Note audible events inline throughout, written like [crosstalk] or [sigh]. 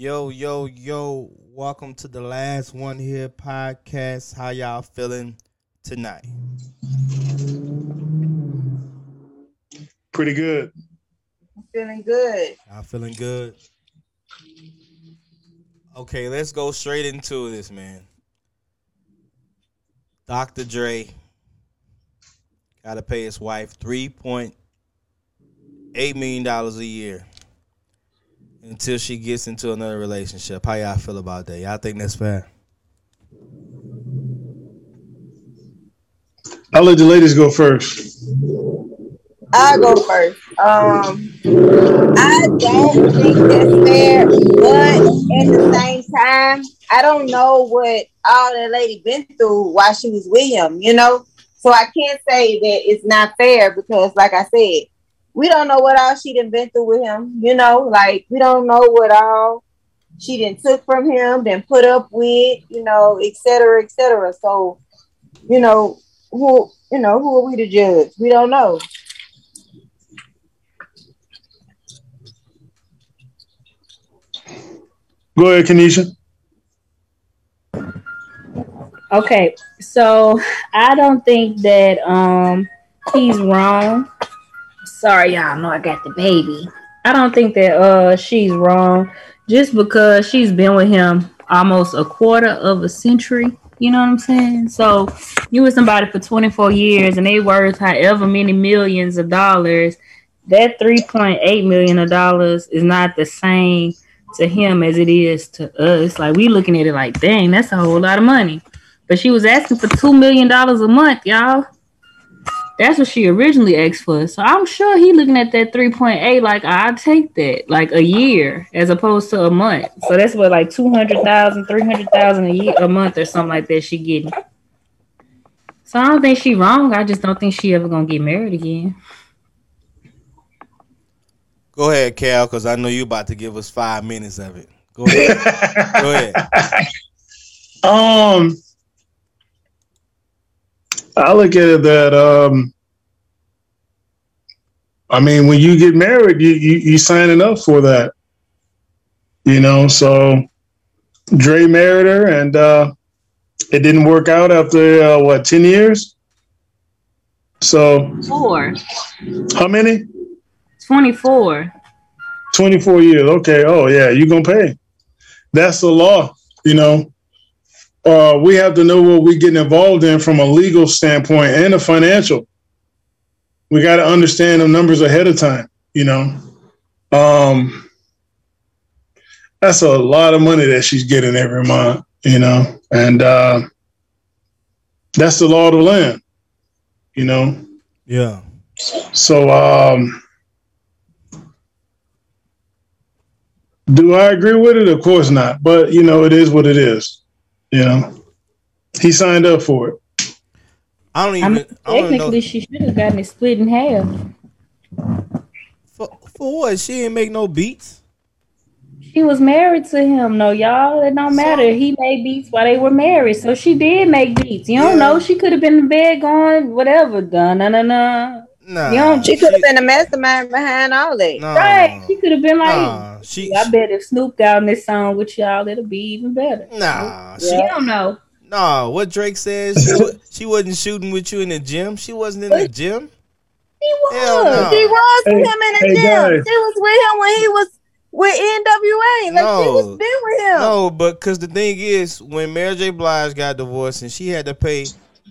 Yo, yo, yo. Welcome to the last one here podcast. How y'all feeling tonight? Pretty good. I'm feeling good. Y'all feeling good? Okay, let's go straight into this, man. Dr. Dre got to pay his wife $3.8 million a year until she gets into another relationship. How y'all feel about that? Y'all think that's fair? I'll let the ladies go first. I'll go first. Um, I don't think that's fair, but at the same time, I don't know what all that lady been through while she was with him, you know? So I can't say that it's not fair because, like I said, we don't know what all she done been through with him, you know? Like, we don't know what all she done took from him, then put up with, you know, et cetera, et cetera. So, you know, who, you know, who are we to judge? We don't know. Go ahead, Kaneshia. Okay, so I don't think that um he's wrong. Sorry, y'all know I got the baby. I don't think that uh she's wrong just because she's been with him almost a quarter of a century. You know what I'm saying? So you with somebody for 24 years and they worth however many millions of dollars. That 3.8 million of dollars is not the same to him as it is to us. Like we looking at it like, dang, that's a whole lot of money. But she was asking for two million dollars a month, y'all. That's what she originally asked for. So I'm sure he looking at that 3.8 like I'll take that like a year as opposed to a month. So that's what like 200,000, 300,000 a year a month or something like that she getting. So I don't think she wrong. I just don't think she ever going to get married again. Go ahead, Kal, because I know you about to give us five minutes of it. Go ahead. [laughs] Go ahead. Um, I look at it that um, I mean, when you get married, you you you signing up for that, you know. So Dre married her, and uh, it didn't work out after uh, what ten years. So Four. how many? 24. 24 years. Okay. Oh, yeah. You're going to pay. That's the law. You know, uh, we have to know what we're getting involved in from a legal standpoint and a financial. We got to understand the numbers ahead of time. You know, um, that's a lot of money that she's getting every month. You know, and uh, that's the law of the land. You know, Yeah. so, um, do I agree with it? Of course not. But you know, it is what it is. You know, he signed up for it. I don't I even. mean, I don't know. technically, she should have gotten it split in half. For, for what? She didn't make no beats. She was married to him, no, y'all. It don't matter. He made beats while they were married, so she did make beats. You don't Yeah. know. She could have been in bed going whatever, done, na na na. Nah. You don't- She could have been the mastermind behind all that. Nah. Right? She could have been like, Nah. She. I bet if Snoop got on this song with y'all, it'll be even better. Nah. She. You don't know. Nah. What Drake says? She, [laughs] she wasn't shooting with you in the gym. She wasn't in the gym. He was. Hell no. She was with Hey, him in the hey, gym. guys. She was with him when he was with NWA. Like she was been with him. No, but because the thing is, when Mary J. Blige got divorced and she had to pay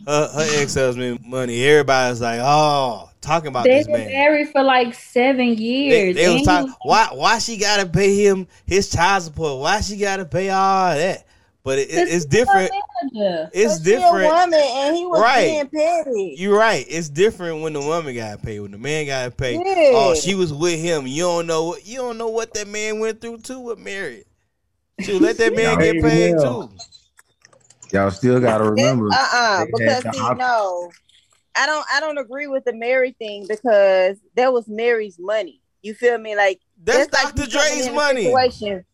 her, her ex husband money, everybody's like, "Oh, talking about They this were man." married for like seven years. they was and talking, why why she gotta pay him his child support? Why she gotta pay all that? But it, it- it's different. It's But a different. woman, and he was Right. being petty. You're right. It's different when the woman got paid. When the man got paid. Oh, yeah. Oh, she was with him. You don't know what you don't know what that man went through too with Mary. To let that man get paid too. Y'all still gotta remember. Uh uh they had because the see, op- no, I don't. I don't agree with the Mary thing because that was Mary's money. You feel me? Like That's, like Dr. you coming Dre's money. Situation.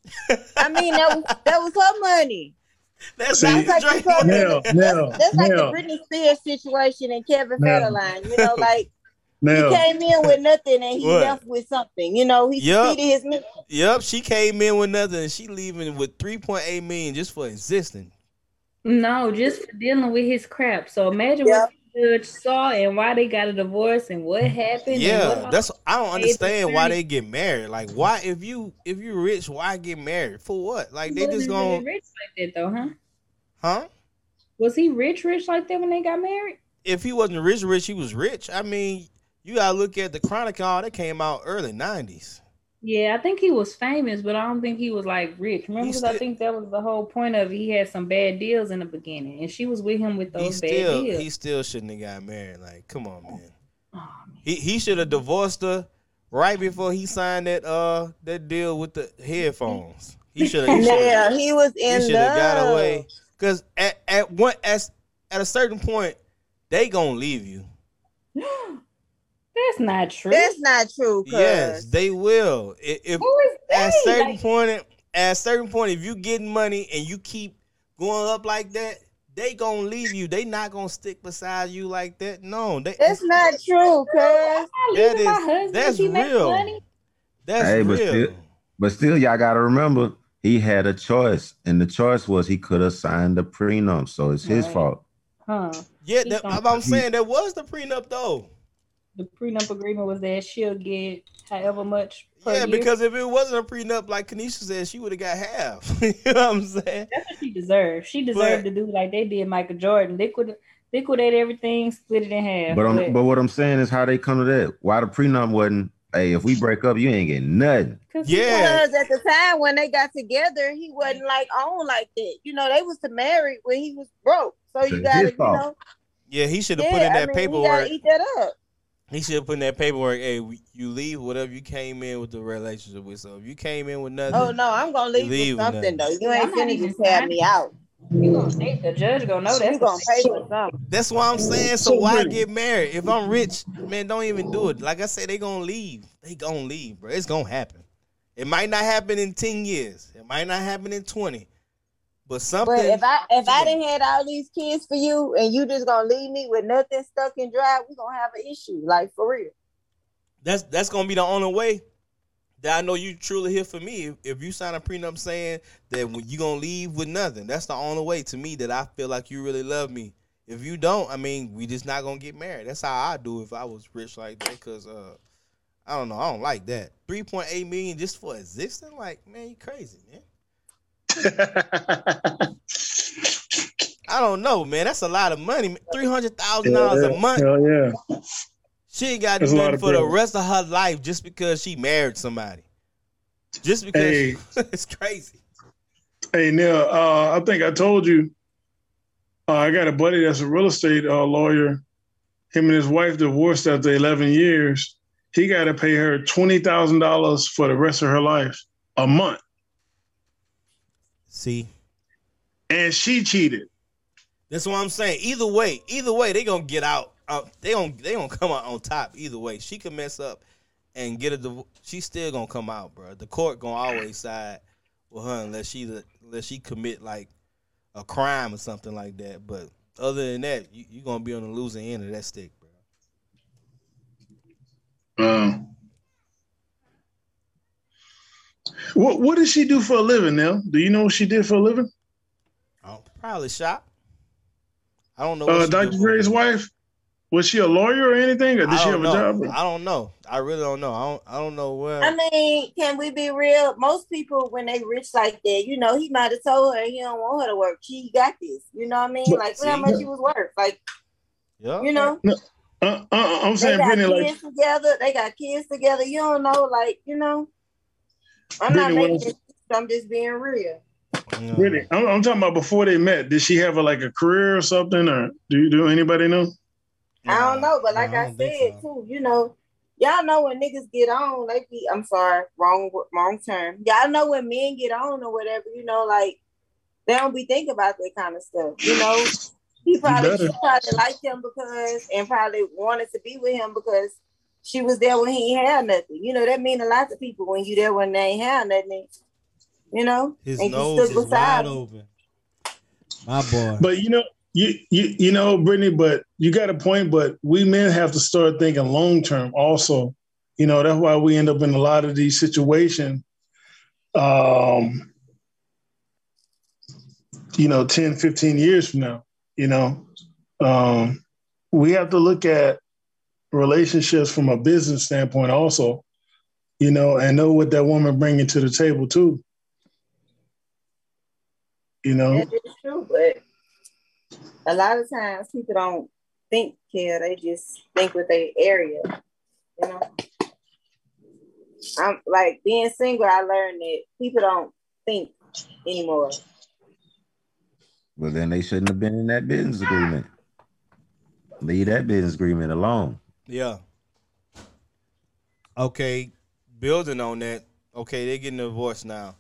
I mean, that was that was her money. [laughs] That's See, Dr. like Dre's you told me- Now, now, That's like now. the Britney Spears situation and Kevin Federline. You know, like Now, [laughs] He came in with nothing and he What? left with something. You know, he Yup. succeeded his mission. Yep, she came in with nothing. and She leaving with three point eight million just for existing. No, just for dealing with his crap. So imagine Yep. what the judge saw and why they got a divorce and what happened. Yeah, what- that's I don't understand why they get married. Like, why if you if you rich, why get married for what? Like they just wasn't really going, rich like that though, huh? huh? Was he rich, rich like that when they got married? If he wasn't rich, rich, he was rich. I mean, you gotta look at the Chronicle that came out early nineties. Yeah, I think he was famous, but I don't think he was like rich. Remember, He 'Cause I think that was the whole point of. He had some bad deals in the beginning, and she was with him with He those bad still deals. he still shouldn't have got married. Like, come on, man. Oh, man. He he should have divorced her right before he signed that uh that deal with the headphones. He should have. [laughs] Yeah, he was in. He in should have got away. Cause at at one at at a certain point, they gonna leave you. [gasps] [laughs] That's not true. That's not true. Cause Yes, they will. I- If Who is at they? certain Like, point, at a certain point, if you getting money and you keep going up like that, they gonna leave you. They not gonna stick beside you like that. No, they, that's not true. Cause I'm not That leaving my is- husband that's if he makes real. money. that's Hey, but real. still- But still, y'all gotta remember he had a choice, and the choice was he could have signed the prenup, so it's his Right. fault. Huh. yeah, that, I'm saying that was the prenup though. The prenup agreement was that she'll get however much per Yeah, year. because if it wasn't a prenup, like Kaneshia said, she would have got half. [laughs] you know what I'm saying? That's what she deserved. She deserved But- to do like they did Michael Jordan. Liquid, liquidate everything, split it in half. But I'm, but what I'm saying is how they come to that. Why the prenup wasn't? Hey, if we break up, you ain't getting nothing. Yeah. because at the time when they got together, he wasn't like on like that. You know, they was to marry when he was broke. So you gotta, you know, Yeah, he should have yeah, put in that I mean, paperwork. You gotta eat that up. He should have put in that paperwork. Hey, you leave whatever you came in with the relationship with. So if you came in with nothing, Oh no, I'm gonna leave, Leave with something nothing. though. You ain't not finna just have me out. You gonna they, the judge gonna know You that's gonna pay for something. that's why I'm saying. So So why get married? If I'm rich, man, don't even do it. Like I said, they gonna leave. They gonna leave, bro. It's gonna happen. It might not happen in ten years. It might not happen in twenty. But something. But if I if I didn't had all these kids for you and you just gonna leave me with nothing stuck and dry, we gonna have an issue, like for real. that's that's gonna be the only way that I know you truly here for me. If, if you sign a prenup saying that when you gonna leave with nothing, that's the only way to me that I feel like you really love me. If you don't, I mean, we just not gonna get married. That's how I do if I was rich like that. Cause uh, I don't know, I don't like that. Three point eight million just for existing, like man, you crazy, man. I don't know, man. That's a lot of money. Three hundred thousand dollars a month. Hell yeah. She ain't got to That's do a lot nothing for the rest of her life just because she married somebody. Just because Hey. [laughs] it's crazy. Hey Neil, uh, I think I told you. Uh, I got a buddy that's a real estate uh, lawyer. Him and his wife divorced after 11 years. He got to pay her twenty thousand dollars for the rest of her life a month, See, and she cheated. that's what I'm saying. Either way, either way, they gonna get out. Uh, they gonna they gonna come out on top. Either way, she can mess up and get a divorce. She's still gonna come out, bro. The court gonna always side with her unless she unless she commit like a crime or something like that. But other than that, you you gonna be on the losing end of that stick, bro. Um, what What did she do for a living, Neil? Do you know what she did for a living? Oh, probably shop. I don't know. Uh, what she Dr. do Dre's wife was she a lawyer or anything, or did she have don't a know. job? I don't know. I really don't know. I don't. I don't know where. I mean, can we be real? Most people, when they rich like that, you know, he might have told her he don't want her to work. She got this. You know what I mean? But- Like, look how See? much she was worth. Like, yeah. you know, Uh, uh, I'm they saying, got Brittany, like together. They got kids together. You don't know, like, you know. I'm not making what. I'm just being real. Yeah. Really, I'm, I'm talking about before they met. Did she have a, like a career or something, or do you do anybody know? I don't know, but like Nah, I, don't said so. too, you know, y'all know when niggas get on, they be. I'm sorry, wrong wrong term. Y'all know when men get on or whatever, you know, like they don't be thinking about that kind of stuff. You know, he probably better. she probably liked him because and probably wanted to be with him because she was there when he ain't had nothing. You know, that mean a lot to people when you there when they ain't had nothing. You know, His and you nose stood is beside wide him. open. My boy. But you know, you you you know, Brittany, but you got a point. But we men have to start thinking long term. Also, you know, that's why we end up in a lot of these situations. Um, you know, 10, 15 years from now, you know, um, we have to look at relationships from a business standpoint also, you know, and know what that woman bringing to the table too. You know, That is true, but a lot of times people don't think care; They just think with their area. You know, I'm like being single. I learned that people don't think anymore. Well, then they shouldn't have been in that business agreement. Leave that business agreement alone. Yeah. Okay, building on that. Okay, they're getting a divorce now.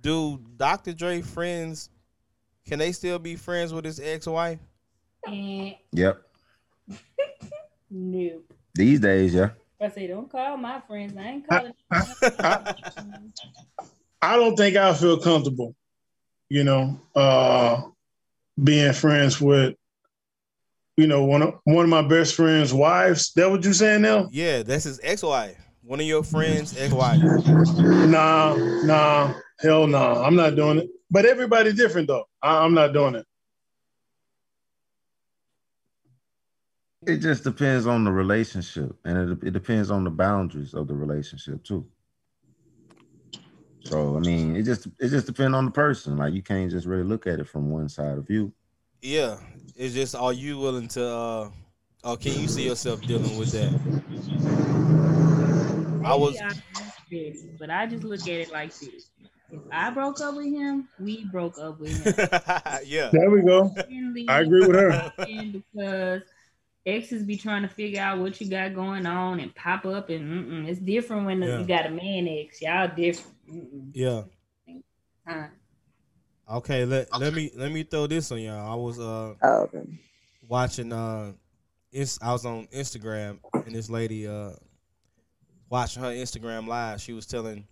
Do Dr. Dre friends? Can they still be friends with his ex-wife? Yep. no. These days, yeah. I say, don't call my friends. I ain't calling. [laughs] I don't think I feel comfortable, you know, uh, being friends with, you know, one of one of my best friends' wives. That what you saying now? Yeah, that's his ex-wife. One of your friends' ex-wife. Nah, nah, hell no. Nah. I'm not doing it. But everybody different though. I, I'm not doing it. It just depends on the relationship, and it, it depends on the boundaries of the relationship too. So I mean, it just it just depends on the person. Like you can't just really look at it from one side of view. Yeah, it's just are you willing to? uh Or can you see yourself dealing with that? I was. Maybe I'm this, but I just look at it like this. If I broke up with him, we broke up with him. [laughs] yeah. There we go. I agree with her. because exes be trying to figure out what you got going on and pop up, and mm-mm, it's different when Yeah. you got a man ex. Y'all different. Mm-mm. Yeah. Uh, Okay. Let let me let me throw this on y'all. I was uh Oh, okay. watching uh ins- I was on Instagram and this lady uh watching her Instagram live, she was telling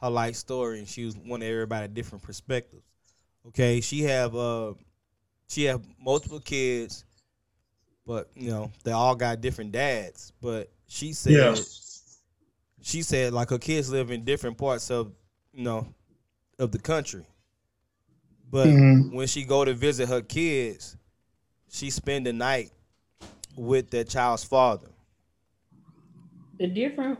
her life story and she was wanting everybody different perspectives. Okay, she have uh she have multiple kids, but you know, they all got different dads. But she said Yeah. she said like her kids live in different parts of you know of the country. But Mhm. when she go to visit her kids, she spend the night with that child's father. the different,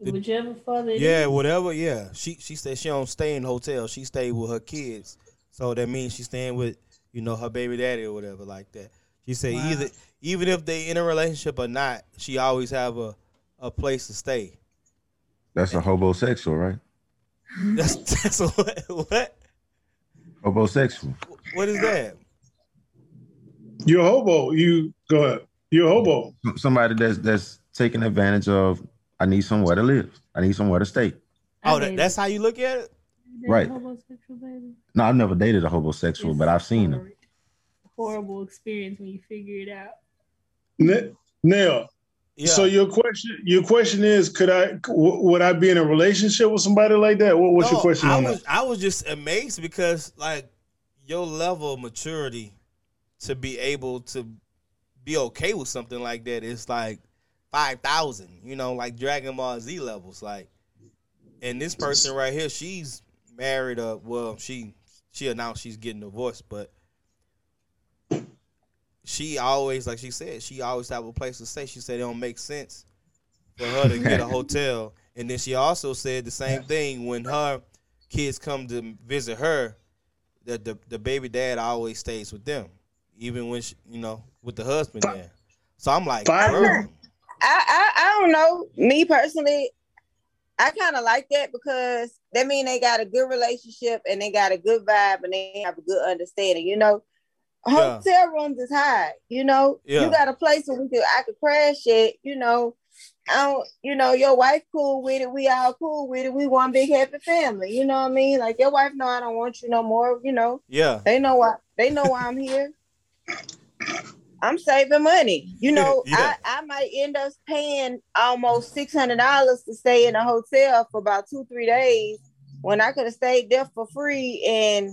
The- whichever father. it Yeah, is. whatever. Yeah, she she said she don't stay in the hotel. She stay with her kids. So that means she's staying with you know her baby daddy or whatever like that. She said Wow. either even if they in a relationship or not, she always have a a place to stay. That's a homosexual, right? [laughs] That's that's what what Homosexual. what is that? You're a hobo. You go ahead. You're a hobo. Somebody that's that's taking advantage of. I need somewhere to live. I need somewhere to stay. Oh, that, that's how you look at it. right. Homosexual baby. No, I've never dated a homosexual, but I've seen them. Horrible experience when you figure it out. N- Now, Yeah. so your question, your question is, could I, w- would I be in a relationship with somebody like that? What, what's your question I on was that? I was just amazed because like your level of maturity to be able to be okay with something like that is like five thousand, you know, like Dragon Ball Z levels. Like, and this person right here, she's married. Uh, well, she she announced she's getting divorced, but she always, like she said, she always have a place to stay. She said it don't make sense for her to get a [laughs] hotel, and then she also said the same thing when her kids come to visit her, that the the baby dad always stays with them, even when she, you know with the husband there. So I'm like, I, I I don't know. Me personally, I kind of like that because that mean they got a good relationship and they got a good vibe and they have a good understanding. You know, Yeah. hotel rooms is high. You know, Yeah. you got a place where we could I could crash it. You know, I don't. You know, your wife cool with it. We all cool with it. We one big happy family. You know what I mean? Like your wife know I don't want you no more. You know, yeah, they know why. They know why I'm here. I'm saving money. You know, [laughs] Yeah. I, I might end up paying almost six hundred dollars to stay in a hotel for about two, three days when I could have stayed there for free and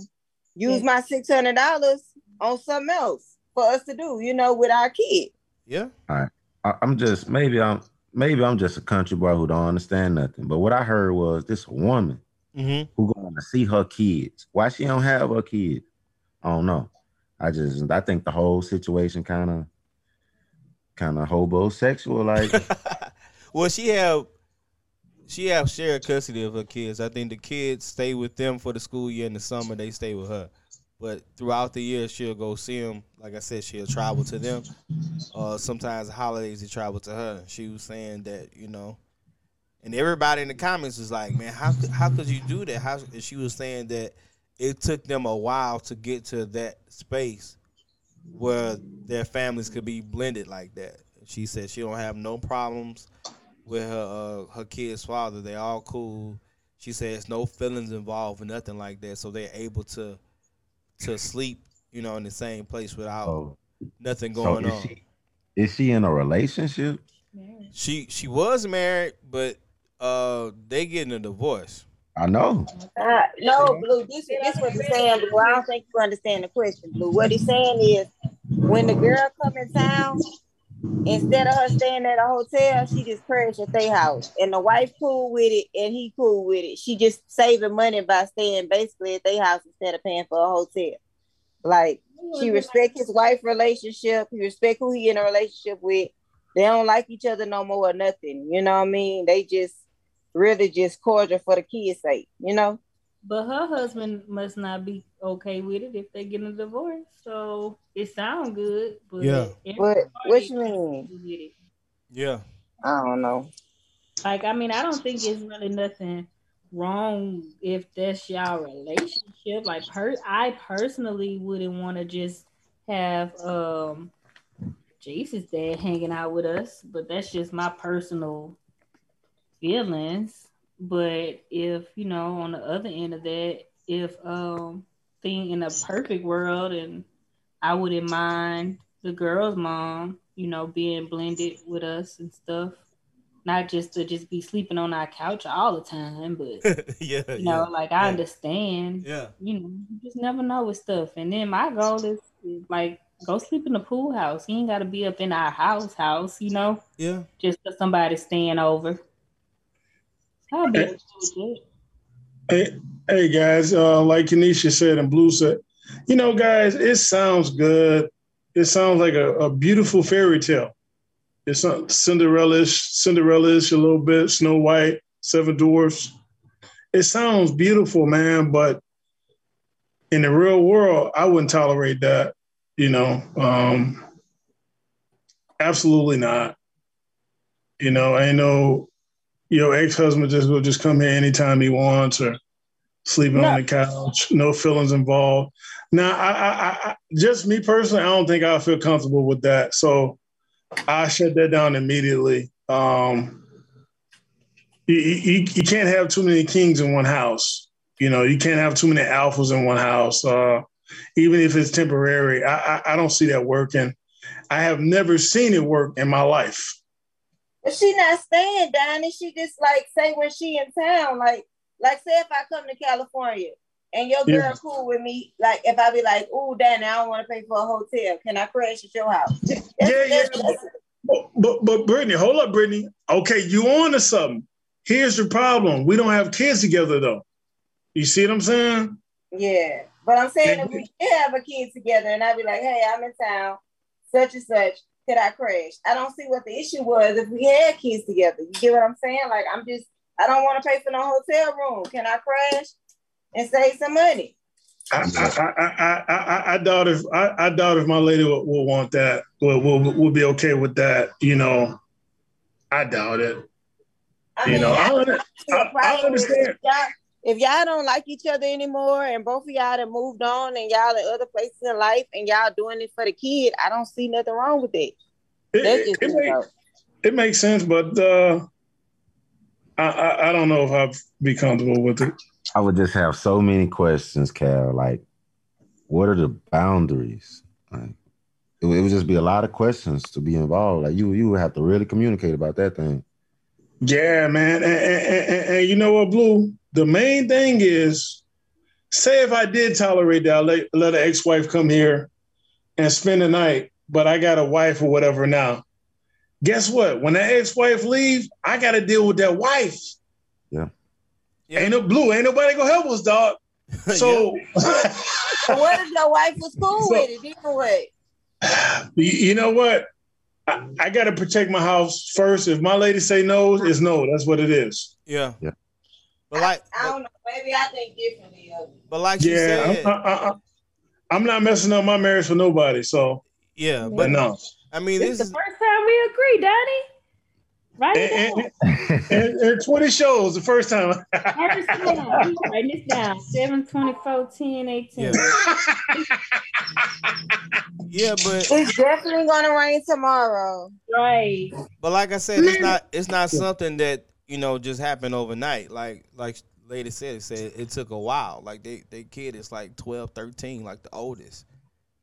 use mm. my six hundred dollars on something else for us to do, you know, with our kid. Yeah. I, I'm just maybe I'm maybe I'm just a country boy who don't understand nothing. But what I heard was this woman Mm-hmm. who going to see her kids. Why she don't have her kids? I don't know. I just I think the whole situation kind of kind of homosexual. Like [laughs] well, she have she have shared custody of her kids. I think the kids stay with them for the school year. In the summer, they stay with her. But throughout the year, she'll go see them. Like I said, she'll travel to them. Uh, sometimes holidays, they travel to her. She was saying that you know, and everybody in the comments was like, "Man, how how could you do that?" How and she was saying that it took them a while to get to that space where their families could be blended like that. She said she don't have no problems with her uh, her kid's father. They all cool. She says no feelings involved nothing like that. So they're able to to sleep, you know, in the same place without oh, nothing so going is on. she is she in a relationship? She she was married, but uh they getting a divorce. I know. Uh, no, Blue. This this what he's saying, Blue. I don't think you understand the question, Blue. What he's saying is, when the girl come in town, instead of her staying at a hotel, she just crashed at their house, and the wife cool with it, and he cool with it. She just saving money by staying basically at their house instead of paying for a hotel. Like she respect his wife relationship. He respect who he in a relationship with. They don't like each other no more or nothing. You know what I mean? They just really just cordial for the kids' sake. You know? But her husband must not be okay with it if they get a divorce. So it sounds good, but Yeah. What everybody what you mean? Yeah. I don't know. Like, I mean, I don't think it's really nothing wrong if that's y'all relationship. Like, per, I personally wouldn't want to just have um Jesus dad hanging out with us, but that's just my personal feelings. But if you know, on the other end of that, if um thing in a perfect world, and I wouldn't mind the girl's mom, you know, being blended with us and stuff. Not just to just be sleeping on our couch all the time, but [laughs] yeah. you know, like I yeah. understand. Yeah. You know, you just never know with stuff. And then my goal is, is like go sleep in the pool house. You ain't gotta be up in our house house, you know, Yeah. just for somebody staying over. I'll be okay. Hey, hey guys, uh, like Kaneshia said and Blue said, you know, guys, it sounds good. It sounds like a, a beautiful fairy tale. It's Cinderella-ish, Cinderella-ish a little bit, Snow White, Seven Dwarfs. It sounds beautiful, man, but in the real world, I wouldn't tolerate that. You know, um, absolutely not. You know, I know your ex-husband just will just come here anytime he wants or sleeping No. on the couch, no feelings involved. Now, I, I, I, just me personally, I don't think I'll feel comfortable with that. So I shut that down immediately. Um, you, you, you can't have too many kings in one house. You know, you can't have too many alphas in one house. Uh, even if it's temporary, I, I, I don't see that working. I have never seen it work in my life. But she not staying down, and she just like say when she in town, like like say if I come to California and your girl Yeah. cool with me, like if I be like, "Ooh, Danny, I don't want to pay for a hotel. Can I crash at your house?" Yeah, [laughs] yeah. But, but but Brittany, hold up, Brittany. Okay, you on to something. Here's the problem. We don't have kids together though. You see what I'm saying? Yeah, but I'm saying Yeah. if we did have a kid together, and I'd be like, "Hey, I'm in town, such and such. Could I crash?" I don't see what the issue was if we had kids together. You get what I'm saying? Like, I'm just, I don't want to pay for no hotel room. Can I crash and save some money? I I, I, I, I, doubt if I, I doubt if my lady will, will want that. Will, will will be okay with that. You know, I doubt it. I You mean, know, I, I, under- see a I, I problem with understand. If y'all, don't like each other anymore, and both of y'all have moved on, and y'all at other places in life, and y'all doing it for the kid, I don't see nothing wrong with it. It, it, just it, make- it makes sense, but uh, I, I I don't know if I'd be comfortable with it. I would just have so many questions, Kal. Like, what are the boundaries? Like, it would, it would just be a lot of questions to be involved. Like, you you would have to really communicate about that thing. Yeah, man. And, and, and, and you know what, Blue? The main thing is say if I did tolerate that, let, let an ex-wife come here and spend the night, but I got a wife or whatever now. Guess what? When that ex-wife leave, I got to deal with that wife. Yeah. Yeah. Ain't no blue. Ain't nobody gonna help us, dog. [laughs] So, But [laughs] what if your wife was cool So- with it anyway? [sighs] you, you know what? I, I got to protect my house first. If my lady say no, it's no. That's what it is. yeah. Yeah. But like, I don't know. Maybe I think differently of it. but like she Yeah, said, I'm, I, I, I'm not messing up my marriage for nobody. So, yeah. but But no. I mean, This this is the first time we agree, Daddy. Right. it And, and, and, and 20 shows the first time. First time. Write this down. 7, 24, 10, 18. Yeah. yeah, but It's definitely gonna rain tomorrow. Right. but like I said, it's not it's not something that you know just happened overnight. Like like lady said, it said it took a while. Like they they kid is like 12, 13, like the oldest.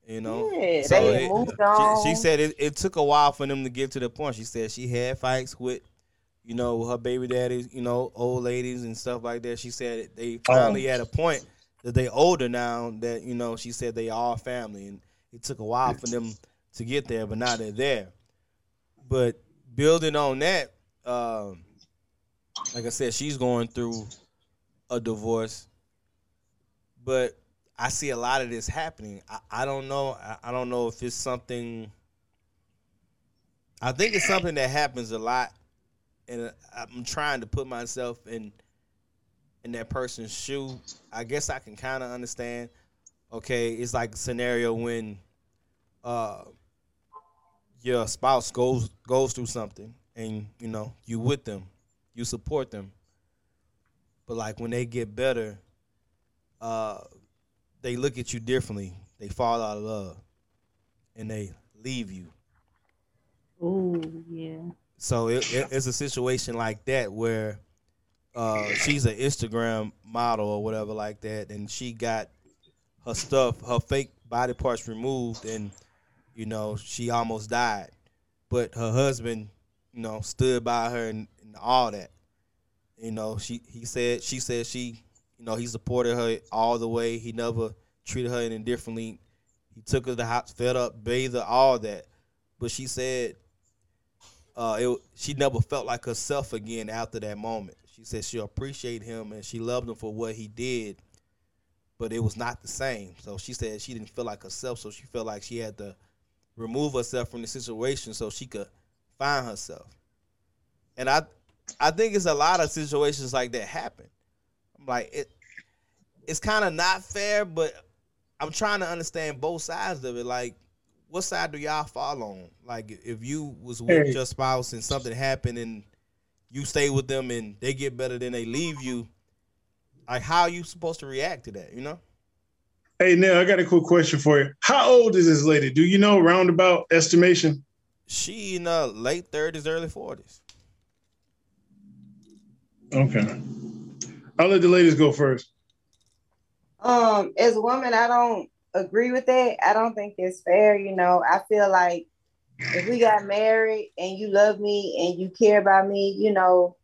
You know, Yeah, So they it- moved on. She, she said it, it took a while for them to get to the point. She said she had fights with, you know, her baby daddies, you know, old ladies and stuff like that. She said they finally at a point that they older now that you know she said they all family, and it took a while for them to get there, but now they're there. But building on that, um, like I said, she's going through a divorce, but I see a lot of this happening. I, I don't know. I, I don't know if it's something. I think it's something that happens a lot, and I'm trying to put myself in in that person's shoe. I guess I can kind of understand. Okay, it's like a scenario when uh your spouse goes goes through something, and you know you with them, you support them, but like when they get better, uh they look at you differently. They fall out of love, and they leave you. Oh yeah. So it, it- it's a situation like that where uh, she's an Instagram model or whatever like that, and she got her stuff, her fake body parts removed, and you know she almost died, but her husband, you know, stood by her and, and all that. You know, she he said she said she, you know, he supported her all the way. He never treated her any differently. He took her to the house, fed up, bathed her, all that. But she said uh, it, she never felt like herself again after that moment. She said she appreciated him and she loved him for what he did, but it was not the same. So she said she didn't feel like herself, so she felt like she had to remove herself from the situation so she could find herself. And I, I think it's a lot of situations like that happen. I'm like it, it's kind of not fair, but I'm trying to understand both sides of it. Like what side do y'all fall on? Like if you was with Hey. your spouse and something happened and you stay with them and they get better than they leave you, like how are you supposed to react to that? You know? Hey, Neil, I got a quick question for you. How old is this lady? Do you know roundabout estimation? She in the late thirties, early forties. Okay. I'll let the ladies go first. Um, as a woman, I don't agree with that. I don't think it's fair. You know, I feel like if we got married and you love me and you care about me, you know,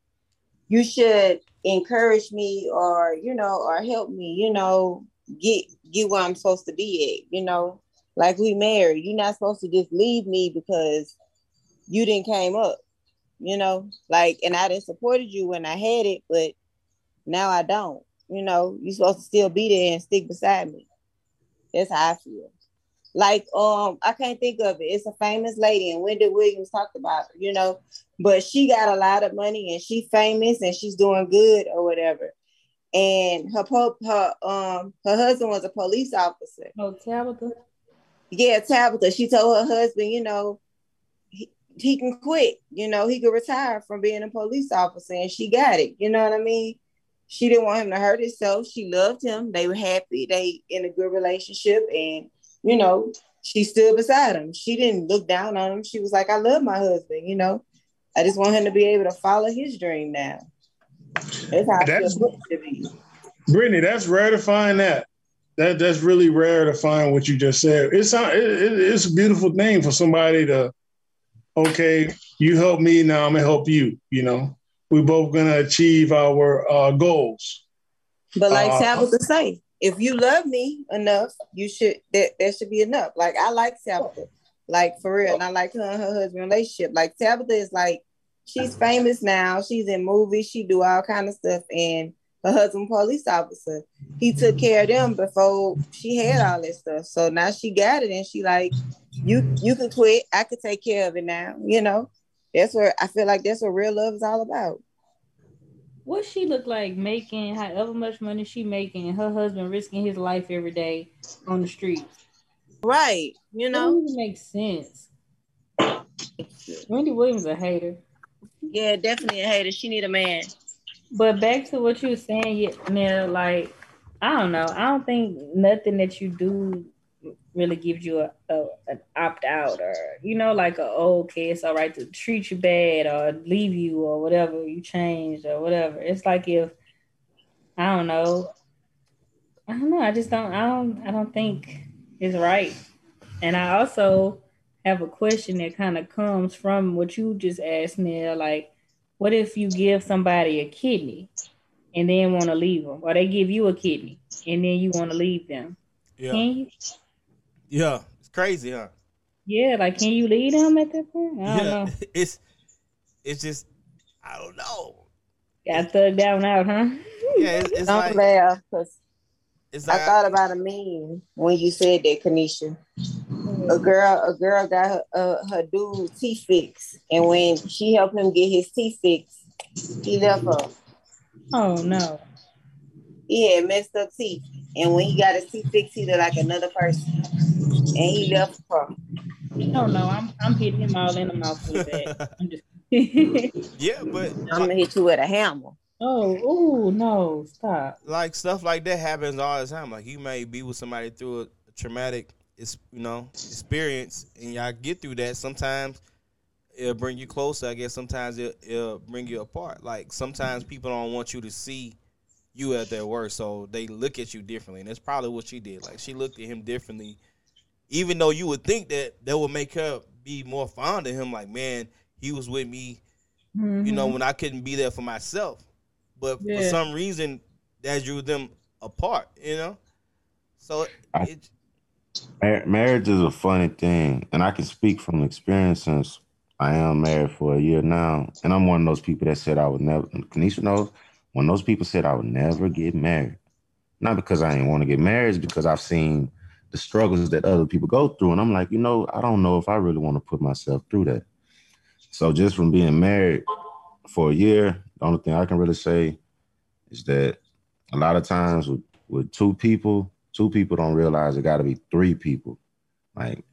you should encourage me or you know or help me. You know, get get where I'm supposed to be at. You know, like we married, you're not supposed to just leave me because you didn't came up. You know, like, and I didn't supported you when I had it, but now I don't you know, you're supposed to still be there and stick beside me. That's how I feel. Like, um, I can't think of it. It's a famous lady, and Wendy Williams talked about her, you know, but she got a lot of money and she famous and she's doing good or whatever. And her po- her um her husband was a police officer. Oh, Tabitha. Yeah, Tabitha. She told her husband, you know, he, can quit. You know, he could retire from being a police officer, and she got it. You know what I mean? She didn't want him to hurt himself. She loved him. They were happy. They in a good relationship, and you know, she stood beside him. She didn't look down on him. She was like, "I love my husband." You know, I just want him to be able to follow his dream now. That's how That's- it be. Brittany, that's rare to find that. That that's really rare to find what you just said. It's it- it's a beautiful thing for somebody to, okay, you help me now, I'm gonna help you. You know, we're both gonna achieve our uh, goals. But like Uh, Tabitha say, if you love me enough, you should that that should be enough. Like I like Tabitha, like for real, and I like her and her husband relationship. Like Tabitha is like she's famous now. She's in movies. She do all kind of stuff, and her husband police officer. He took care of them before she had all this stuff. So now she got it, and she like, you you can quit. I could take care of it now. You know, that's where I feel like that's what real love is all about. What she look like making however much money she making, and her husband risking his life every day on the street. Right. You know, it makes sense. Wendy Williams a hater. Yeah, definitely a hater. She need a man. But back to what you were saying, Neil, like I don't know. I don't think nothing that you do really gives you a, a an opt out or you know like a oh, okay it's all right to treat you bad or leave you or whatever you changed or whatever. It's like if I don't know. I don't know. I just don't. I don't. I don't think it's right. And I also have a question that kind of comes from what you just asked, Neil. Like, what if you give somebody a kidney and then want to leave them, or they give you a kidney and then you want to leave them? Yeah. Can you? Yeah, it's crazy, huh? Yeah, like can you leave them at that point? I don't yeah, know. [laughs] it's it's just I don't know. Got thugged down out, huh? Yeah, it's, it's Don't like laugh because it's I like thought about a meme when you said that, Kaneshia. A girl, a girl got her, uh, her dude teeth fixed, and when she helped him get his teeth fixed, he left her. Oh no. He had messed up teeth, and when he got his teeth fixed, he looked like another person, and he left her. No, no, I'm I'm hitting him all in the mouth with that. [laughs] I'm just yeah, but I'm gonna hit you with a hammer. Oh, oh no, stop. like stuff like that happens all the time. Like you may be with somebody through a traumatic, it's you know, experience, and y'all get through that. Sometimes it'll bring you closer. I guess sometimes it, it'll bring you apart. Like sometimes people don't want you to see you at their worst, so they look at you differently. And that's probably what she did. Like she looked at him differently, even though you would think that that would make her be more fond of him. Like man, he was with me you know, Mhm. when I couldn't be there for myself. But for some reason, that drew them apart, you know? So I- it, Mar- marriage is a funny thing, and I can speak from experience since I am married for a year now, and I'm one of those people that said I would never. Kaneshia knows when those people said I would never get married, not because I didn't want to get married, it's because I've seen the struggles that other people go through, and I'm like, you know, I don't know if I really want to put myself through that. So just from being married for a year, the only thing I can really say is that a lot of times with, with two people, two people don't realize it got to be three people. Like,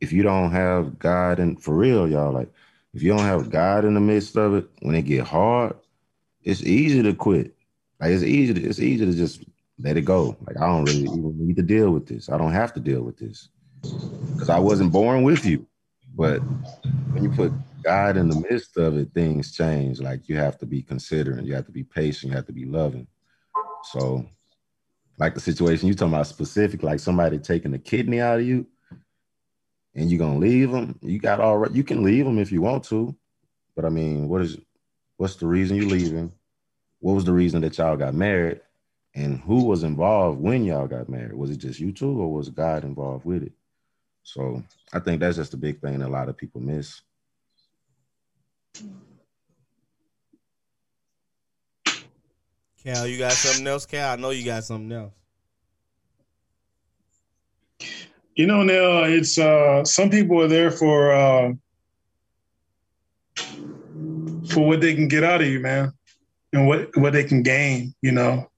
if you don't have God and for real, y'all, like, if you don't have God in the midst of it, when it get hard, it's easy to quit. Like, it's easy. To, it's easy to just let it go. Like, I don't really even need to deal with this. I don't have to deal with this because I wasn't born with you. But when you put God in the midst of it, things change. Like, you have to be considerate. You have to be patient. You have to be loving. So, like the situation you talking about specific, like somebody taking a kidney out of you, and you're gonna leave them. You got all right. You can leave them if you want to, but I mean, what is what's the reason you leaving? What was the reason that y'all got married? And who was involved when y'all got married? Was it just you two, or was God involved with it? So I think that's just a big thing that a lot of people miss. Kal, you got something else? Kal, I know you got something else. You know, now it's uh some people are there for uh for what they can get out of you, man, and what what they can gain. You know,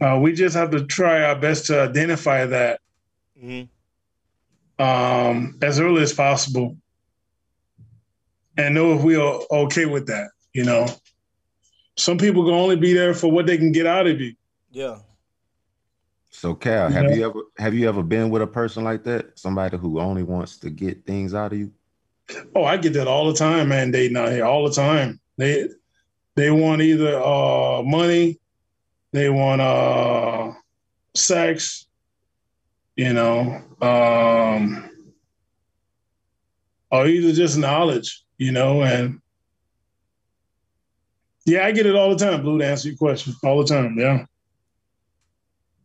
uh, we just have to try our best to identify that hmm um, as early as possible, and know if we are okay with that. You know, some people can only be there for what they can get out of you. Yeah. So Kal, have Yeah. you ever have you ever been with a person like that? Somebody who only wants to get things out of you? Oh, I get that all the time, man. Dating out here all the time. They they want either uh money, they want uh sex, you know, um or either just knowledge, you know, and yeah, I get it all the time, Blue, to answer your question. All the time, yeah.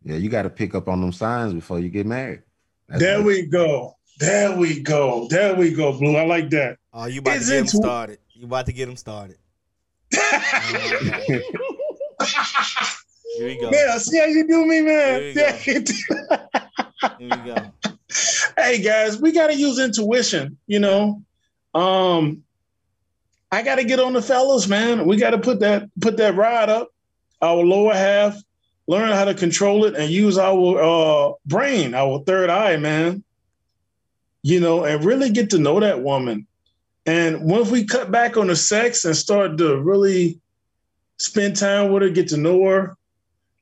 Yeah, you got to pick up on them signs before you get married. That's There what- we go. There we go. There we go, Blue. I like that. Oh, you about Is to get him it- started. You about to get him started. [laughs] Here we go. yeah, see how you do me, man. There you Yeah, go. Here we go. hey guys, we gotta use intuition, you know. Um I gotta get on the fellas, man. We gotta put that put that rod up, our lower half, learn how to control it and use our uh brain, our third eye, man. You know, and really get to know that woman. And once we cut back on the sex and start to really spend time with her, get to know her,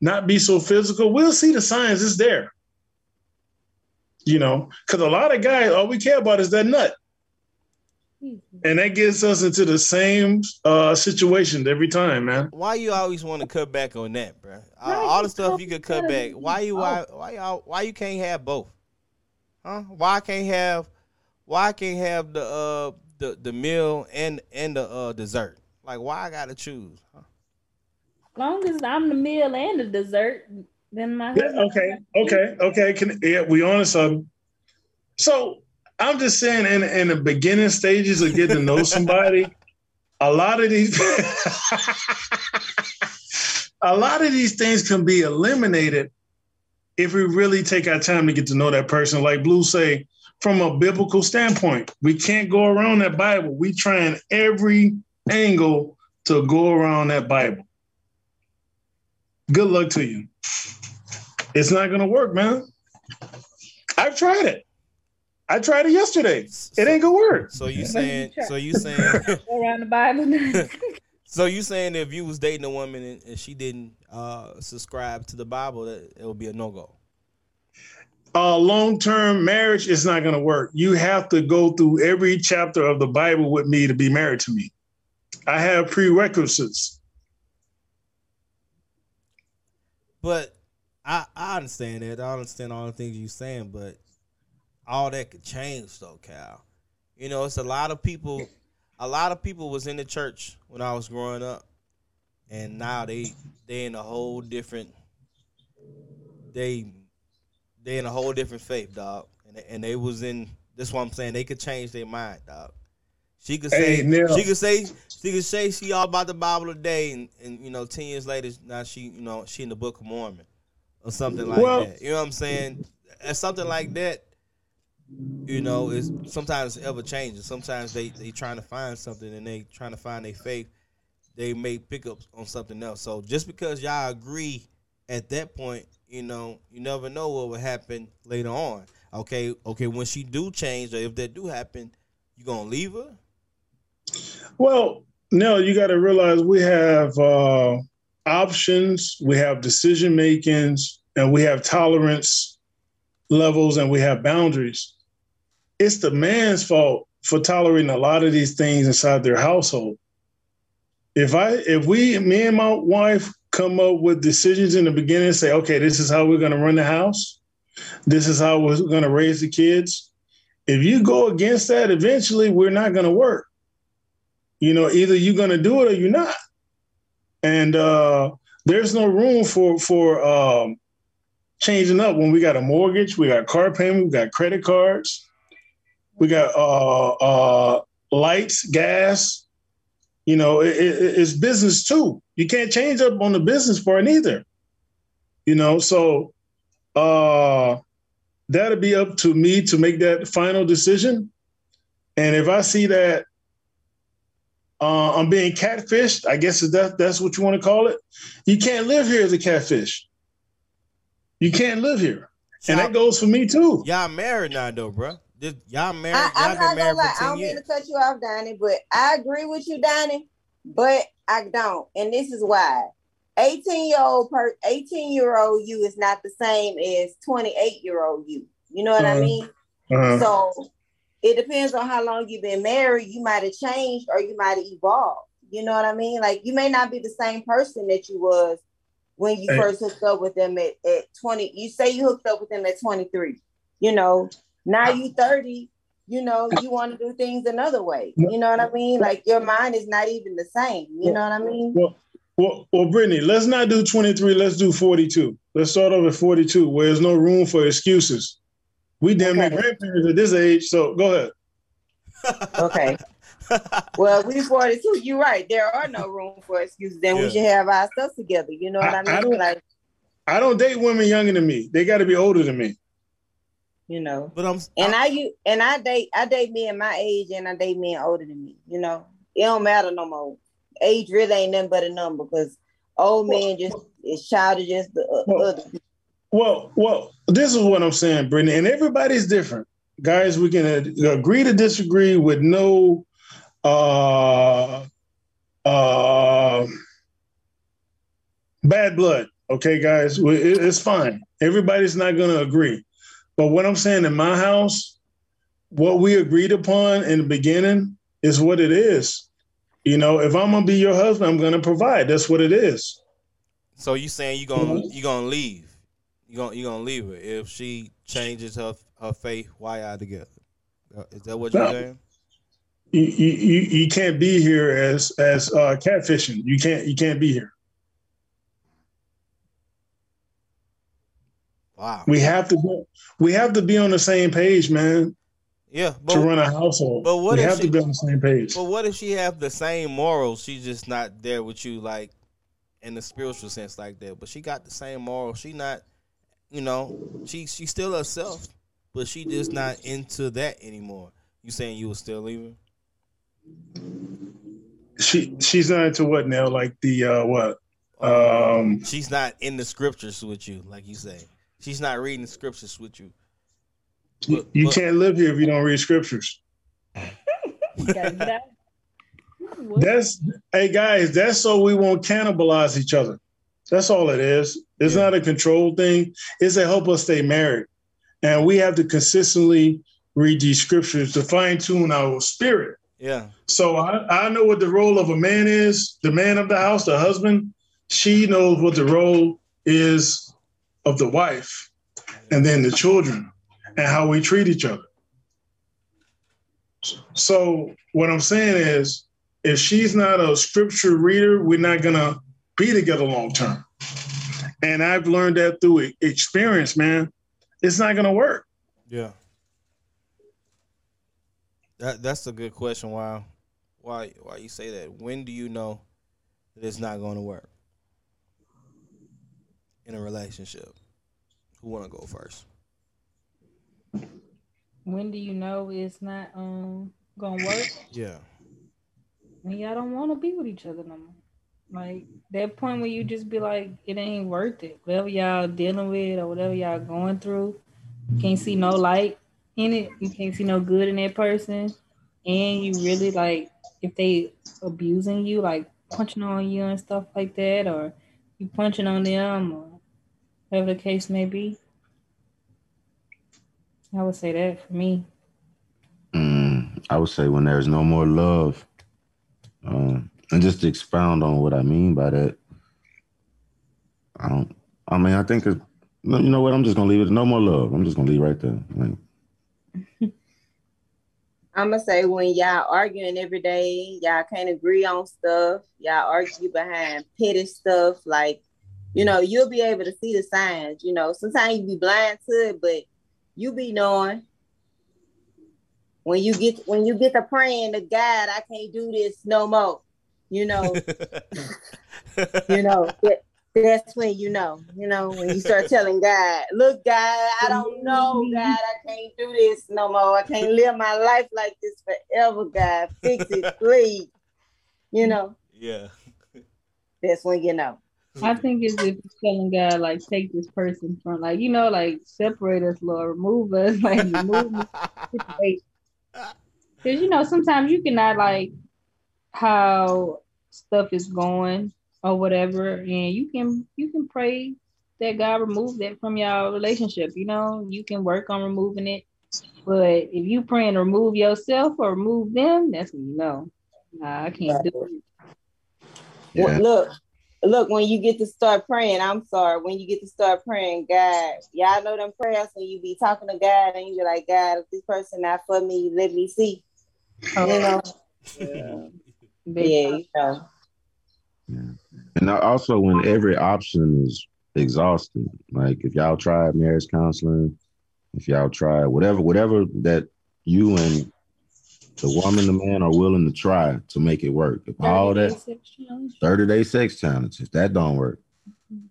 not be so physical, we'll see the signs it's there you know, because a lot of guys, all we care about is that nut. And that gets us into the same uh, situation every time, man. Why you always want to cut back on that, bro? All, Right, all the stuff you could cut back. Why you why why y'all why you can't have both? Huh? Why I can't have why I can't have the uh the the meal and and the uh dessert? Like why I gotta choose? Huh? Long as I'm the meal and the dessert, then my Yeah, okay, okay, okay. Can yeah, we on to something. So I'm just saying, in in the beginning stages of getting to know somebody, a lot of these, [laughs] a lot of these things can be eliminated if we really take our time to get to know that person. Like Blue say, from a biblical standpoint, we can't go around that Bible. We trying every angle to go around that Bible. Good luck to you. It's not gonna work, man. I've tried it. I tried it yesterday. It ain't gonna work. So you saying so you saying Go [laughs] around the Bible. [laughs] so you saying if you was dating a woman and, and she didn't uh subscribe to the Bible that it would be a no go. Uh, long-term marriage is not gonna work. You have to go through every chapter of the Bible with me to be married to me. I have prerequisites. But I I understand that. I understand all the things you're saying, but all that could change though, Kal. You know, it's a lot of people a lot of people was in the church when I was growing up and now they they in a whole different they they in a whole different faith, dog. And they, and they was in this what I'm saying, they could change their mind, dog. She could say Hey, she could say she could say she all about the Bible today and, and you know, ten years later now she you know, she in the Book of Mormon or something like Well- that. You know what I'm saying? And something like that, you know, is sometimes ever changing. Sometimes they they trying to find something and they trying to find their faith. They may pick up on something else. So just because y'all agree at that point, you know, you never know what will happen later on. Okay, okay, when she do change or if that do happen, you gonna leave her? Well, no, you got to realize we have uh, options, we have decision makings, and we have tolerance levels, and we have boundaries. It's the man's fault for tolerating a lot of these things inside their household. If I, if we, me and my wife come up with decisions in the beginning, say, okay, this is how we're going to run the house, this is how we're going to raise the kids. If you go against that, eventually we're not going to work you know either you're going to do it or you're not and uh there's no room for for um changing up when we got a mortgage we got car payment we got credit cards we got uh uh lights gas you know it, it, it's business too you can't change up on the business part either. you know so uh that'll be up to me to make that final decision and if i see that uh, I'm being catfished. I guess that that's what you want to call it. You can't live here as a catfish. You can't live here, and that goes for me too. Y'all married now though, bro. This, y'all married. I, I'm y'all not been gonna married lie. I don't mean to cut you off, Donnie, but I agree with you, Donnie. But I don't, and this is why. 18 year old per 18 year old you is not the same as 28 year old you. You know what I Uh-huh. mean? Uh, So it depends on how long you've been married. You might have changed or you might have evolved. You know what I mean? Like you may not be the same person that you was when you Hey. first hooked up with them at, at 20. You say you hooked up with them at 23. You know, now you 30, you know, you want to do things another way. You know what I mean? Like your mind is not even the same. You know what I mean? well, Well, well, Brittany, let's not do 23. Let's do 42. Let's start off at 42, where there's no room for excuses. We damn near Okay. grandparents at this age, so go ahead. [laughs] Okay. well, we 42. You're right. There are no room for excuses. Then Yeah. we should have our stuff together. You know what I- I, I mean? don't- like, I don't date women younger than me. They got to be older than me. You know. But I'm And I you and I date I date men my age and I date men older than me. You know, it don't matter no more. Age really ain't nothing but a number because old men just is childish as the uh, Well- other. Well, well, this is what I'm saying, Brittany, and everybody's different, guys. We can uh, agree to disagree with no, uh, uh, bad blood. Okay, guys, it- it's fine. Everybody's not going to agree, but what I'm saying in my house, what we agreed upon in the beginning is what it is. You know, if I'm gonna be your husband, I'm gonna provide. That's what it is. So you saying you gonna you gonna leave? You gonna you gonna leave her if she changes her her faith while y'all together? Uh, Is that what you're No. saying? you, you, you you can't be here as as uh, catfishing. You can't you can't be here. Wow. We have to be, we have to be on the same page, man, Yeah, but, to run a household. but what we if have she- to be on the same page. but what if she have the same morals? She's just not there with you, like in the spiritual sense, like that. But she got the same morals. She not, you know, she she still herself, but she just not into that anymore. You saying you were still leaving? She she's not into what now? Like the uh, what? Um, She's not in the scriptures with you, like you say. She's not reading the scriptures with you. you, But- you but- can't live here if you don't read scriptures. You gotta get out. What? That's hey guys. That's so we won't cannibalize each other. That's all it is. It's Yeah. not a control thing. It's to help us stay married, and we have to consistently read these scriptures to fine tune our spirit. Yeah. So I, I know what the role of a man is, the man of the house, the husband. She knows what the role is of the wife, and then the children, and how we treat each other. So what I'm saying is, if she's not a scripture reader, we're not gonna be together long term. And I've learned that through experience, man. It's not gonna work. Yeah. That that's a good question. Why why why you say that? When do you know that it's not going to work in a relationship? Who want to go first? When do you know it's not um gonna work? Yeah. When y'all don't want to be with each other no more. Like that point where you just be like, it ain't worth it. Whatever y'all dealing with or whatever y'all going through, you can't see no light in it. You can't see no good in that person, and you really like if they abusing you, like punching on you and stuff like that, or you punching on them, or whatever the case may be. I would say that for me. Mm, I would say when there's no more love. Um, and just to expound on what I mean by that, I don't. I mean, I think it, you know what? I'm just gonna leave it. No more love. I'm just gonna leave right there. Like, [laughs] I'm gonna say when y'all arguing every day, y'all can't agree on stuff. Y'all argue behind petty stuff. Like, you know, you'll be able to see the signs. You know, sometimes you be blind to it, but you be knowing when you get when you get to praying to God, I can't do this no more. You know, [laughs] [laughs] you know that, that's when you know. You know when you start telling God, "Look, God, I don't know, God, I can't do this no more. I can't live my life like this forever, God. Fix it, [laughs] please." You know, yeah. that's when you know. I think it's if you're telling God like take this person from like you know like separate us, Lord, remove us, [laughs] like remove me, because you know sometimes you cannot like how stuff is going or whatever, and you can you can pray that God remove that from your relationship. You know you can work on removing it, but if you pray and remove yourself or remove them, that's when you know. Nah, I can't do it. Well, yeah, Look, look, when you get to start praying, I'm sorry, when you get to start praying, God, y'all know them prayers when you be talking to God and you be like, God, if this person not for me, let me see. You oh, know, They- yeah, you know. And also, when every option is exhausted, like if y'all tried marriage counseling, if y'all tried whatever, whatever that you and the woman, and the man are willing to try to make it work. If all that 30 day sex challenge, if that don't work,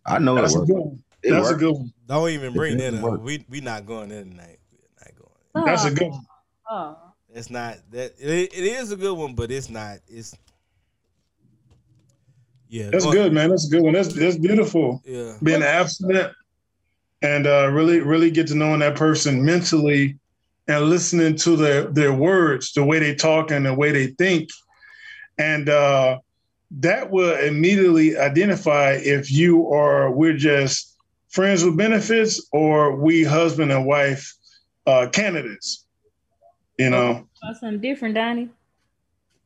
I know That's it a works. good one. It That's a good one. Don't even bring It that up. work. We we not going there tonight. We're not going. That's a good one. Oh, It's not that. It, it is a good one, but it's not. It's yeah. That's good, man. That's a good one. That's that's beautiful. Yeah. Being abstinent and uh, really, really get to knowing that person mentally and listening to their their words, the way they talk and the way they think, and uh, that will immediately identify if you are we're just friends with benefits or we husband and wife uh, candidates. You know, about something different, Donnie.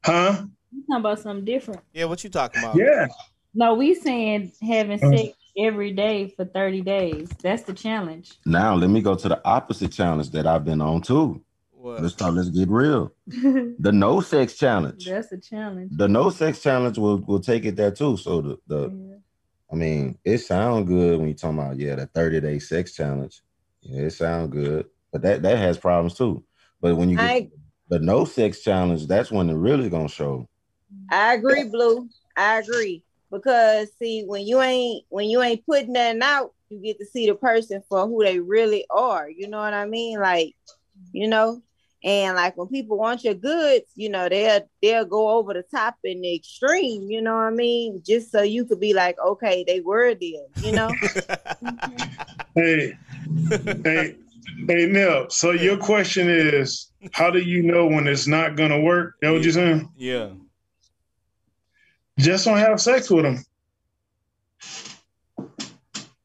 huh? You talking about something different? Yeah. What you talking about? Yeah. No, we saying having sex every day for thirty days. That's the challenge. Now let me go to the opposite challenge that I've been on too. What? Let's talk. Let's get real. [laughs] The no sex challenge. That's a challenge. The no sex challenge will will take it there too. So the the Yeah. I mean, it sounds good when you talking about yeah the thirty day sex challenge. Yeah, it sounds good, but that that has problems too. But when you get I the no sex challenge, that's when it really gonna show. I agree, Blue. I agree because see, when you ain't when you ain't putting nothing out, you get to see the person for who they really are. You know what I mean? Like, you know, and like when people want your goods, you know, they'll they'll go over the top in the extreme. You know what I mean? Just so you could be like, okay, they worthy. of, You know? [laughs] Hey, hey, hey, Neil. So your question is, how do you know when it's not gonna work? That what you're saying? yeah. Just don't have sex with them.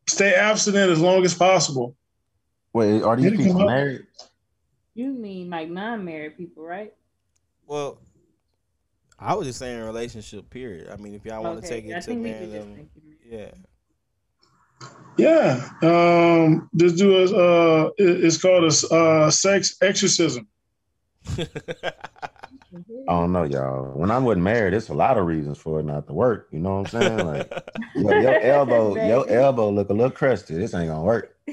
Stay abstinent as long as possible. Wait, are these Did it come people up? married? You mean like non-married people, right? Well, I was just saying relationship. Period. I mean, if y'all want to Okay, take I it to think married just level, yeah. Yeah. Um, this do is uh, it's called a uh, sex exorcism. [laughs] Mm-hmm. I don't know, y'all. When I wasn't married, it's a lot of reasons for it not to work. You know what I'm saying? Like [laughs] your, your elbow, your elbow look a little crusty. This ain't gonna work. [laughs]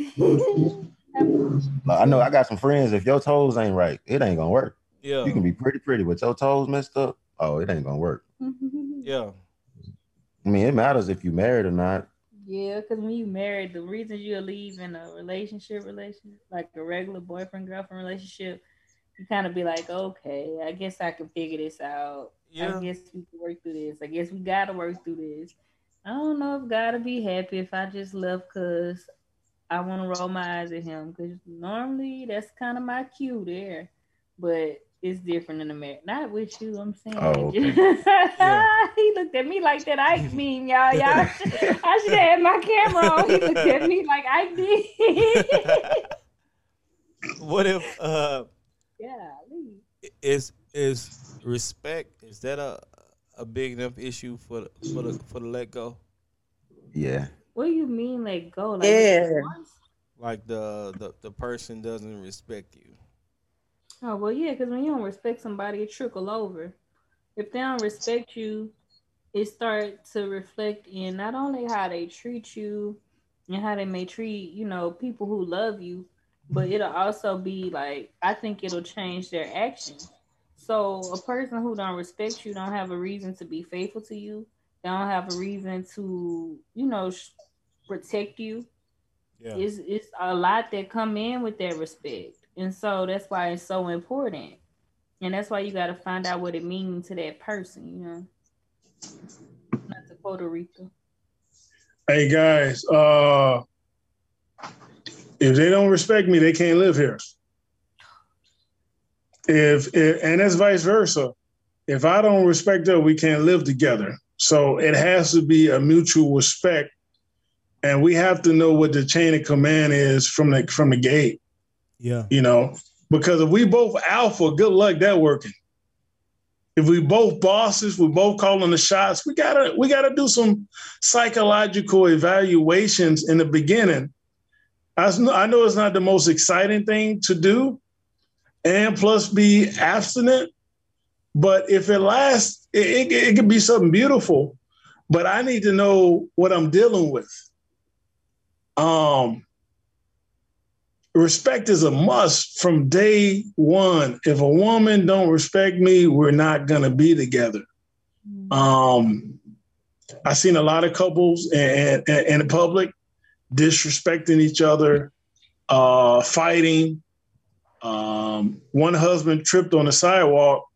I know I got some friends. If your toes ain't right, it ain't gonna work. yeah. You can be pretty pretty, but your toes messed up. Oh, it ain't gonna work. Mm-hmm. yeah. I mean, it matters if you married or not. Yeah, because when you married, the reasons you leave in a relationship, relationship, like a regular boyfriend girlfriend relationship, you kind of be like, okay, I guess I can figure this out. Yeah. I guess we can work through this. I guess we gotta work through this. I don't know if God would be happy if I just left because I want to roll my eyes at him. Because normally that's kind of my cue there, but it's different in marriage. Not with you, I'm saying. Oh, okay. [laughs] he looked at me like that. I [laughs] mean, y'all, y'all. [laughs] I should have had my camera on. He looked at me like I did. what if uh yeah, is is respect is that a a big enough issue for the, for the for the let go? Yeah. what do you mean let go? Like Yeah. Like the the, the person doesn't respect you. Oh well, yeah, because when you don't respect somebody, it trickle over. If they don't respect you, it start to reflect in not only how they treat you and how they may treat you know people who love you, but it'll also be like I think it'll change their actions. So a person who don't respect you don't have a reason to be faithful to you. They don't have a reason to you know sh- protect you Yeah. it's it's a lot that come in with that respect and so that's why it's so important and that's why you got to find out what it means to that person you know not to Puerto Rico Hey guys, uh, if they don't respect me, they can't live here. If, if and it's vice versa. If I don't respect her, we can't live together. So it has to be a mutual respect, and we have to know what the chain of command is from the from the gate. Yeah. You know, because if we both alpha, good luck that working. If we both bosses, we both calling the shots. We gotta we gotta do some psychological evaluations in the beginning. I, know it's not the most exciting thing to do, and plus be abstinent. But if it lasts, it, it, it could be something beautiful. but I need to know what I'm dealing with. Um, respect is a must from day one. If a woman don't respect me, we're not gonna be together. Um, I've seen a lot of couples in, in, in the public disrespecting each other, uh, fighting. Um, one husband tripped on the sidewalk.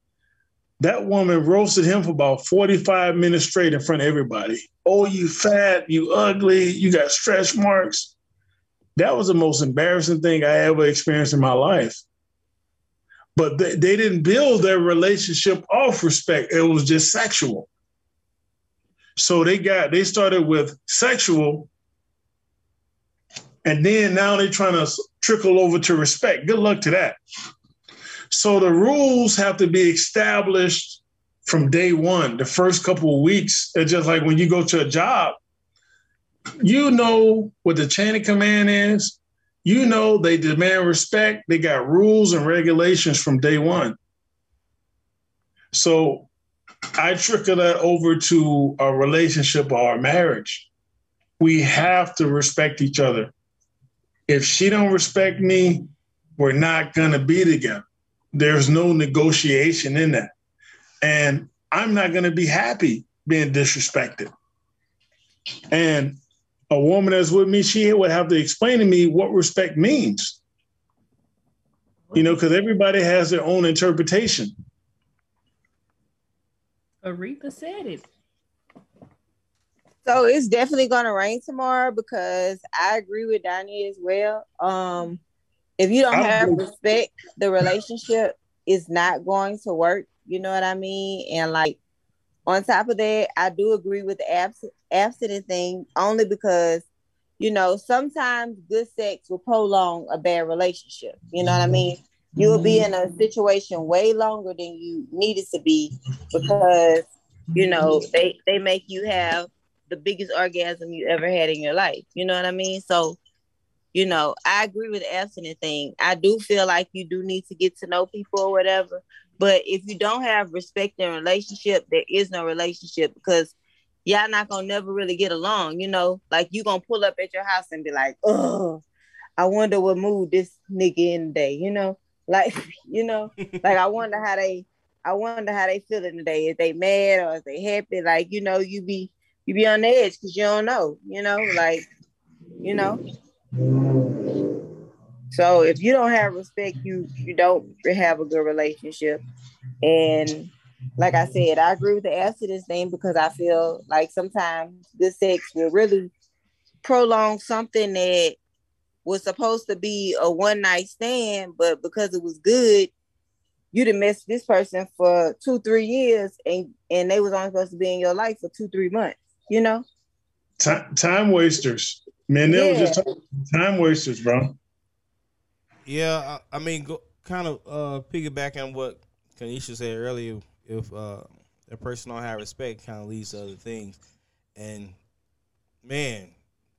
That woman roasted him for about 45 minutes straight in front of everybody. Oh, you fat, you ugly, you got stretch marks. That was the most embarrassing thing I ever experienced in my life. But they, they didn't build their relationship off respect, it was just sexual. So they got they started with sexual, and then now they're trying to trickle over to respect. Good luck to that. So the rules have to be established from day one. The first couple of weeks, it's just like when you go to a job, you know what the chain of command is. You know they demand respect. They got rules and regulations from day one. So I trickle that over to our relationship or a marriage. We have to respect each other. If she don't respect me, we're not gonna be together. There's no negotiation in that. And I'm not gonna be happy being disrespected. And a woman that's with me, she would have to explain to me what respect means. You know, because everybody has their own interpretation. Aretha said it. So it's definitely gonna rain tomorrow because I agree with Donnie as well. Um, if you don't have respect, the relationship is not going to work. You know what I mean? And like on top of that, I do agree with the abs- abstinent thing only because you know sometimes good sex will prolong a bad relationship. You know what I mean? You will be in a situation way longer than you needed to be because you know they they make you have the biggest orgasm you ever had in your life. You know what I mean? So, you know, I agree with the thing. I do feel like you do need to get to know people or whatever. But if you don't have respect in a relationship, there is no relationship because y'all not gonna never really get along. You know, like you gonna pull up at your house and be like, "Oh, I wonder what mood this nigga in today." You know, [laughs] like you know, like I wonder how they, I wonder how they feeling today. Is they mad or is they happy? Like you know, you be you be on the edge because you don't know. You know, like you know. So if you don't have respect, you you don't have a good relationship. And like I said, I agree with the abstinence thing because I feel like sometimes good sex will really prolong something that was supposed to be a one night stand, but because it was good, you'd have messed this person for two, three years, and and they was only supposed to be in your life for two, three months. You know? Time, time wasters. Man, they were Yeah. just time wasters, bro. Yeah, I, I mean, go, kind of uh, piggyback on what Kaneshia said earlier. If uh, a person don't have respect, kind of leads to other things. And man,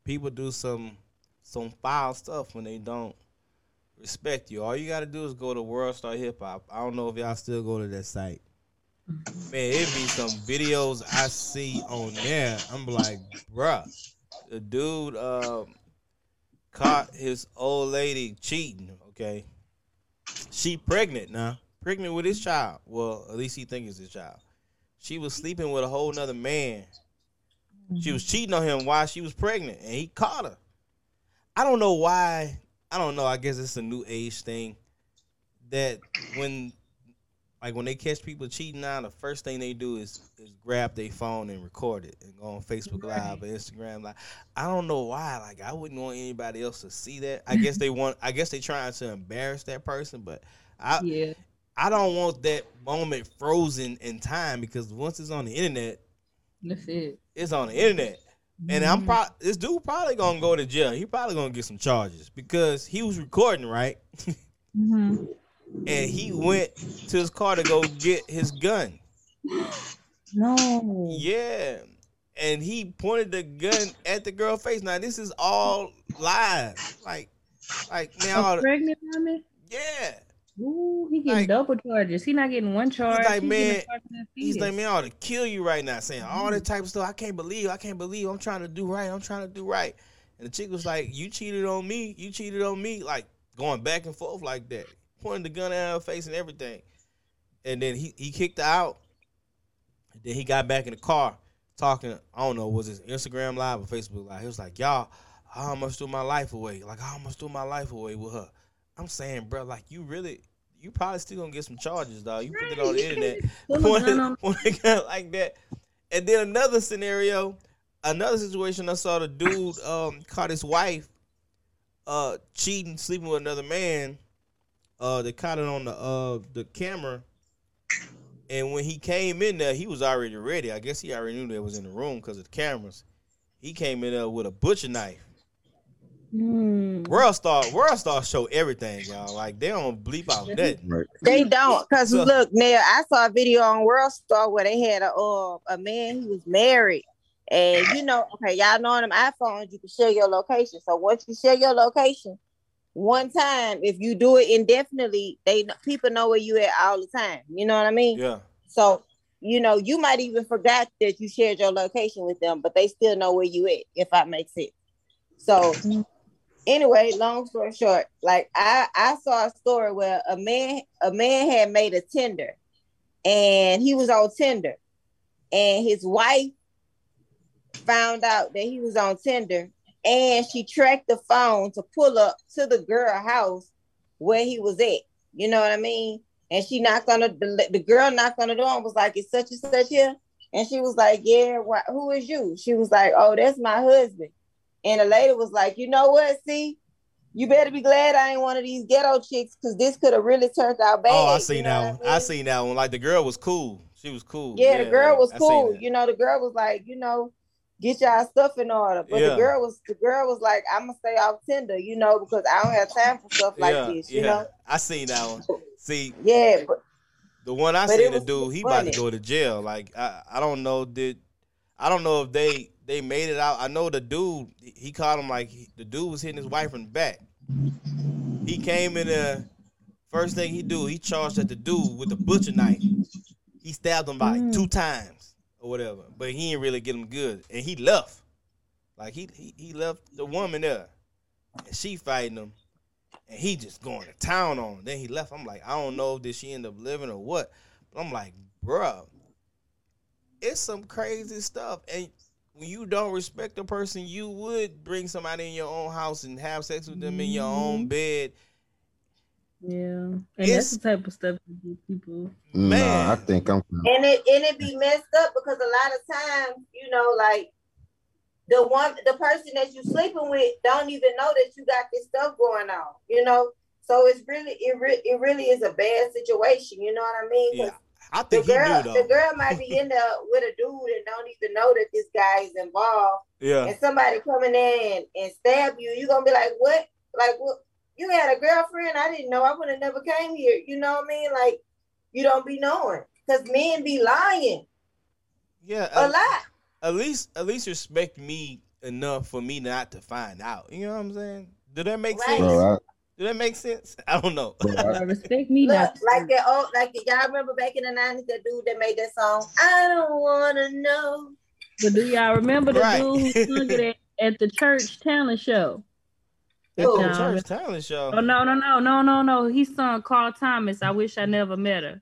people do some some foul stuff when they don't respect you. All you got to do is go to World Star Hip Hop. I don't know if y'all still go to that site. Man, it be some videos I see on there. I'm like, bruh, the dude um, caught his old lady cheating. Okay, she pregnant now, pregnant with his child. Well, at least he thinks it's his child. She was sleeping with a whole nother man. She was cheating on him while she was pregnant, and he caught her. I don't know why. I don't know. I guess it's a new age thing that when, like, when they catch people cheating now, the first thing they do is is grab their phone and record it and go on Facebook Live or Instagram Live. I don't know why. Like, I wouldn't want anybody else to see that. I guess they want. I guess they trying to embarrass that person, but I [laughs] Yeah. I don't want that moment frozen in time because once it's on the internet, That's it. it's on the internet. And I'm pro- this dude probably gonna go to jail. He probably gonna get some charges because he was recording, right? [laughs] Mm-hmm. And he went to his car to go get his gun. No. Yeah. And he pointed the gun at the girl face. Now this is all live. Like like all the- pregnant woman? yeah. Ooh, he getting Like- double charges. He not getting one charge. like, He man, He's like, man, I ought to kill you right now, saying all Mm-hmm. that type of stuff. I can't believe, I can't believe. I'm trying to do right. I'm trying to do right. And the chick was like, you cheated on me. You cheated on me. Like going back and forth like that, pointing the gun at her face and everything. And then he he kicked her out. And then he got back in the car talking. I don't know, was it Instagram live or Facebook live? He was like, y'all, I almost threw my life away. Like I almost threw my life away with her. I'm saying, bro, like you really. You probably still gonna get some charges, dog. You put it on the internet [laughs] Pull a point, gun on- [laughs] point a like that. And then another scenario, another situation I saw the dude um caught his wife uh cheating, sleeping with another man. Uh they caught it on the uh the camera. And when he came in there, he was already ready. I guess he already knew that was in the room because of the cameras. He came in there with a butcher knife. Hmm. World Star, World Star show everything, y'all. Like they don't bleep out that. Right. They don't, cause So- look, now I saw a video on World Star where they had a uh, a man he was married, and you know, okay, y'all know on them iPhones you can share your location. So once you share your location, one time, if you do it indefinitely, they people know where you at all the time. You know what I mean? Yeah. So you know, you might even forgot that you shared your location with them, but they still know where you at. If I makes sense. So anyway, long story short, like I I saw a story where a man a man had made a Tinder, and he was on Tinder, and his wife found out that he was on Tinder, and she tracked the phone to pull up to the girl house where he was at. You know what I mean? And she knocked on the the, girl knocked on the door and was like, "It's such and such here." And she was like, "Yeah, why, who is you?" She was like, "Oh, that's my husband." And the lady was like, "You know what? See, you better be glad I ain't one of these ghetto chicks because this could have really turned out bad." Oh, I you seen know that one. I I mean? seen that one. Like the girl was cool. She was cool. Yeah, the girl was I cool. You know, the girl was like, you know, get y'all stuff in order. But Yeah. the girl was the girl was like, I'm gonna stay off Tinder, you know, because I don't have time for stuff like yeah, this, you yeah. know. I seen that one. See, Yeah, but the one I seen the dude, he about to go to jail. Like I, I don't know, did I don't know if they they made it out. I know the dude, he called him like he- the dude was hitting his wife in the back. He came in there. First thing he do, he charged at the dude with the butcher knife. He stabbed him by Mm. two times or whatever, but he didn't really get him good, and he left. Like he he, he left the woman there, and she fighting him, and he just going to town on. Him. Then he left. I'm like, I don't know, did she end up living or what? But I'm like, bruh, it's some crazy stuff, and when you don't respect a person, you would bring somebody in your own house and have sex with them in your own Mhm. bed. Yeah, and It's- that's the type of stuff that get people. Man, Nah, I think I'm. and it and it be messed up because a lot of times, you know, like the one the person that you sleeping with don't even know that you got this stuff going on, you know. So it's really it, re- it really is a bad situation, you know what I mean? yeah, I The think he girl, knew the girl might be [laughs] in there with a dude and don't even know that this guy is involved. Yeah, and somebody coming in and, and stab you, you're gonna be like, what? Like, what? You had a girlfriend? I didn't know. I would have never came here. You know what I mean? Like, you don't be knowing because men be lying yeah. a At, lot. at least, at least respect me enough for me not to find out. You know what I'm saying? Did that make Right. sense? Bro, I, Did that make sense? I don't know. bro, I, [laughs] respect me, Look, not like that old, like y'all remember back in the nineties, that dude that made that song. I don't wanna know. But do y'all remember the Right. dude who sung it at, at the church talent show? At the Who? No, church talent show. Oh no, no, no, no, no, no. He sung Carl Thomas. I wish I never met her.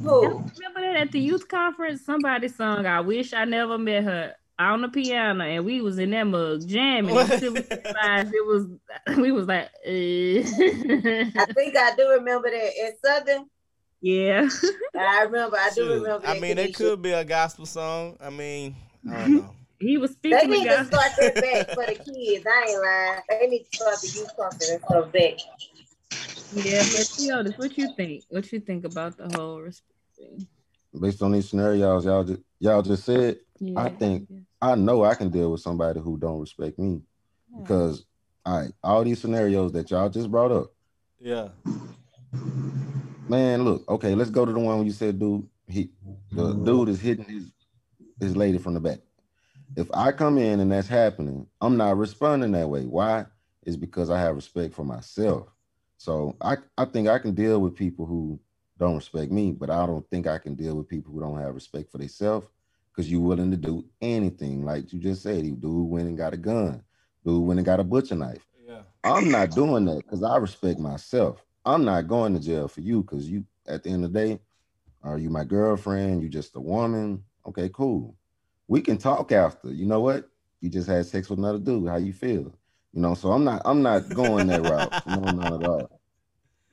Y'all Who? remember that at the youth conference? Somebody sung I wish I never met her on the piano and we was in that mug jamming until we realized it was [laughs] we was like I uh. think I do remember that in Southern. yeah. I remember. I do Shoot. remember. I mean, it could be a gospel song. I mean, I don't know. He was They speaking need to to start that [laughs] back for the kids. I ain't lying. They need to start the youth conference and stuff back. Yeah, but Theodis, what you think? What you think about the whole respect thing? based on these scenarios y'all just y'all just said, Yeah. I think- I know I can deal with somebody who don't respect me because all right, all these scenarios that y'all just brought up, Yeah. man. Look, okay, let's go to the one where you said, dude, he the mm-hmm. dude is hitting his his lady from the back. If I come in and that's happening, I'm not responding that way. Why? Is because I have respect for myself. So I, I think I can deal with people who don't respect me, but I don't think I can deal with people who don't have respect for themselves because you're willing to do anything. Like you just said, dude went and got a gun, dude went and got a butcher knife. Yeah. I'm not doing that because I respect myself. I'm not going to jail for you because you, at the end of the day, are you my girlfriend? You just a woman? Okay, cool. We can talk after. You know what? You just had sex with another dude. How you feel? You know, so I'm not I'm not going that route. [laughs] No, not at all.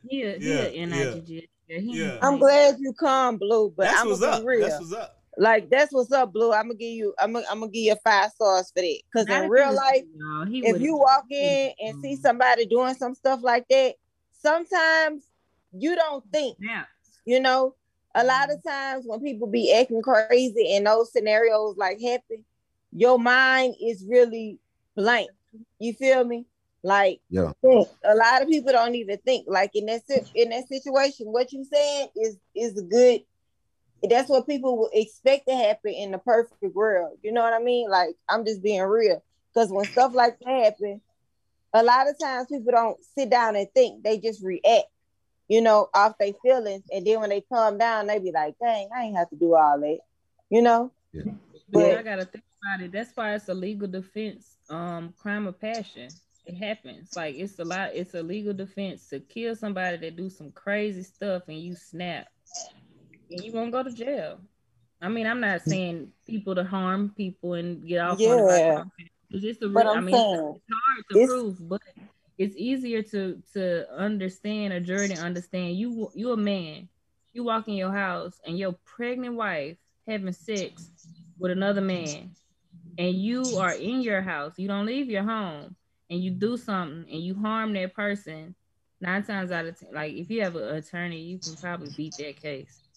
Yeah, Yeah, yeah, yeah. I just yeah, he Yeah. I'm glad you come, Blue, but That's I'm what's up. real. That's what's up. like that's what's up, Blue. I'm gonna give you. I'm gonna, I'm gonna give you five stars for that. Because Not in real life, no, if you walk in and see somebody doing some stuff like that, sometimes you don't think. yeah, You know, a lot of times when people be acting crazy and those scenarios like happen, your mind is really blank. You feel me? Like Yeah. a lot of people don't even think. Like in that in that situation, what you saying is is good. That's what people would expect to happen in the perfect world. You know what I mean? Like I'm just being real. Because when stuff like that happen, a lot of times people don't sit down and think. They just react, you know, off their feelings. And then when they calm down, they be like, dang, I ain't have to do all that. You know? Yeah. But But I gotta think about it. That's why it's a legal defense, um, crime of passion. It happens. Like it's a lot. It's a legal defense to kill somebody that do some crazy stuff and you snap, and you won't go to jail. I mean, I'm not saying people to harm people and get off. on it by Yeah. It's just a But real. I I'm mean, saying, it's hard to it's- prove, but it's easier to to understand a jury to understand. You you a man, you walk in your house and your pregnant wife having sex with another man, and you are in your house. You don't leave your home, and you do something and you harm that person. Nine times out of ten, like if you have an attorney, you can probably beat that case.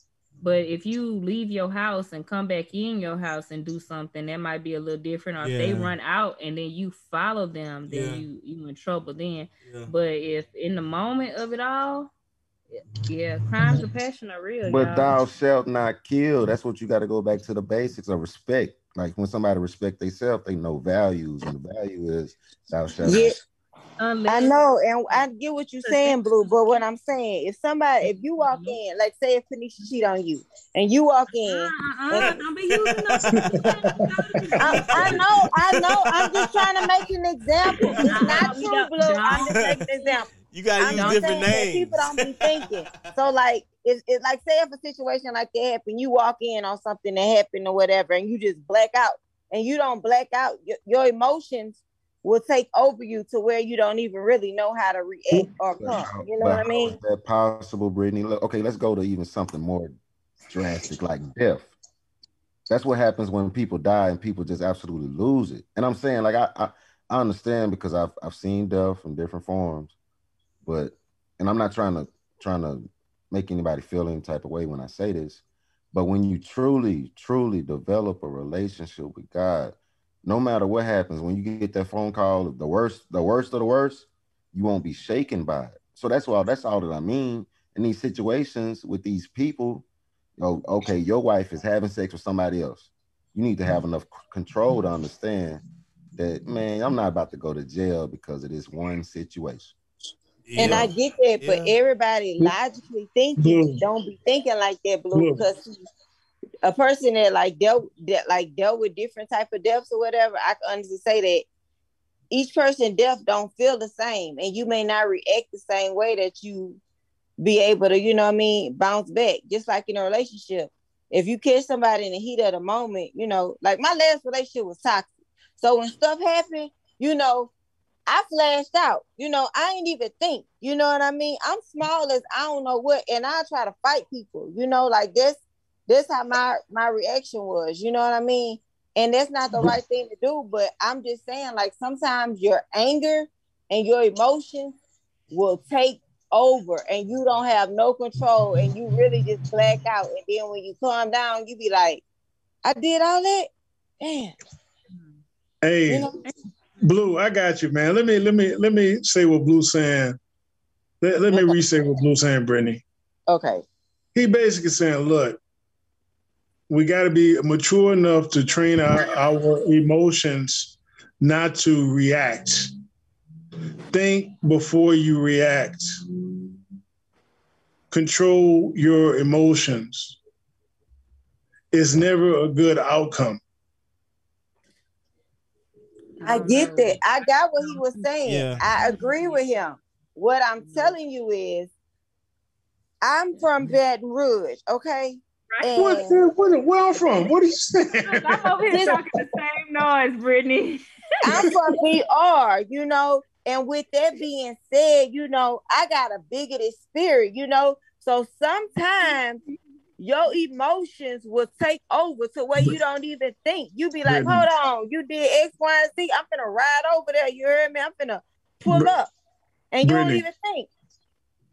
But if you leave your house and come back in your house and do something, that might be a little different. Or if they run out and then you follow them, then Yeah. you you in trouble then. Yeah. But if in the moment of it all, yeah, mm-hmm. crimes of passion are real. But y'all. thou shalt not kill. That's what you got to go back to the basics of respect. Like when somebody respect themselves, they know values, and the value is thou shalt. Yeah. Not. Unless, I know, and I get what you're saying, Blue. But what I'm saying, if somebody, if you walk in, like say if Kaneshia cheat on you, and you walk in, Uh-uh, don't be using. [laughs] I, I know, I know. I'm just trying to make an example. It's not true, don't- Blue. I'm just making an example. [laughs] You gotta I'm use different saying names. people don't be thinking. So like it's, it's like say if a situation like that happen, you walk in on something that happened or whatever, and you just black out, and you don't black out, your, your emotions will take over you to where you don't even really know how to react or come. You know but what I mean? is that possible, Brittany? Look, okay, let's go to even something more drastic like death. That's what happens when people die and people just absolutely lose it. And I'm saying, like, I I, I understand because I've I've seen death in different forms, but and I'm not trying to trying to make anybody feel any type of way when I say this, but when you truly, truly develop a relationship with God, no matter what happens, when you get that phone call, the worst, the worst of the worst, you won't be shaken by it. So that's all. That's all that I mean. In these situations with these people, oh, okay, your wife is having sex with somebody else. You need to have enough control to understand that, man, I'm not about to go to jail because of this one situation. And I get that, but everybody logically thinking Blue. don't be thinking like that, Blue, Blue. because a person that like dealt that like dealt with different type of deaths or whatever, I can honestly say that each person death don't feel the same, and you may not react the same way that you be able to, you know what I mean, bounce back. Just like in a relationship, if you catch somebody in the heat of the moment, you know, like my last relationship was toxic. So when stuff happened, you know, I flashed out. You know, I ain't even think. You know what I mean? I'm small as I don't know what, and I try to fight people. You know, like this. This how my my reaction was. You know what I mean? And that's not the right thing to do. But I'm just saying, like sometimes your anger and your emotions will take over, and you don't have no control, and you really just black out. And then when you calm down, you be like, "I did all that." Damn. Hey, You know? Blue, I got you, man. Let me let me let me say what Blue's saying. Let, let me re-say what Blue's saying, Brittany. Okay. He basically saying, look, we got to be mature enough to train our, our emotions not to react. Think before you react. control your emotions It's never a good outcome. I get that. I got what he was saying. Yeah. I agree with him. What I'm telling you is, I'm from Baton Rouge, okay? What, And where, where I'm from? What are you saying? I'm over here talking the same noise, Brittany. [laughs] I'm from BR, you know. And with that being said, you know, I got a bigoted spirit, you know. So sometimes your emotions will take over to where you don't even think. You be like, hold on, you did X, Y, and Z. I'm gonna ride over there. You heard me? I'm gonna pull up. And you Brittany. don't even think.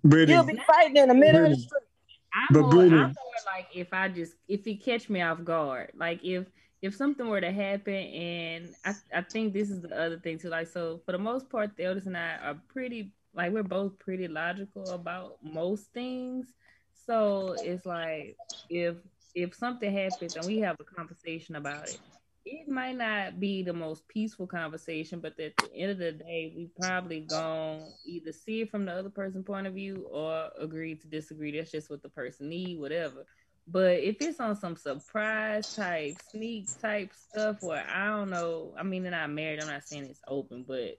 Brittany, You'll be fighting in the middle of the street. I'm But more, I'm more like if I just if he catch me off guard, like if if something were to happen, and I I think this is the other thing too. Like so, for the most part, the eldest and I are pretty like we're both pretty logical about most things. So it's like if if something happens and we have a conversation about it, it might not be the most peaceful conversation, but at the end of the day, we probably gonna either see it from the other person's point of view or agree to disagree. That's just what the person need, whatever. But if it's on some surprise type, sneak type stuff where I don't know, I mean, they're not married. I'm not saying it's open, but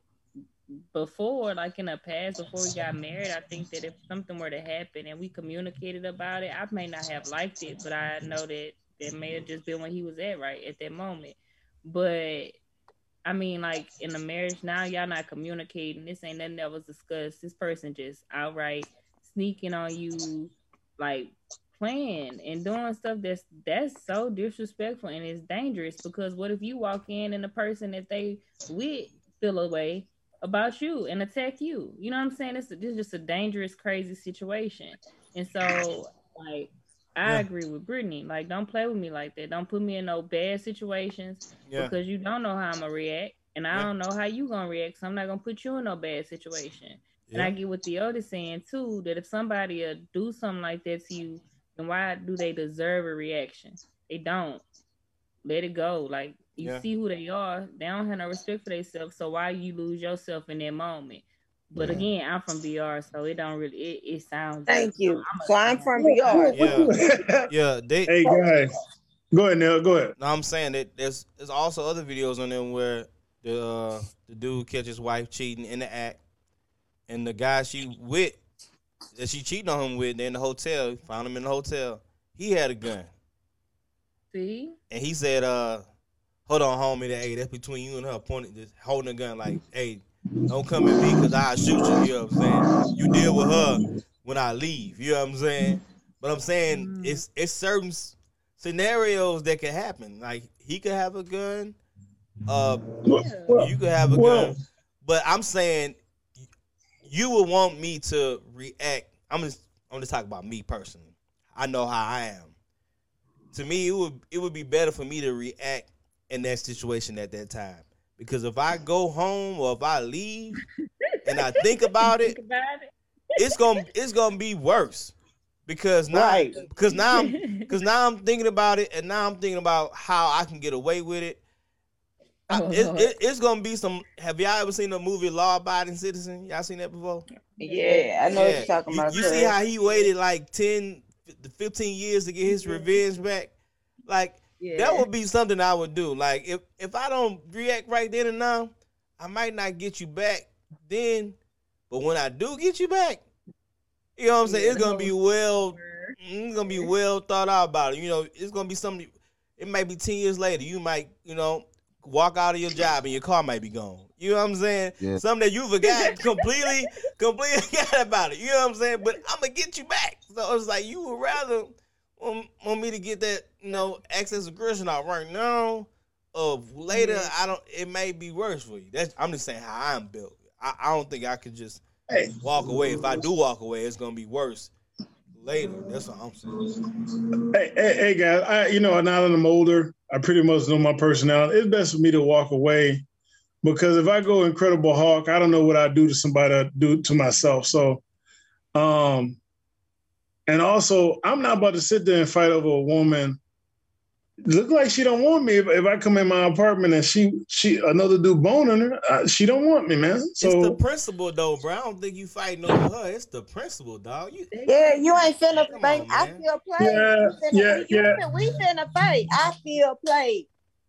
before, like in the past, before we got married, I think that if something were to happen and we communicated about it, I may not have liked it, but I know that that may have just been when he was at right at that moment. But I mean, like in the marriage now, y'all not communicating. This ain't nothing that was discussed. This person just outright sneaking on you, like playing and doing stuff that's that's so disrespectful and it's dangerous because what if you walk in and the person that they with feel away about you and attack you? You know what I'm saying? It's, this is just a dangerous, crazy situation. And so, like, I Yeah. agree with Brittany. Like, don't play with me like that. Don't put me in no bad situations Yeah. because you don't know how I'm gonna react, and I Yeah. don't know how you gonna react. So I'm not gonna put you in no bad situation. And I get what the other saying too that if somebody uh, do something like that to you, then why do they deserve a reaction? They don't. Let it go. Like you see who they are. They don't have no respect for themselves. So why you lose yourself in that moment? But Yeah. again, I'm from BR, so it don't really. It, it sounds. Thank you. I'm a- So I'm from BR. Yeah. [laughs] Yeah, they hey guys, go ahead, Nell. Go ahead. No, I'm saying that there's there's also other videos on them where the uh, the dude catches wife cheating in the act, and the guy she with that she cheating on him with, they in the hotel, found him in the hotel. He had a gun, See, and he said, "Uh, hold on, homie, that hey, that's between you and her." Pointing, just holding a gun, like, "Hey, don't come at me, cause I'll shoot you." You know what I'm saying? You deal with her when I leave. You know what I'm saying? But I'm saying it's it's certain scenarios that could happen. Like he could have a gun. Uh, Well, you could have a well- gun, but I'm saying you would want me to react. I'm just I'm just talking about me personally. I know how I am. To me, it would it would be better for me to react in that situation at that time because if I go home or if I leave [laughs] and I think about it, think about it. it's gonna it's gonna be worse because now Right. because now I'm [laughs] because now I'm thinking about it and now I'm thinking about how I can get away with it. I- Oh, it- it- it's gonna be some. Have y'all ever seen the movie Law Abiding Citizen? Y'all seen that before? Yeah, I know what you're talking you, about. You cuz. see how he waited like 10, 15 years to get his revenge back? Like Yeah. that would be something I would do. Like if if I don't react right then and now, I might not get you back then. But when I do get you back, you know what I'm saying? Yeah, it's gonna be well it's gonna be well thought out about it. You know, it's gonna be something it might be 10 years later. You might, you know, walk out of your job and your car might be gone. You know what I'm saying? Yeah. Something that you forgot completely, [laughs] completely [laughs] forgot about it. You know what I'm saying? But I'm gonna get you back. So it's like you would rather want, want me to get that, you know, access aggression out right now. Of later, Yeah. I don't. It may be worse for you. That's. I'm just saying how I'm built. I, I don't think I could just Hey, walk away. If I do walk away, it's gonna be worse later. That's what I'm saying. hey, hey, hey, guys. I, you know, now that I'm older, I pretty much know my personality. It's best for me to walk away because if I go Incredible Hulk, I don't know what I'd do to somebody. I'd do to myself. So, um, and also, I'm not about to sit there and fight over a woman look like she don't want me. If, if I come in my apartment and she she another dude boning her, uh, she don't want me, man. So it's the So principle though, bro. I don't think you fighting over her. It's the principle, dog. You Yeah, you ain't finna Come fight. I feel played. Yeah, You finna- yeah, you yeah. finna- We finna fight. I feel played.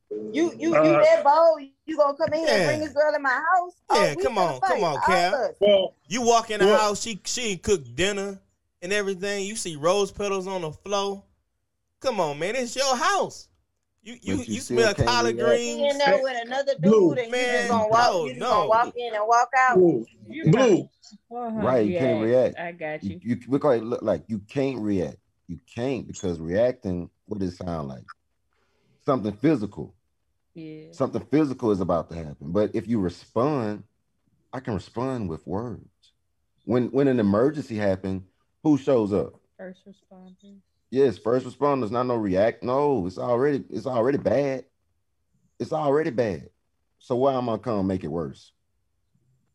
You you you Uh, that bold? You gonna come in here Yeah. and bring this girl in my house? Oh, Yeah, we come finna on, come on, all Kal. well, you walk in the Well- house, she she ain't cooked dinner and everything. You see rose petals on the floor. Come on, man. It's your house. You you, But you you still smell collard react. Be in greens. there with another dude, Blue. and you Man, just gonna walk. no, you just no. gonna walk in and walk out. blue, blue. Uh-huh. Right, you can't react. I got You, you. you we call it look like you can't react. You can't because reacting, what does it sound like? Something physical. Yeah. Something physical is about to happen. But if you respond, I can respond with words. When when an emergency happens, who shows up? First responders. Yes, first responders, not no react. No, it's already it's already bad. It's already bad. So why am I come make it worse?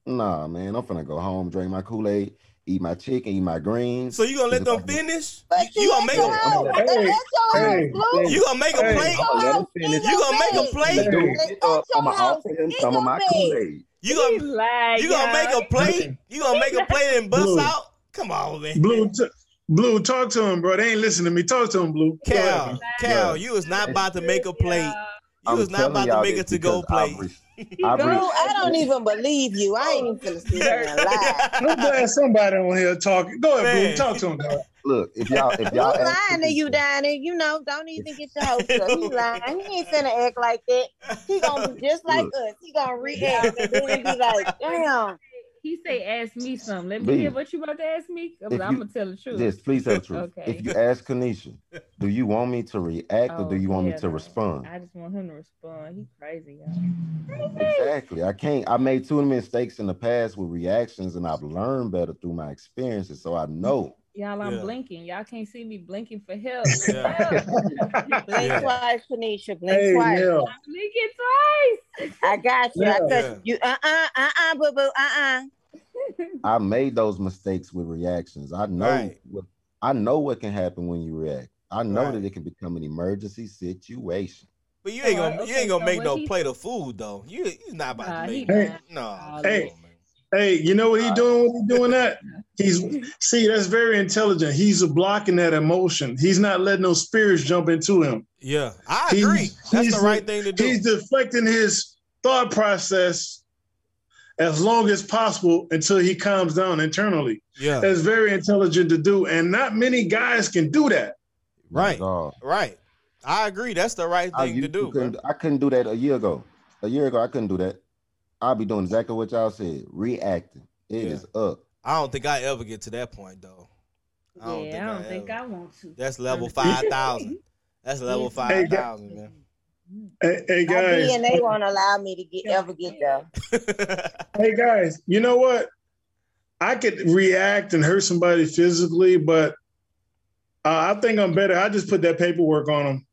Nah, man, I'm finna go home, drink my Kool-Aid, eat my chicken, eat my greens. So you gonna let them finish? You, you gonna make a house. Hey, That's your house, hey, you gonna make a plate? Your let him house finish. is You gonna make a plate? bed. Hey. That's Get up, your I'ma offer him some of my. Kool-Aid. You gonna you gonna make a plate? You gonna make a plate and bust out? Come on, man. Blue, t- Blue, talk to him, bro. They ain't listening to me. Talk to him, Blue. Kal. Kal, you is not about to make a plate. You I'm is not about to make this a to go because I've plate. re- I've re- I don't even believe you. I ain't even finna sit here and lie. I'm glad somebody on here talking. Go ahead, Man. Blue. Talk to him, bro. look if y'all if Blue y'all ask lying to you Tanisha- down there. You know, don't even get your hopes up. He [laughs] lying. He ain't finna act like that. He gonna be just like Look. us. He gonna react and then be like, [laughs] damn. He say, "Ask me something." Let me B. hear what you about to ask me. I'm If gonna tell the truth. Yes, please tell the truth. Okay. If you ask Kaneshia, do you want me to react or Oh, do you want me to no. respond? I just want him to respond. He crazy, y'all. Exactly. I can't. I made too many mistakes in the past with reactions, and I've learned better through my experiences. So I know. Y'all, I'm Yeah. blinking. Y'all can't see me blinking for help. Yeah. [laughs] Blink Yeah. twice, Kaneshia. Blink Hey, twice. yeah. I'm blinking twice. I got you. I Yeah. cut Yeah. you. Uh uh uh uh boo boo. Uh uh. I made those mistakes with reactions. I know. Right. What, I know what can happen when you react. I know Right. that it can become an emergency situation. But you ain't So, gonna you okay, ain't gonna so make no he- plate of food though. You he's not about Nah, to make Hey. no. Hey. on. Hey, you know what he doing? What he doing that? [laughs] He's see, that's very intelligent. He's blocking that emotion. He's not letting those spirits jump into him. Yeah, I He's- agree. That's he's the right thing to do. He's deflecting his thought process as long as possible until he calms down internally. Yeah, That's very intelligent to do, and not many guys can do that. Right. God. right. I agree. That's the right thing to used to do. couldn't, I couldn't do that a year ago. A year ago, I couldn't do that. I'll be doing exactly what y'all said, reacting. It Yeah. is up. I don't think I ever get to that point though. I don't yeah, think I don't I think. I want to. That's level five thousand. That's level five thousand, man. Hey, hey My guys, DNA won't allow me to get ever get there. [laughs] hey guys, you know what? I could react and hurt somebody physically, but uh, I think I'm better. I just put that paperwork on them.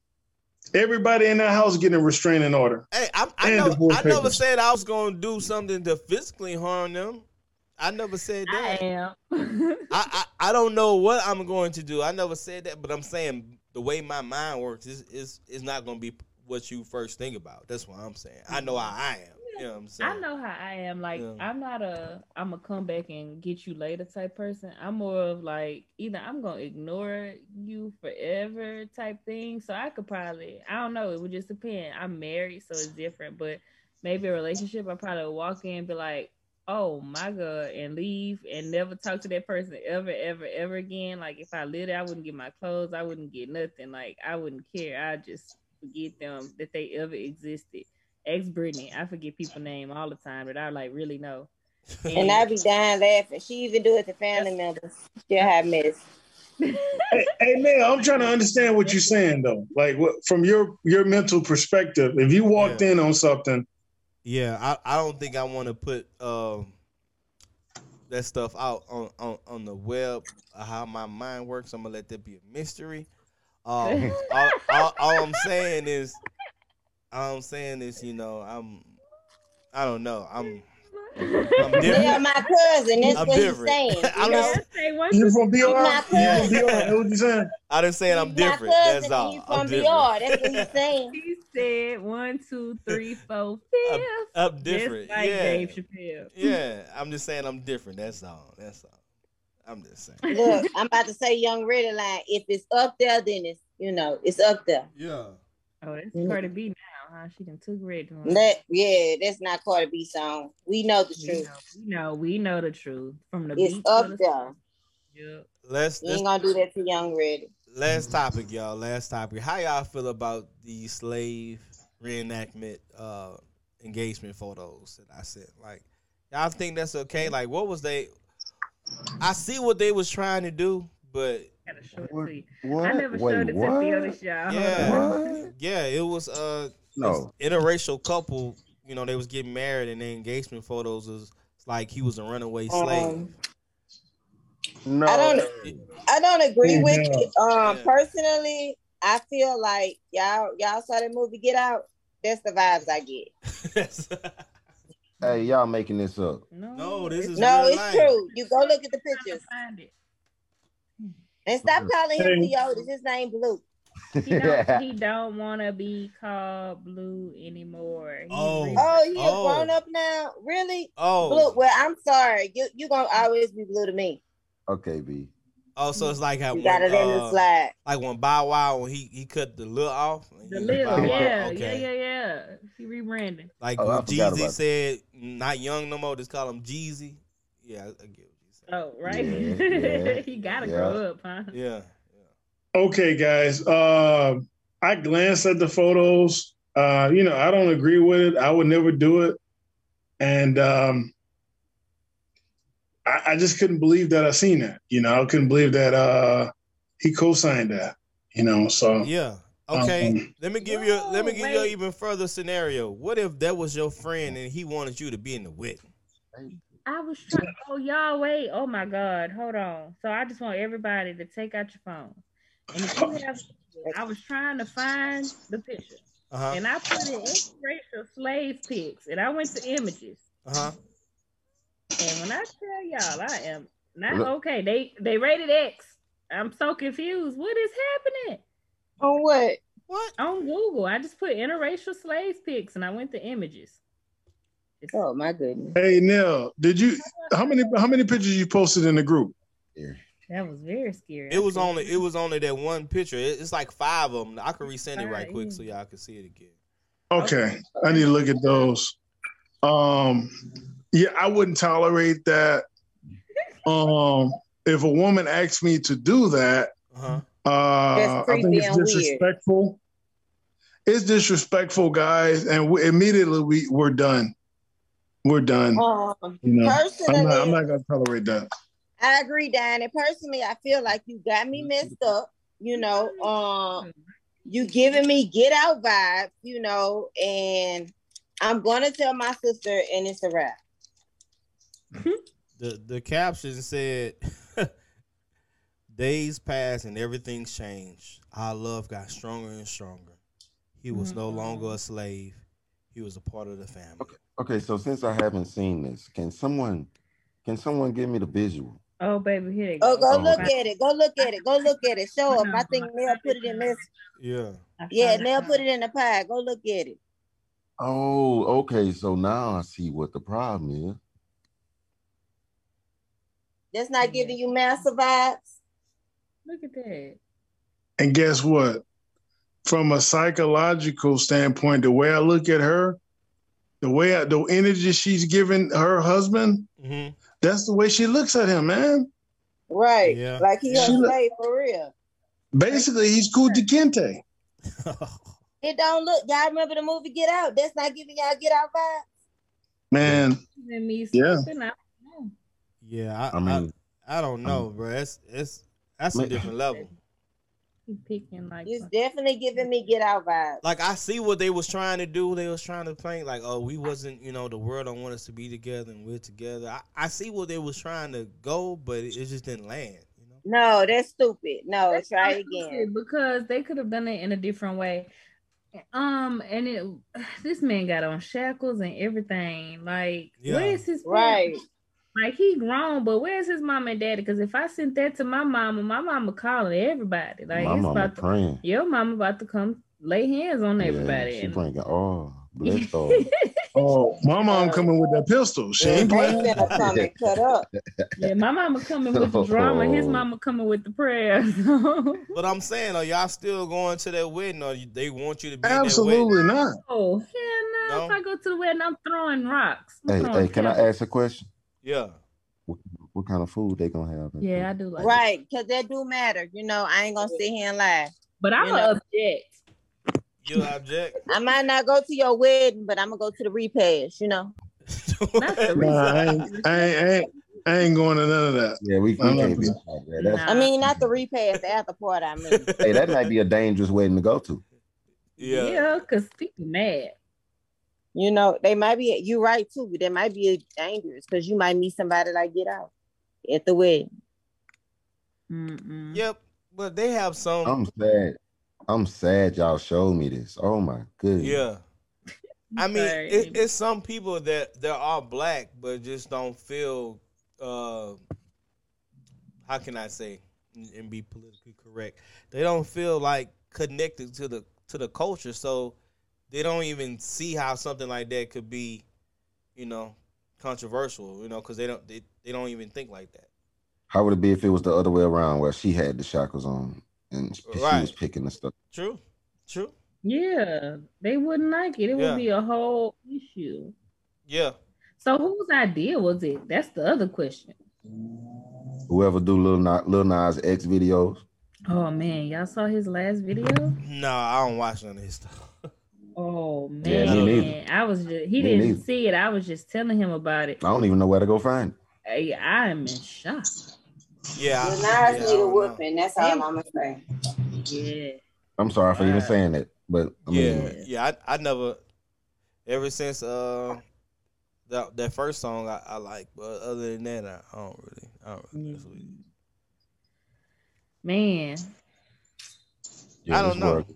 Everybody in that house getting a restraining order. Hey, I, I, And never, I never said I was going to do something to physically harm them. I never said that. I that. am. [laughs] I, I, I don't know what I'm going to do. I never said that, but I'm saying the way my mind works is is, is not going to be what you first think about. That's what I'm saying. I know how I am. You know what I'm saying? I know how I am. Like Yeah. I'm not a I'm a come back and get you later type person. I'm more of like either I'm gonna ignore you forever type thing. So I could probably I don't know. It would just depend. I'm married, so it's different. But maybe a relationship, I probably walk in and be like, oh my god, and leave and never talk to that person ever, ever, ever again. Like if I lived I wouldn't get my clothes. I wouldn't get nothing. Like I wouldn't care. I just forget them that they ever existed ex Brittany. I forget people name all the time that I like really know. And I be dying laughing. She even do it to family members. Still have miss. hey, hey man, I'm trying to understand what you're saying though. Like what, from your your mental perspective, if you walked Yeah. in on something, Yeah, I, I don't think I want to put um that stuff out on, on, on the web how my mind works. I'm gonna let that be a mystery. Um, [laughs] all, all, all I'm saying is, all I'm saying is, you know, I'm, I don't know, I'm, I'm [laughs] They are my cousin. That's I'm what different. he's saying. [laughs] You I'm just- Yes, say one, You from BR? four. My You from. BR? That's what you saying? I didn't saying I'm different. That's all. and he's I'm from different. BR. That's what he's saying. He said one, two, three, four, I'm. I'm different. Just like yeah. Dave Chappelle. Yeah. I'm just saying I'm different. That's all. That's all. I'm just saying. [laughs] Look, [laughs] I'm about to say Young Red Line. If it's up there, then it's you know it's up there. Yeah. Oh, that's Cardi B now, huh? She done took red to. That yeah, that's not Cardi B song. We know the we truth. know, we know, we know the truth from the It's up the there. Yep. Let's, You let's ain't gonna do that to Young Red. last topic, y'all. Last topic. How y'all feel about the slave reenactment uh engagement photos that I sent? Like, y'all think that's okay? Like, what was they? I see what they was trying to do, but Gotta show it What? What? I never Wait, showed it what? to Theonis, y'all. Hold Yeah. What? yeah, it was uh No. interracial couple. You know, they was getting married, and the engagement photos was like he was a runaway slave. Um, No. I don't- I don't agree with Yeah. it. Um, Yeah. personally, I feel like y'all y'all saw that movie Get Out. That's the vibes I get. [laughs] Hey, y'all making this up. No, No, this is No, real it's life. true. You go look at the I'm trying to pictures find it. and stop calling him Hey. Leotis. His name Blue. He don't, [laughs] he don't want to be called blue anymore. He Oh. re- Oh, he Oh. grown up now. Really? oh, Blue. Well, I'm sorry. You you gonna always be blue to me. okay, B. oh, so it's like how You got when, it in the uh, slide. like when Bow Wow when he he cut the lil off. the He- little, yeah, okay. yeah, yeah, yeah. He rebranding. Like Oh, when Jeezy about said, "Not young no more." Just call him Jeezy. Yeah, I, I get what you said. Oh, right. Yeah, [laughs] yeah, he gotta yeah. grow up, huh? Yeah, Okay, guys. Uh, I glanced at the photos. Uh, you know, I don't agree with it. I would never do it, and um, I, I just couldn't believe that I seen that. You know, I couldn't believe that uh, he co-signed that. You know, so yeah. Okay, Um, let me give you. Let me No, give you an even further scenario. What if that was your friend and he wanted you to be in the wedding? I was trying. Oh, y'all, wait. Oh my God, hold on. So I just want everybody to take out your phone. And if you have, I was trying to find the picture, Uh huh. and I put in interracial slave pics, and I went to images. Uh huh. And when I tell y'all, I am not okay. They they rated X. I'm so confused. What is happening On what? What? on Google? I just put interracial slaves pics, and I went to images. It's- Oh my goodness. hey Nell, did you? [laughs] How many? How many pictures you posted in the group? Yeah. That was very scary. It was only it was only that one picture. It- It's like five of them. I can resend it right quick so y'all can see it again. Okay, I need to look at those. Um, yeah, I wouldn't tolerate that. [laughs] Um, if a woman asked me to do that, Uh huh. uh, I think it's and weird. disrespectful. It's disrespectful, guys, and we, immediately we we're done. We're done. Um, You know, I'm not, I'm not gonna tolerate that. I agree, Diane. And personally, I feel like you got me messed up. You know, um, you giving me get out vibes. You know, and I'm gonna tell my sister, and it's a wrap. [laughs] The the caption said, [laughs] "Days passed and everything's changed. Our love got stronger and stronger. He was no Mhm. longer a slave. He was a part of the family." Okay. Okay, so since I haven't seen this, can someone can someone give me the visual? Oh, baby, here they go. Oh, go Oh, look at it. Go look at it. Go look at it. Show them. I think Nell put it in this. Yeah. Yeah, found Nell put it in the pie. Go look at it. Oh, okay. So now I see what the problem is. That's not giving you massive vibes. Look at that. And guess what? From a psychological standpoint, the way I look at her, the way I, the energy she's giving her husband, hmm that's the way she looks at him, man. Right. Yeah. Like he She a look- slave for real. Basically, he's Kunta Kinte. [laughs] It don't look. Y'all remember the movie Get Out? That's not giving y'all Get Out vibes. Man, And me Yeah. slipping, I don't know. Yeah. I, I mean, I, I don't know, bro. It's it's that's a different level. [laughs] He picking like It's definitely giving me Get Out vibes. Like I see what they was trying to do. They was trying to paint like, oh, we wasn't, you know, the world don't want us to be together and we're together. I, I see what they was trying to go, but it, it just didn't land. You know. No, that's stupid. No, That's try so again. Because they could have done it in a different way. Um, and it [sighs] this man got on shackles and everything. Like, Yeah. where's his Right. parents? Like he grown, but where's his mom and daddy? Because if I sent that to my mama, my mama calling everybody. Like My it's mama about to, praying. your mama about to come lay hands on everybody. Yeah, she and- bringing oh, bless [laughs] her. Oh, my mom coming with that pistol. She ain't playing. finna come and cut up. yeah, my mama coming with the [laughs] drama, his Oh. mama coming with the prayers. [laughs] But I'm saying, are y'all still going to that wedding, or they want you to be in that? Absolutely not. oh hell no. No? If I go to the wedding, I'm throwing rocks. I'm hey, throwing hey, can I ask a question? Yeah. What, what kind of food they gonna have? Yeah, I do like. Right, because that do matter. You know, I ain't gonna sit here and lie. But I'm You gonna object. You object? I might not go to your wedding, but I'm gonna go to the repast, you know. Not the [laughs] Nah, I ain't, I ain't, I ain't, I ain't going to none of that. Yeah, we, we I'm can't be like that. Nah. I mean, not the repast, the after party. I mean, Hey, that might be a dangerous wedding to go to. yeah. Yeah, because people mad. You know, they might be. You right too. but They might be dangerous because you might meet somebody like get out at the wedding. Mm-mm. Yep. But they have some. I'm sad. I'm sad y'all showed me this. Oh my goodness. yeah. I mean, it, it's some people that that are all black, but just don't feel. uh How can I say and and be politically correct? They don't feel like connected to the to the culture, so they don't even see how something like that could be, you know, controversial. You know, because they don't they, they don't even think like that. How would it be if it was the other way around, where she had the shackles on and she Right. was picking the stuff? True. True. Yeah, they wouldn't like it. It Yeah. would be a whole issue. Yeah. So whose idea was it? That's the other question. Whoever do little Nas, Lil Nas X videos, Oh man, y'all saw his last video? No, I don't watch none of his stuff. Oh Yeah, man, me. I was just he Me didn't neither. see it. I was just telling him about it. I don't even know where to go find it. Hey, I am in shock. Yeah. Well, Nas yeah, need a whooping. That's all yeah. I'm gonna say. Yeah. I'm sorry for even saying that, but I yeah, mean, yeah. I, I never, ever since uh that that first song I, I like, but other than that, I, I don't really, I don't really. Yeah. mess with it. Man. yeah, I don't know. world-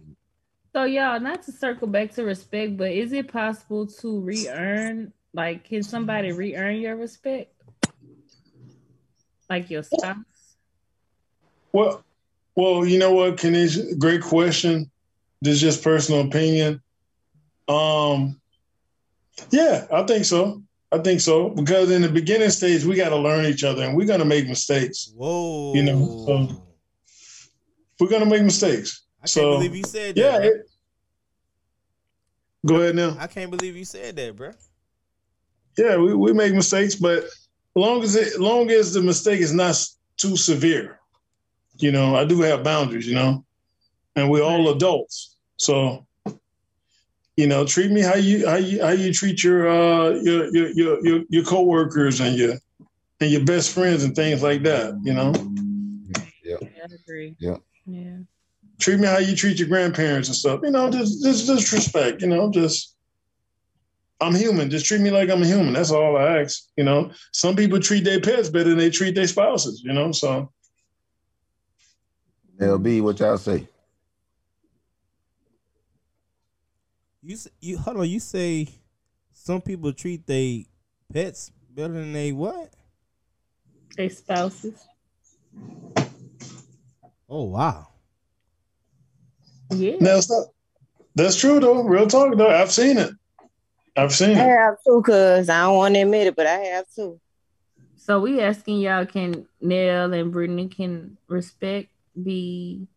So y'all, not to circle back to respect, but is it possible to re-earn? Like, can somebody re-earn your respect? Like your spouse? Well, well, you know what, Kanish? Great question. This is just personal opinion. Um, yeah, I think so. I think so because in the beginning stage, we got to learn each other, and we're gonna make mistakes. Whoa, You know, so- We're gonna make mistakes. I can't believe you said that. Yeah. It, go ahead now. I can't believe you said that, bro. Yeah, we, we make mistakes, but long as it long as the mistake is not too severe, you know, I do have boundaries, you know, and we're all adults, so you know, treat me how you how you how you treat your uh your your your your, your coworkers and your and your best friends and things like that, you know. Yeah, I agree. Yeah. Yeah. Treat me how you treat your grandparents and stuff, you know. Just just just respect, you know. Just I'm human. Just treat me like I'm a human. That's all I ask. You know, some people treat their pets better than they treat their spouses. You know, so LB, what y'all say? You s- you hold on. You say some people treat their pets better than they what? They spouses. Oh wow. Yeah. that's not, that's true though. Real talk though. I've seen it. I've seen I it. have too, cause I don't want to admit it, but I have too. So we asking y'all, can Nell and Brittany can respect be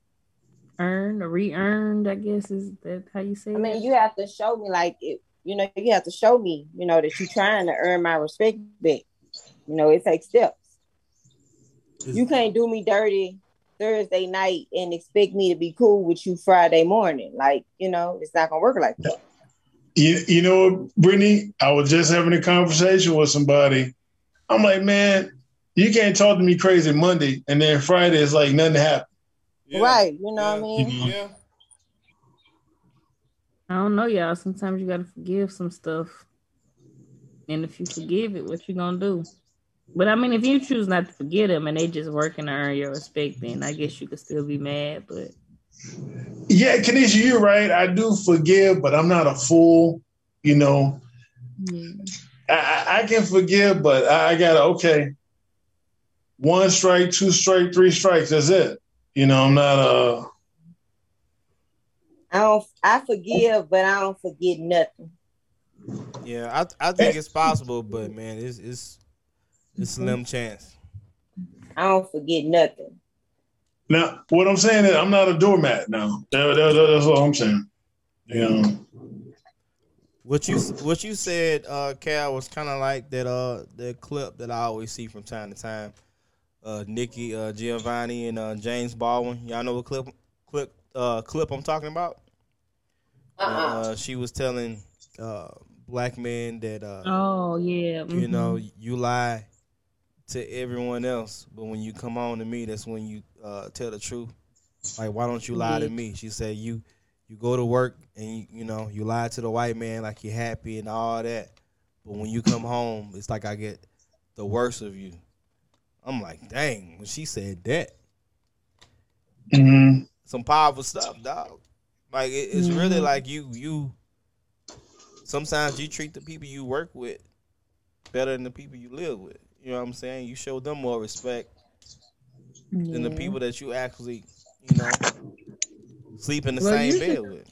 earned or re-earned? I guess is that how you say I mean, it? you have to show me like it. You know, you have to show me, you know, that you're trying to earn my respect back. You know, it takes steps. You can't do me dirty Thursday night and expect me to be cool with you Friday morning. Like, you know, it's not gonna work like that. You, you know what, Brittany? I was just having a conversation with somebody. I'm like, man, you can't talk to me crazy Monday, and then Friday is like nothing happened. Yeah. Right. You know Yeah. what I mean? Yeah. I don't know, y'all. Sometimes you gotta forgive some stuff. And if you forgive it, what you gonna do? But I mean, if you choose not to forgive them and they just working to earn your respect, then I guess you could still be mad. But Yeah, Kaneshia, you're right. I do forgive, but I'm not a fool. You know, I, I, I can forgive, but I, I gotta okay. One strike, two strike, three strikes. That's it. You know, I'm not uh I don't. I forgive, but I don't forget nothing. Yeah, I I think it's possible, but man, it's it's it's slim chance. I don't forget nothing. now. What I'm saying is, I'm not a doormat now. That- that- that- that's what I'm saying. You know, What you what you said, uh, Kal, was kind of like that uh that clip that I always see from time to time. Uh, Nikki uh, Giovanni and uh, James Baldwin. Y'all know what clip clip uh clip I'm talking about? Uh-uh. Uh, she was telling uh black men that uh Oh yeah. you mhm. know you lie to everyone else, but when you come on to me, that's when you uh tell the truth. Like why don't you lie to me? She said you you go to work and you, you know you lie to the white man like you're happy and all that, but when you come home, it's like I get the worst of you. I'm like, dang, when she said that, Mhm. some powerful stuff, dog. Like it, it's really Mhm. like you you. Sometimes you treat the people you work with better than the people you live with. You know what I'm saying? You show them more respect than the people that you actually, you know, sleep in the Well, same bed should- with.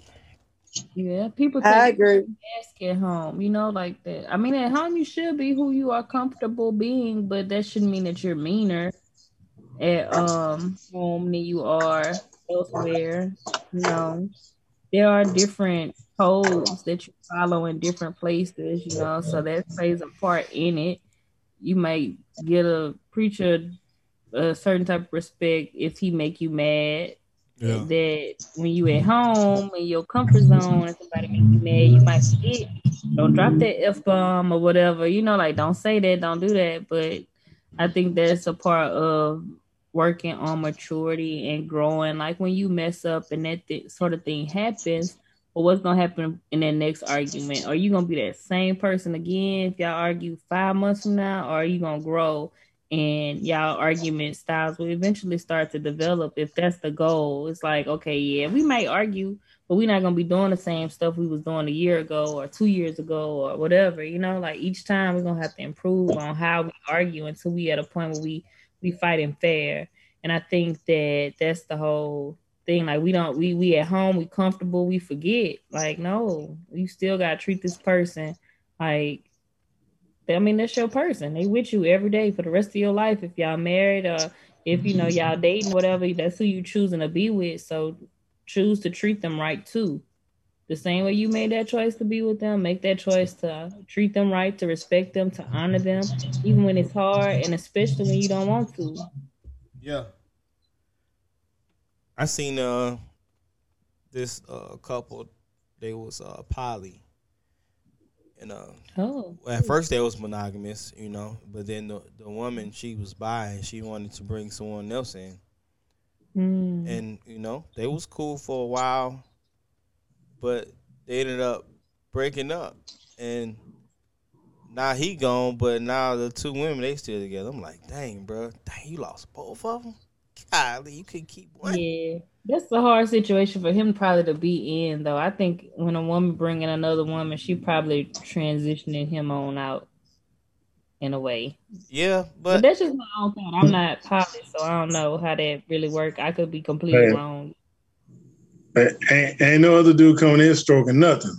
Yeah, people I take agree. ask at home, you know, like that. I mean, at home you should be who you are comfortable being, but that shouldn't mean that you're meaner at um home than you are elsewhere. You know, there are different codes that you follow in different places, you know, so that plays a part in it. You might get a preacher a certain type of respect if he make you mad that when you at home in your comfort zone and somebody make you mad, you might forget. Don't drop that f bomb or whatever. You know, like don't say that, don't do that. But I think that's a part of working on maturity and growing. Like when you mess up and that th- sort of thing happens, what's gonna happen in that next argument? Are you gonna be that same person again if y'all argue five months from now, or are you gonna grow? and y'all argument styles will eventually start to develop if that's the goal. It's like, okay, yeah, we might argue, but we're not gonna be doing the same stuff we was doing a year ago or two years ago or whatever. You know, like each time we're gonna have to improve on how we argue until we at a point where we we fighting fair. And I think that that's the whole thing. Like we don't we we at home, we comfortable, we forget. Like no, you still gotta treat this person like I mean, that's your person. They with you every day for the rest of your life. If y'all married or if you know y'all dating, whatever, that's who you choosing to be with. So choose to treat them right too. The same way you made that choice to be with them, make that choice to treat them right, to respect them, to honor them, even when it's hard, and especially when you don't want to. Yeah. I seen uh this uh couple, they was uh poly. And uh Oh, at first they was monogamous, you know, but then the, the woman she was by and she wanted to bring someone else in. Mm. And, you know, they was cool for a while, but they ended up breaking up. And now he gone, but now the two women they still together. I'm like, dang, bro, dang, you lost both of them. Golly, you could keep one. Yeah, that's a hard situation for him probably to be in, though. I think when a woman bringing another woman, she probably transitioning him on out in a way. Yeah, But, but that's just my own thought. I'm not poly, so I don't know how that really work. I could be completely Hey. wrong. But ain't, ain't no other dude coming in stroking nothing.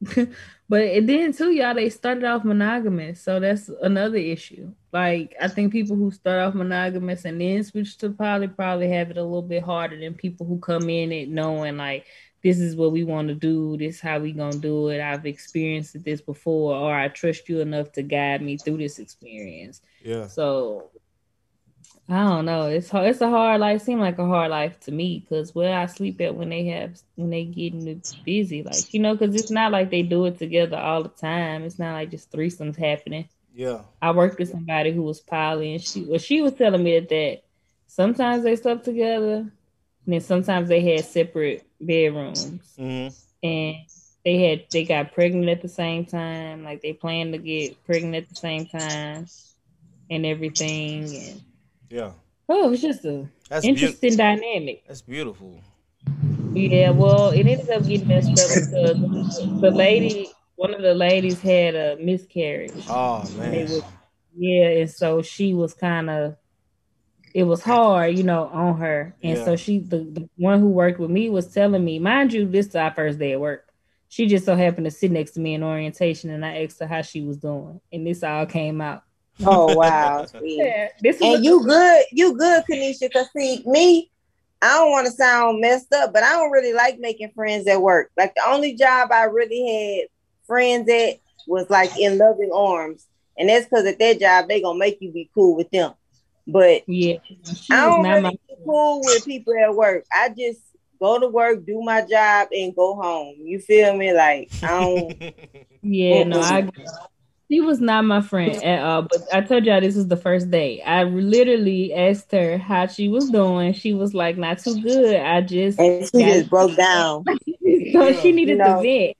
[laughs] But it then too, y'all, they started off monogamous, so that's another issue. Like I think people who start off monogamous and then switch to poly probably have it a little bit harder than people who come in it knowing like this is what we want to do, this how we gonna do it. I've experienced this before, or I trust you enough to guide me through this experience. yeah, So I don't know. It's hard. It's a hard life. Seem like a hard life to me because where I sleep at when they have when they getting busy, like you know, because it's not like they do it together all the time. It's not like just threesomes happening. yeah, I worked with somebody who was poly, and she well, she was telling me that, that sometimes they slept together, and then sometimes they had separate bedrooms, hmm and they had they got pregnant at the same time. Like they planned to get pregnant at the same time, and everything, and yeah. Oh, it's just a That's interesting dynamic. That's beautiful. Yeah, well, it ended up getting messed up because the lady, one of the ladies, had a miscarriage. Oh man. was- Yeah, and so she was kind of, it was hard, you know, on her. And Yeah. so she, the, the one who worked with me, was telling me, mind you, this is our first day at work. She just so happened to sit next to me in orientation, and I asked her how she was doing, and this all came out. Oh wow. [laughs] Yeah, this was And you good, you good, Kaneshia. Cause see, me, I don't want to sound messed up, but I don't really like making friends at work. Like the only job I really had friends at was like in loving arms. And that's because at that job they gonna make you be cool with them. But yeah. I don't not really my be cool with people at work. I just go to work, do my job, and go home. You feel me? Like I don't [laughs] Yeah, no, I she was not my friend at all. But I told y'all this was the first day. I literally asked her how she was doing. She was like, "Not too good." I just and she just broke down. [laughs] so she needed You know, to vent.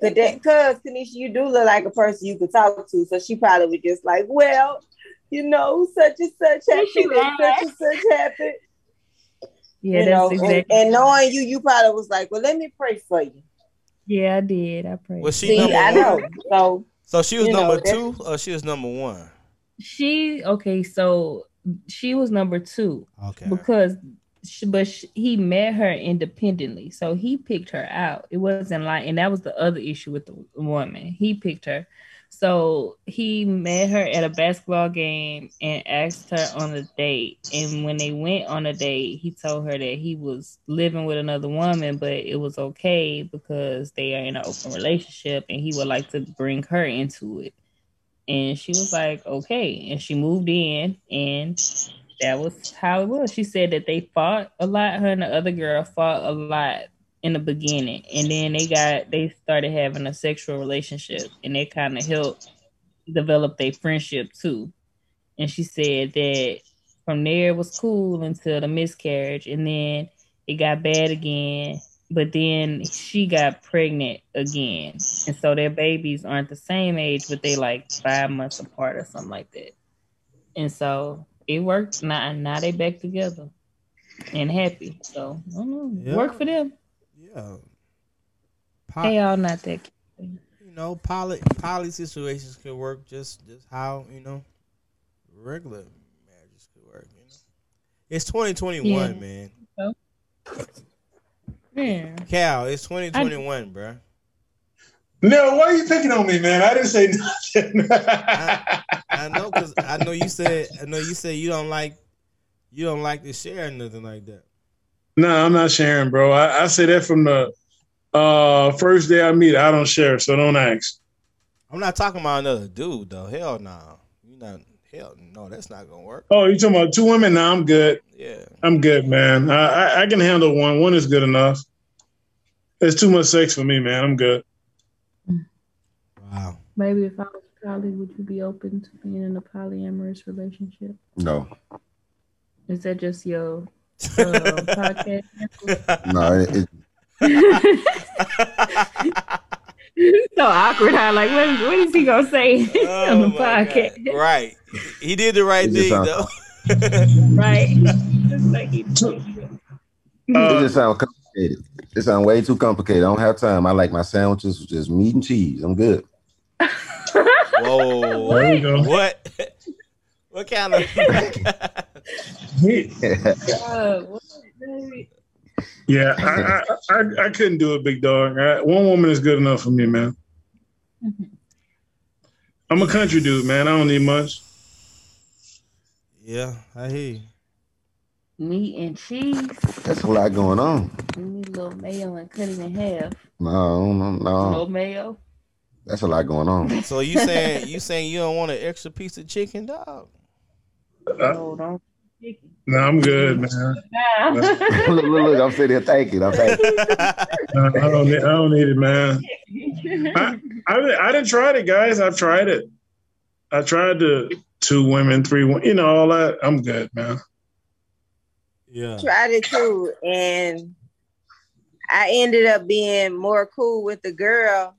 But that, cause Kaneshia, you do look like a person you could talk to. So she probably was just like, well, you know, such and such Yeah, happened, and such and such happened. Yeah, you that's know, exactly. and, and knowing you, you probably was like, well, let me pray for you. yeah, I did. I prayed. Was she See, number I one? know. So So she was You number that's- two or she was number one? She okay, so she was number two Okay. because, she, but she, he met her independently, so he picked her out. It wasn't like, and that was the other issue with the woman. He picked her, so he met her at a basketball game and asked her on a date. And when they went on a date, he told her that he was living with another woman, but it was okay because they are in an open relationship, and he would like to bring her into it. And she was like, okay. And she moved in, and that was how it was. She said that they fought a lot. Her and the other girl fought a lot in the beginning, and then they got they started having a sexual relationship, and they kind of helped develop their friendship too. And she said that from there it was cool until the miscarriage, and then it got bad again. But then she got pregnant again, and so their babies aren't the same age, but they like five months apart or something like that. And so it worked. Now, now they back together and happy. So I don't know. Yeah. Work for them. Um, yeah. Po- They all not that. you know, poly poly situations could work just just how you know regular marriages could work. You know, it's twenty twenty one, Yeah. man. Oh. Yeah. Kal, it's twenty twenty one, bro. No, why are you picking on me, man? I didn't say nothing. [laughs] I know because I know you said I know you said you don't like you don't like to share nothing like that. No, I'm not sharing, bro. I, I say that from the uh, first day I meet. I don't share, so don't ask. I'm not talking about another dude though. Hell no, you not. Hell no, that's not gonna work. Oh, you talking about two women? No, I'm good. Yeah, I'm good, man. I, I, I can handle one. One is good enough. It's too much sex for me, man. I'm good. wow. Maybe if I was poly, would you be open to being in a polyamorous relationship? No, Is that just your podcast? [laughs] no, it, it, [laughs] so awkward. How like what, what is he gonna say [laughs] on Oh the my podcast? God. Right, he did the right thing sounds- though. Right. Just like he- it Uh, just sounds complicated. It sounds way too complicated. I don't have time. I like my sandwiches with just meat and cheese. I'm good. Whoa, there you go. what? What kind of? He- Uh, what, baby? yeah, I, I, I, I couldn't do it, big dog. I, one woman is good enough for me, man. I'm a country dude, man. I don't need much. yeah, I hear you. Meat and cheese. That's a lot going on. We need a little mayo and cut it in half. No, no, No no. mayo. That's a lot going on. [laughs] So you saying you saying you don't want an extra piece of chicken, dog? No, don't. Chicken. No, I'm good, man. [laughs] [laughs] Look, look, look, I'm sitting here thinking. I'm thinking. No, I don't need. I don't need it, man. I, I, I didn't try it, guys. I've tried it. I tried the two women, three, one, you know, all that. I'm good, man. Yeah. tried it too, and I ended up being more cool with the girl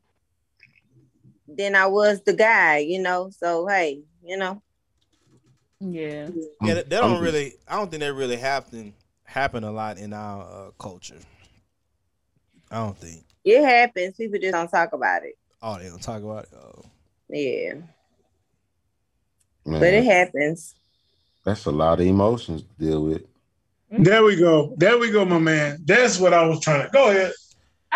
than I was the guy. You know, so hey, you know. Yeah. Yeah, that, that don't really. I don't think that really happen happen a lot in our uh, culture. I don't think. It happens. People just don't talk about it. Oh, they don't talk about it. Oh. Yeah, Man, but it happens. that's a lot of emotions to deal with. There we go. There we go, my man. That's what I was trying to. Go ahead.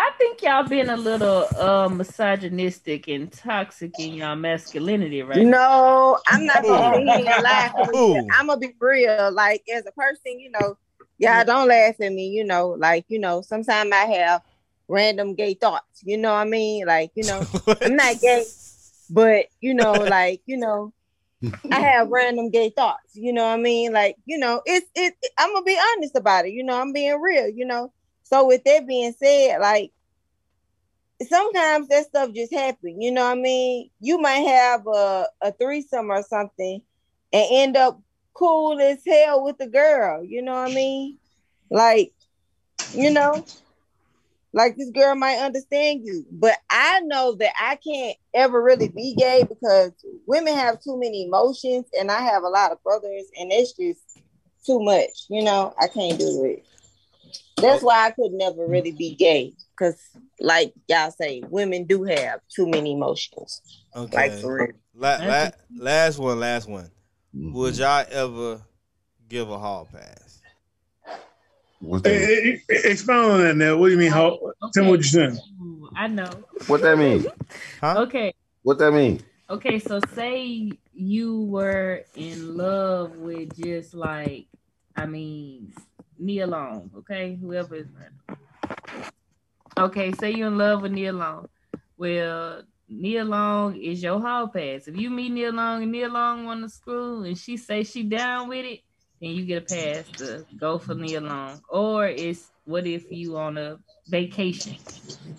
I think y'all being a little uh misogynistic and toxic in y'all masculinity, right? No, I'm not gonna sit here and laugh. at you. Ooh. I'm gonna be real. Like as a person, you know, y'all don't laugh at me. You know, like you know, sometimes I have random gay thoughts. You know what I mean? Like you know, [laughs] I'm not gay, but you know, [laughs] like you know, I have random gay thoughts. You know what I mean? Like you know, it's it. I'm gonna be honest about it. You know, I'm being real. You know, so with that being said, like sometimes that stuff just happen. You know what I mean? You might have a, a threesome or something and end up cool as hell with the girl. You know what I mean? Like, you know, like this girl might understand you, but I know that I can't ever really be gay because women have too many emotions, and I have a lot of brothers, and it's just too much. You know, I can't do it. That's why I could never really be gay, because like y'all say, women do have too many emotions. Okay. Like for real. La- la- last one, last one. Mhm. Would y'all ever give a hall pass? What's Hey, that, hey, hey, expound on that now. What do you mean? How? Tell me what you're saying. I know. what that mean? Huh? Okay. What that mean? Okay, so say you were in love with just like, I mean, Nia Long, okay? Whoever is random. Okay, say you're in love with Nia Long. Well, Nia Long is your hall pass. If you meet Nia Long and Nia Long want to screw and she say she down with it, then you get a pass to go for Nia Long. Or it's what if you on a vacation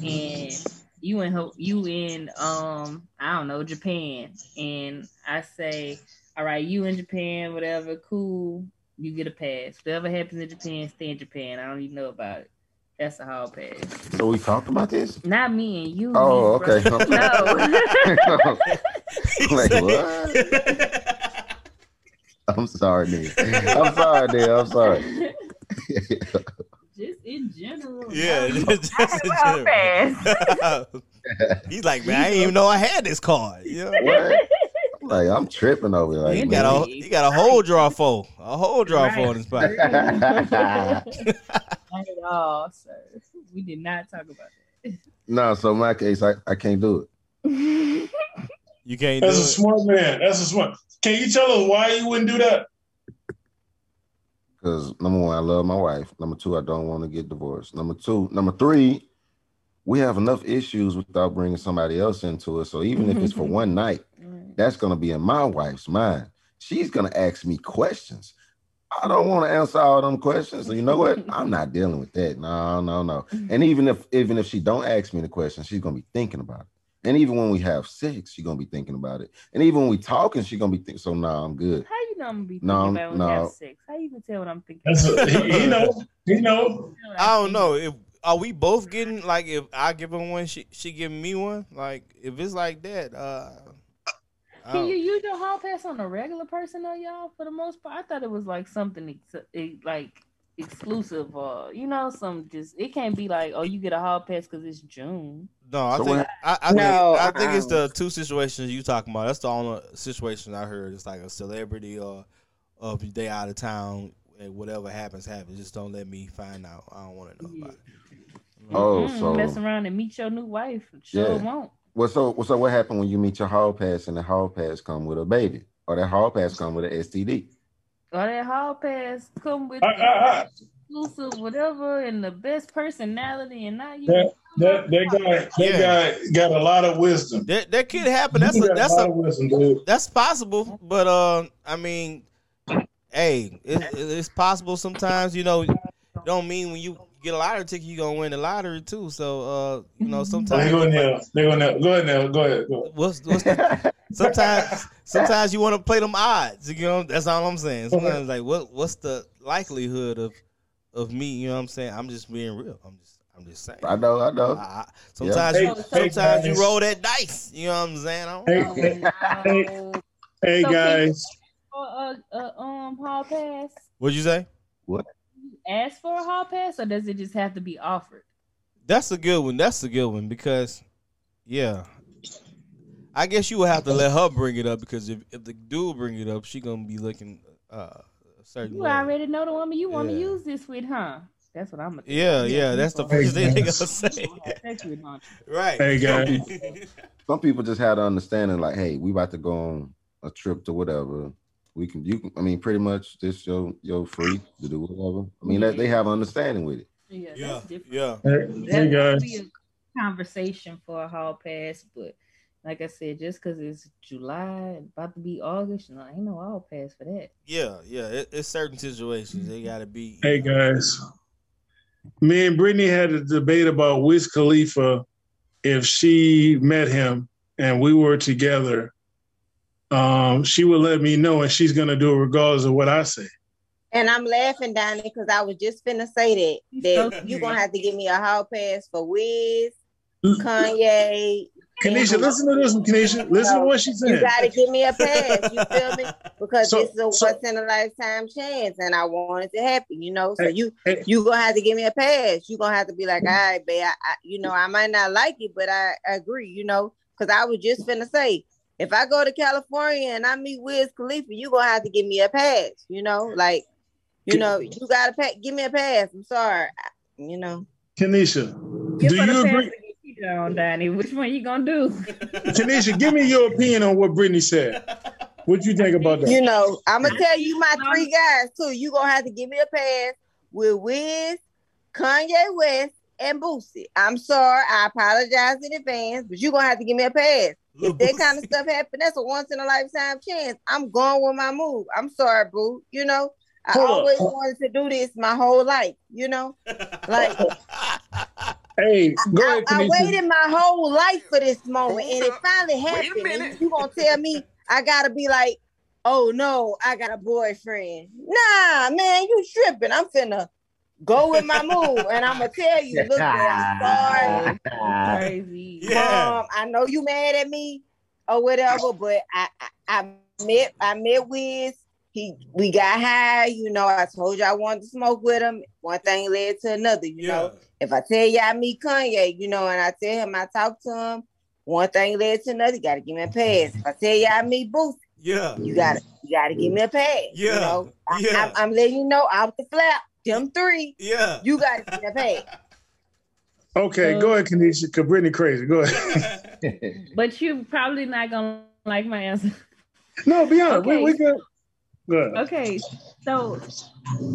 and you in you in um I don't know Japan, and I say, all right, you in Japan, whatever, cool, you get a pass. Whatever happens in Japan, stay in Japan. I don't even know about it. That's a hall pass. So we talked about this? Not me and you. Oh, bro. okay. [laughs] [laughs] No. [laughs] like what? I'm sorry, Nick. I'm sorry, Nick. I'm sorry. Just in general. Yeah, just, just have a hall in general. He's like, man, I didn't even know I had this card. You know? What? Like I'm tripping over here. He Like, got a he got a whole draw for a whole draw for in his pocket. Not [laughs] [laughs] at all, sir. We did not talk about that. no, so in my case, I, I can't do it. You can't do That's a it. smart man. That's a smart. Can you tell us why you wouldn't do that? Because number one, I love my wife. Number two, I don't want to get divorced. Number two, number three, we have enough issues without bringing somebody else into it. So even if it's for [laughs] one night, that's gonna be in my wife's mind. She's gonna ask me questions. I don't want to answer all them questions. So you know what? [laughs] I'm not dealing with that. No, no, no. And even if even if she don't ask me the question, she's gonna be thinking about it. And even when we have sex, she's gonna be thinking about it. And even when we talking, she's gonna be thinking. So no, I'm good. How you know I'm gonna be thinking No, about when no. we have sex? How you can tell what I'm thinking? That's about? a, he, he know. He know. I don't know if are we both getting like if I give her one, she she giving me one. Like if it's like that, uh, I Can you use your hall pass on a regular person though, y'all? For the most part, I thought it was like something ex- like exclusive, or you know, some just it can't be like, oh, you get a hall pass because it's June. No, I So think I, I No, think I think it's the two situations you talking about. That's the only situation I heard. It's like a celebrity or or if they out of town and whatever happens happens. Just don't let me find out. I don't want to know about it. Oh, Mm, so mess around and meet your new wife. Sure Yeah. won't. Well, so so what happened when you meet your hall pass and the hall pass come with a baby, or that hall pass come with an STD? Or that hall pass come with I, I, I, exclusive whatever and the best personality, and now you. That- that that guy, that Yeah. guy got a lot of wisdom. That that could happen. That's He a that's lot a wisdom, dude. that's possible. But uh, I mean, hey, it, it- it's possible sometimes. You know, don't mean when you get a lottery ticket you gonna win the lottery too. So uh, you know, Oh, sometimes they go now. They go now. Go ahead now. Go ahead. Go ahead. what's what's the, sometimes sometimes you want to play them odds. You know, that's all I'm saying. Sometimes like what what's the likelihood of of me? You know what I'm saying? I'm just being real. I'm just I'm just saying. I know, I know. I- I- sometimes Hey, you hey, sometimes you roll that dice. You know what I'm saying? I don't Hey, know. hey, Oh, hey, So can- guys. for a, a um hall pass, What'd you say? you ask for a hall pass, or does it just have to be offered? That's a good one. That's a good one because, yeah, I guess you would have to let her bring it up because if, if the dude bring it up, she gonna be looking uh, a certain You way. already know the woman you want to Yeah. use this with, huh? That's what I'm gonna. Yeah, yeah, that's the first thing they gonna say. Sex with, huh? right. Hey guys, [laughs] Some people just had an understanding, like, hey, we about to go on a trip to whatever. We can, you can, I mean, pretty much just your your free to do whatever. I mean, that they have an understanding with it. Yeah, Yeah, that's different. yeah. hey, That hey would guys. be a conversation for a hall pass, but like I said, just because it's July, about to be August, no, ain't no hall pass for that. Yeah, yeah. It, it's certain situations they gotta be. Hey guys, me and Brittany had a debate about Wiz Khalifa if she met him and we were together. Um, she would let me know, and she's gonna do it regardless of what I say. And I'm laughing, Donnie, because I was just finna say that that you're gonna have to give me a hall pass for Wiz, Kanye. Kaneshia, listen to this one, Kaneshia. Listen to what she said. You gotta give me a pass. You feel me? [laughs] Because So- this is a so- once in a lifetime chance, and I want it to happen. You know, so Hey, you hey. you gonna have to give me a pass. You gonna have to be like, all right, babe. I, I, you know, I might not like it, but I agree. You know, because I was just finna say, if I go to California and I meet Wiz Khalifa, you gonna have to give me a pass. You know, like, you know, you gotta pa- give me a pass. I'm sorry. I- You know. Kaneshia, do you agree? to get cheated on, Donnie. Which one you gonna do? [laughs] Kaneshia, give me your opinion on what Brittany said. What you think about that? You know, I'm gonna tell you my um, three guys too. You gonna have to give me a pass with Wiz, Kanye West, and Boosie. I'm sorry, I apologize in advance, but you gonna have to give me a pass. If that kind of stuff happen, that's a once in a lifetime chance. I'm going with my move. I'm sorry, boo. You know, I Hold up. always wanted to do this my whole life. You know, like [laughs] Hey, go I, ahead, I Kaneshia. waited my whole life for this moment, and it finally happened. And you gonna tell me I gotta be like, oh no, I got a boyfriend? Nah, man, you tripping? I'm finna go with my move, and I'm gonna tell you, look, man, I'm sorry, [laughs] Crazy. Yeah. um, I know you mad at me or whatever, but I, I, I met I met Wiz. He we got high, you know. I told you I wanted to smoke with him. One thing led to another, you know. If I tell you I meet Kanye, you know, and I tell him I talk to him, one thing led to another. You gotta give me a pass. If I tell you I meet Boosie, Yeah. you gotta you gotta give me a pass. You Yeah. know, I, Yeah. I, am letting you know out the flap, them three, Yeah. you gotta give me a pass. Okay, Uh, go ahead, Kaneshia. Cause Brittany crazy. Go ahead. [laughs] But you probably not gonna like my answer. no, be honest. Okay. We, we good. Good. Okay, so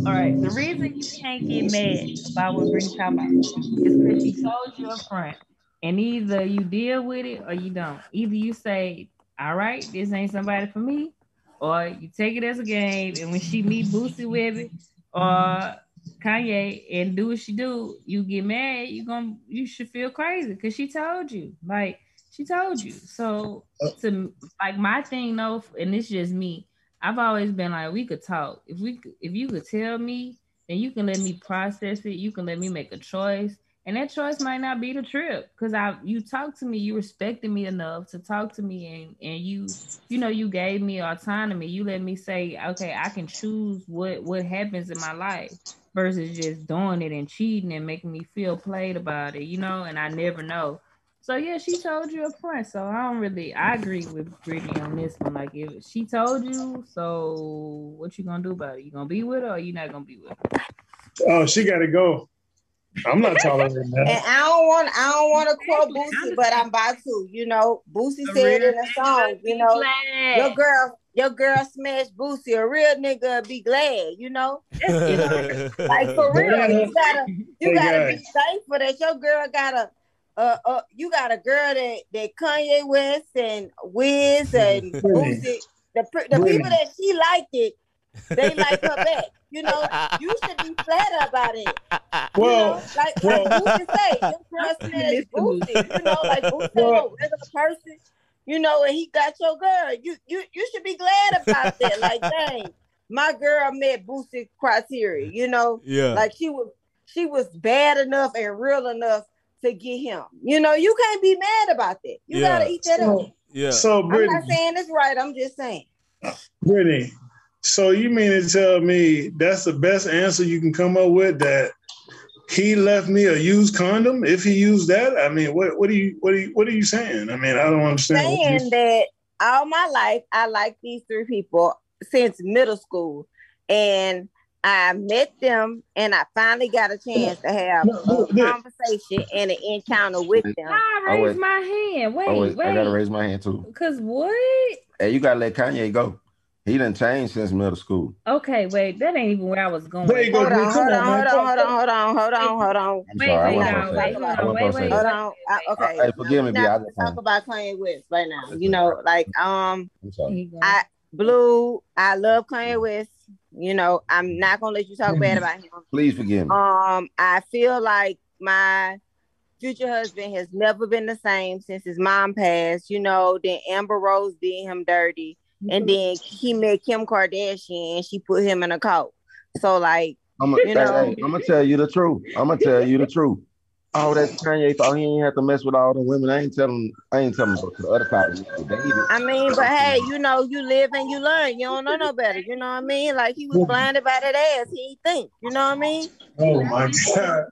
all right, the reason you can't get mad about what Brittany talking about is because she told you up front, and either you deal with it or you don't. Either you say, "All right, this ain't somebody for me," or you take it as a game, and when she meet Boosie with it or Kanye and do what she do, you get mad. You gonna you should feel crazy because she told you, like she told you. So oh. to like my thing though, and it's just me. I've always been like, we could talk. If we, if you could tell me, then you can let me process it. You can let me make a choice, and that choice might not be the trip. Cause I, you talked to me, you respected me enough to talk to me, and and you, you know, you gave me autonomy. You let me say, okay, I can choose what what happens in my life versus just doing it and cheating and making me feel played about it. You know, and I never know. So yeah, she told you up front. So I don't really I agree with Brittany on this one. Like if she told you, so what you gonna do about it? You gonna be with her or you not gonna be with her? Oh, she got to go. I'm not tolerating And that. I don't want I don't want to quote Boosie, but I'm about to. You know, Boosie said in a song, you know, your girl, your girl smashed Boosie. A real nigga be glad, you know. [laughs] Like for real, you gotta you gotta be guys. thankful that your girl got a uh, uh you got a girl that that Kanye West and Wiz and Boosie. The the Brittany. people that she liked it, they like her back. You know, you should be flattered about it. You Well, know, like, well- like Boosie say, your [laughs] girl smashed Boosie. You know, like Boosie ain't no oh, regular person. You know, and he got your girl. You you you should be glad about that. Like, [laughs] dang, my girl met Boosie criteria. You know, yeah. like she was she was bad enough and real enough to get him. You know, you can't be mad about that. You Yeah. gotta eat that up. yeah. so Brittany, I'm not saying it's right. I'm just saying. Brittany, so you mean to tell me that's the best answer you can come up with that he left me a used condom. If he used that, I mean, what what are you what are you what are you saying? I mean, I don't understand. what you- saying that all my life I like these three people since middle school, and I met them, and I finally got a chance to have No, a look, look. conversation and an encounter with them. I raised wait. my hand. Wait, Oh, wait, I gotta raise my hand too. Cause what? Hey, you gotta let Kanye go. He done changed since middle school. Okay, wait. That ain't even where I was going. There you go. Hold on, hold on, on, hold on, hold on, hold on, hold on, hold on. I'm Wait, sorry, I wait, wasn't now, supposed to wait, say hold on, wasn't wait, supposed to say wait, Hold on. I, okay. Hey, forgive me, We're B. I not just talk about Kanye West right now. You know, like um, I'm sorry. He go. I Blue. I love Kanye West. You know, I'm not gonna let you talk bad about him. Please forgive me. Um, I feel like my future husband has never been the same since his mom passed. You know, then Amber Rose did him dirty, and then he met Kim Kardashian, and she put him in a cult. So like, I'm gonna, you know- I'm gonna tell you the truth. I'm gonna tell you the truth. Oh, that Kanye thought he ain't have to mess with all the women. I ain't telling. I ain't telling go to the other side. of the David. I mean, but hey, you know, you live and you learn. You don't know no better. You know what I mean? Like he was blinded by that ass. He ain't think. You know what I mean? Oh my god.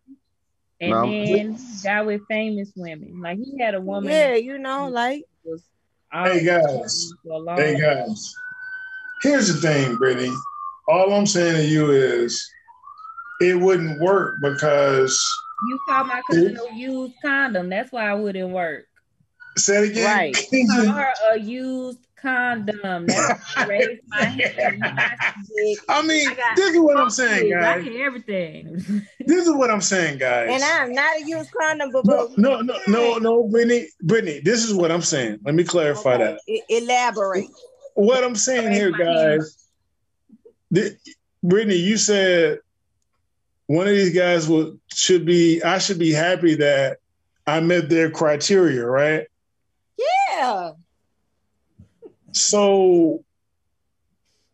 and No. then got with famous women. Like he had a woman. Yeah, you know, like was Hey, guys. for a long Hey guys, here's the thing, Brittany. All I'm saying to you is, it wouldn't work because. You call my cousin a used condom. That's why it wouldn't work. Say it again. Right. [laughs] Call her a used condom. That's why I raised my hand. [laughs] You got to get- I mean, I this is what I'm saying, guys. I hear everything. [laughs] This is what I'm saying, guys. and I'm not a used condom, but no, no, no, no, no, Brittany, Brittany. This is what I'm saying. Let me clarify that. Elaborate. What I'm saying here, guys. thi- Brittany, you said one of these guys will should be. I should be happy that I met their criteria, right? Yeah. So,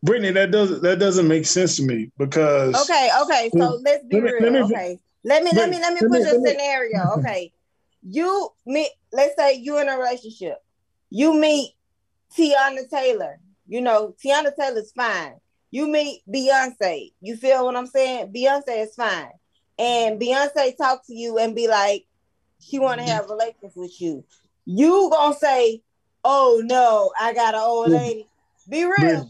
Brittany, that doesn't that doesn't make sense to me because Okay, okay. So let's be let me- real. let me- okay. Let me let me let me let me- put a scenario. [laughs] Okay. You meet let's say you in a relationship. You meet Teyana Taylor. You know, Teyana Taylor's fine. You meet Beyonce. You feel what I'm saying? Beyonce is fine. And Beyonce talk to you and be like, she want to have relations with you. You gonna say, oh no, I got an old lady. Be real.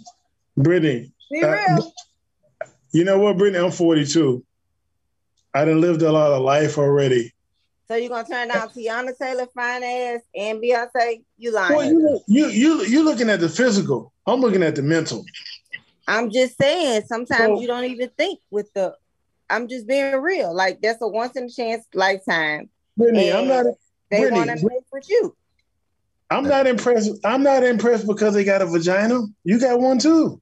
Brittany, Be uh, real. you know what, Brittany? I'm 42. I done lived a lot of life already. So you're gonna turn down Teyana Taylor, fine ass, and Beyonce? You lying? Well, you you you you looking at the physical. I'm looking at the mental. I'm just saying. Sometimes So- you don't even think with the. I'm just being real. Like that's a once in a chance lifetime. Brittany, I'm not They want to mess with you. I'm not impressed. I'm not impressed because they got a vagina. You got one too.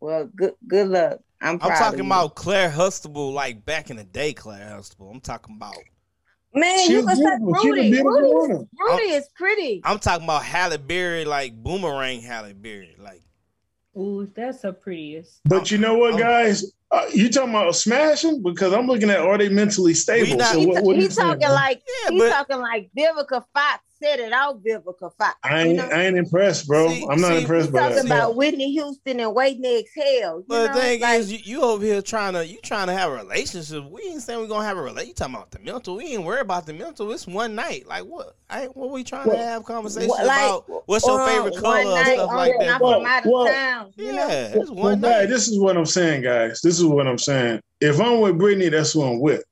Well, good good luck. I'm. I'm talking of you. about Clair Huxtable, like back in the day, Clair Huxtable. I'm talking about. man. She you was can say beautiful. She Rudy. Rudy. Rudy is pretty. I'm talking about Halle Berry, like boomerang Halle Berry, like. Ooh, that's her prettiest. But you know what, I'm- guys? Uh, you talking about smashing? Because I'm looking at are they mentally stable? not- so He, what, what he you saying, talking like Yeah, he but talking like Vivica Fox said it out. Vivica Fox. I you ain't, know? I ain't impressed, bro. See- I'm not see, impressed He's by talking that. about Whitney Houston and waiting to exhale. You But know? the thing like, is, you, you over here trying to you trying to have a relationship. We ain't saying we gonna have a relationship. You talking about the mental? We ain't worried about the mental. It's one night. Like what? I ain't, what we trying Well, to have conversation What, like, about? What's your uh, favorite color night stuff like that? I'm But from out of Well, town. You know? yeah, it's Well, one night. this is what I'm saying, guys. This is what I'm saying. If I'm with Brittany, that's who I'm with.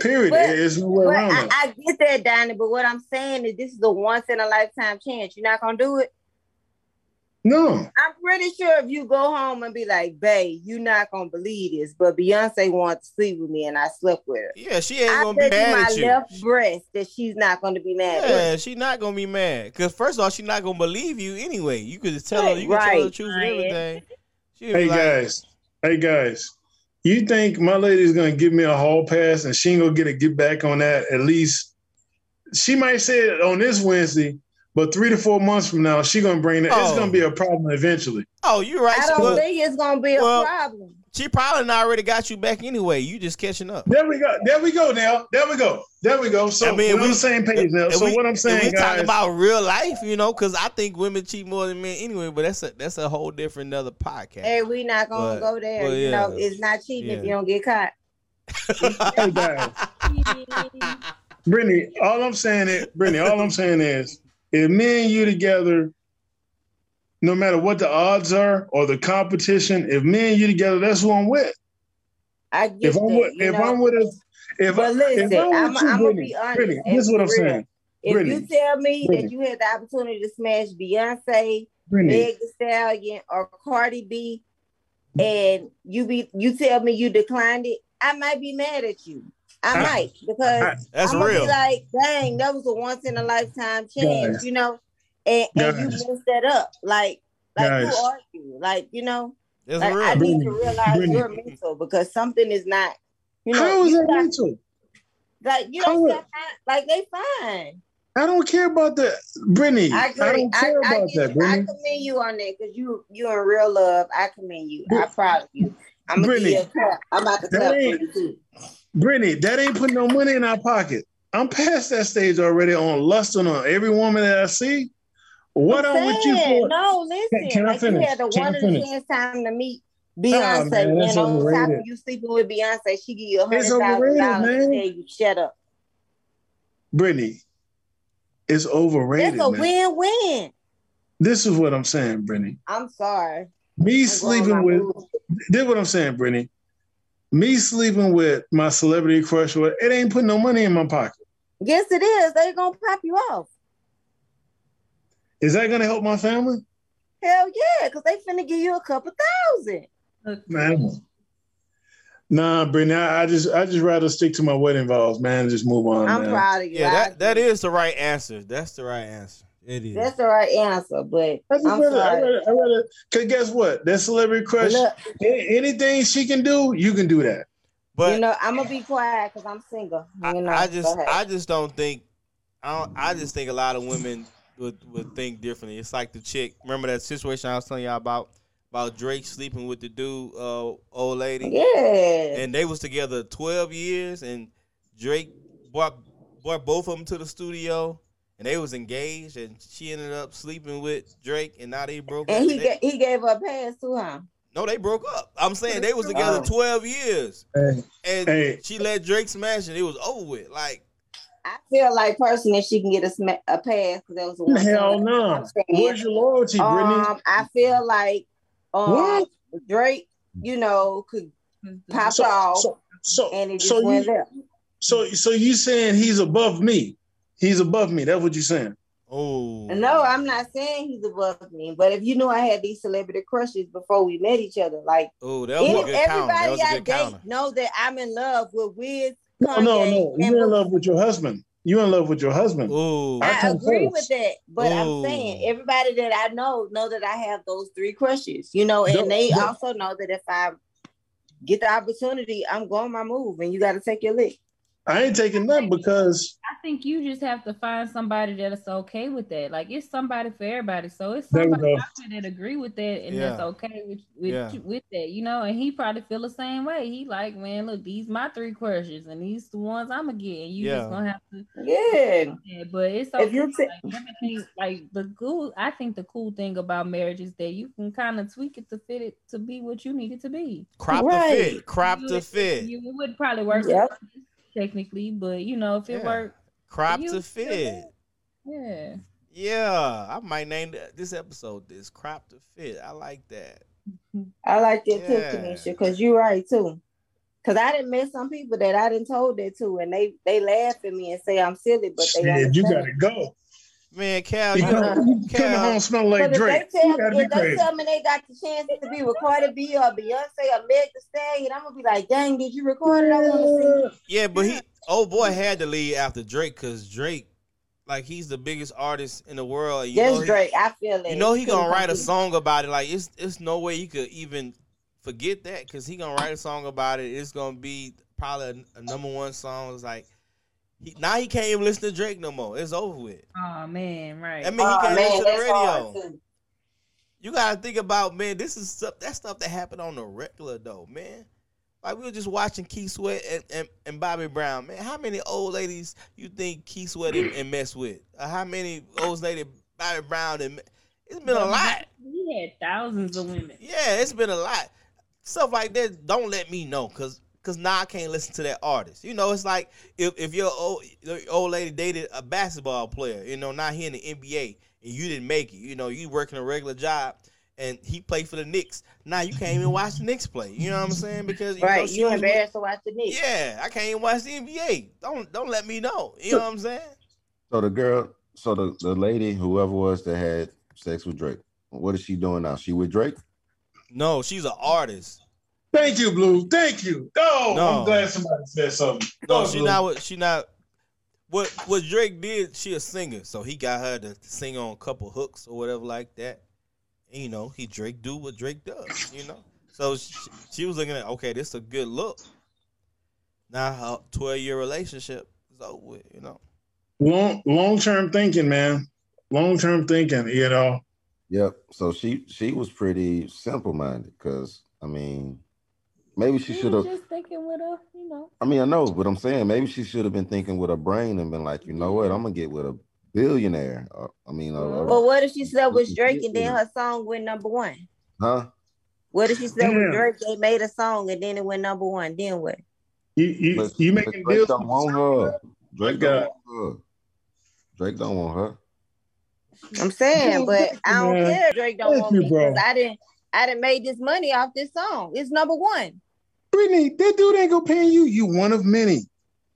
Period. But- There's no But around I, that. I get that, Donnie. But what I'm saying is, this is a once in a lifetime chance. You're not gonna do it. No. I'm pretty sure if you go home and be like, "Babe, you're not gonna believe this," but Beyonce wants to sleep with me, and I slept with her. yeah, she ain't I gonna be bet you mad my at you. left breast that she's not gonna be mad. with. Yeah, she not gonna be mad. Cause first of all, she not gonna believe you anyway. You could just tell her, you can tell her the truth and everything. She Hey guys. Hey guys. You think my lady's gonna give me a hall pass and she ain't gonna get a get back on that at least? She might say it on this Wednesday, but three to four months from now, she gonna bring it. It's Oh. gonna be a problem eventually. Oh, you're right. I don't well, think it's gonna be a well, problem. She probably not already got you back anyway. You just catching up. There we go. There we go. Now, there we go. There we go. So I mean, we're we- on the same page now. So we- what I'm saying, we guys, talking about real life, you know, because I think women cheat more than men anyway. But that's a that's a whole different another podcast. Hey, we not gonna But- go there. well, You know, it's not cheating if you don't get caught. hey guys, [laughs] Brittany, all I'm saying is, Brittany, all I'm saying is, if me and you together, no matter what the odds are or the competition, if me and you together, that's who I'm with. I get If I'm with, if know? I'm with a, if, I, But listen, if I'm I'm- with you, I'm gonna Brittany, be honest Brittany, this is what I'm real. saying. if Brittany, you tell me Brittany. that you had the opportunity to smash Beyonce, Brittany, Meg Thee Stallion, or Cardi B, and you be you tell me you declined it, I might be mad at you. I I- [laughs] might because That's I'm real. be like, dang, that was a once in a lifetime chance, Guys. you know, and, and you Guys. messed that up. Like, like Guys. who are you? Like, you know, That's like, I real. need to Brittany, realize Brittany. your mental because something is not, you know, how is you that got- mental? like you how know, is- like they fine. I don't care about that, Brittany. I I, don't care I, I, about get that, you. I commend you on that because you you in real love. I commend you. I'm proud of you. I'm gonna Brittany, give you a clap. I'm about to that clap for ain't- you too. Brittany, that ain't putting no money in our pocket. I'm past that stage already on lusting on every woman that I see. What I'm, with you for? No, listen. can I like finish? you had the Can one in a finish? time to meet oh, Beyonce, man, that's and on top of overrated. you sleeping with Beyonce, she give you a hundred It's thousand overrated, dollars man. tell you shut up. Brittany, it's overrated. That's a man. win-win. This is what I'm saying, Brittany. I'm sorry. Me I'm sleeping with did what I'm saying, Brittany. Me sleeping with my celebrity crush, it ain't putting no money in my pocket. Yes, it is. They gonna pop you off. Is that gonna help my family? Hell yeah, because they finna give you a couple thousand. Man. Nah, Brittany, I, I just I just rather stick to my wedding vows, man, and just move on. I'm man. proud of you. Yeah, I that that agree. is the right answer. That's the right answer. It is. That's the right answer, but I just I'm rather, I sorry. rather, I rather, cause guess what? That celebrity crush, Look, a- anything she can do, you can do that. but you know, I'm gonna be quiet because I'm single. I, You know, I go just. I just don't think I don't I just think a lot of women would would think differently. It's like the chick. Remember that situation I was telling y'all about about Drake sleeping with the dude, uh, old lady, yeah. and they was together twelve years, and Drake brought brought both of them to the studio, and they was engaged, and she ended up sleeping with Drake, and now they broke and up. he They- ga- he gave her a pass too, huh? no, they broke up. I'm saying they was together twelve years, Hey, and Hey. she let Drake smash, and it was over with. Like I feel like personally she can get a sma- a pass because that was the one. hell no. I'm saying. Where's your loyalty, Brittany? Um, I feel like um What? Drake, you know, could pop so, off so, so, and it just so, went you, there. so, so you saying he's above me? He's above me. That's what you're saying. oh No, I'm not saying he's above me, but if you knew I had these celebrity crushes before we met each other, like Oh, that was any, a good counter. That everybody was a I good date counter. know that I'm in love with Wiz. Oh, no, no, no. You're in love with your husband. You're in love with your husband. Oh, I I agree first. with that, but Ooh. I'm saying everybody that I know know that I have those three crushes, you know, and Don't- they don't- also know that if I get the opportunity, I'm going my move, and you got to take your lick. I ain't taking nothing because I think you just have to find somebody that's okay with that. Like it's somebody for everybody. So it's somebody out there that agree with that and that's okay with with, Yeah. with that, you know. And he probably feel the same way. He like, man, look, these my three questions, and these the ones I'm gonna get, and you Yeah. just gonna have to. Yeah, Yeah, but it's okay. if you t- like, everything, like the cool. I think the cool thing about marriage is that you can kind of tweak it to fit it to be what you need it to be. crop Right. to fit. Crop You to would- fit. You it would probably work Yep. Technically, but you know if it Yeah. worked, Crop to fit. yeah. Yeah, I might name this episode this crop to fit. I like that. [laughs] I like that Yeah. too, Tanisha, because you're right too. Because I didn't met some people that I didn't told that to, and they they laugh at me and say I'm silly, but they shit, you gotta go. Man, Kal, You you know, come, Kal, home smelling like But if Drake. they tell You gotta me, if they crazy. tell me they got the chance to be with Cardi B or Beyonce or Meg Thee Stallion, I'm gonna be like, dang, did you record it? I want to see. yeah, but he, old boy, had to leave after Drake because Drake, like, he's the biggest artist in the world. and You Yes, know he- Drake. I feel it. You know he gonna write a song about it. Like it's it's no way you could even forget that because he gonna write a song about it. It's gonna be probably a, a number one song. It's like he, now he can't even listen to Drake no more. It's over with. Oh man, right. I mean, he Oh, can't man, listen to the radio. You gotta think about man. This is stuff. That stuff that happened on the regular though, man. Like we were just watching Keith Sweat and, and, and Bobby Brown, man. How many old ladies you think Keith Sweat and, and mess with? Uh, how many old lady Bobby Brown and it's been a lot. We had thousands of women. Yeah, it's been a lot. Stuff like that. Don't let me know, cause Cause now I can't listen to that artist. You know, it's like if, if your old your old lady dated a basketball player, you know, not here in the NBA, and you didn't make it. You know, you working a regular job, and he played for the Knicks. Now you can't even watch the Knicks play. You know what I'm saying? Because you right, know, you was- embarrassed to watch the Knicks. Yeah, I can't even watch the NBA. Don't don't let me know. You know what I'm saying? So the girl, so the, the lady, whoever was that had sex with Drake, what is she doing now? She with Drake? No, she's an artist. Thank you, Blue. Thank you. Oh, No. I'm glad somebody said something. No, Go, she Blue. not. what- She not. What what Drake did? She a singer, so he got her to sing on a couple hooks or whatever like that. And, you know, he Drake do what Drake does. You know, so she, she was looking at okay, this a good look. Now her twelve year relationship is over with. You know. long long term thinking, man. Long term thinking. You know. Yep. So she she was pretty simple minded because I mean, maybe she She should have. just thinking with a, you know. I mean, I know, but I'm saying maybe she should have been thinking with her brain and been like, you know what, I'm gonna get with a billionaire. Uh, I mean, a, a- But what if she slept with Drake and then her song went number one? huh? What if she slept Yeah. with Drake? They made a song and then it went number one. Then what? You you, But, you but making Drake deals. don't want her. Drake God. don't want her. Drake don't want her. I'm saying, but I don't Man. care. Drake don't Thank want you, me bro. because I didn't. I didn't made this money off this song. It's number one. Brittany, that dude ain't gonna pay you. You one of many.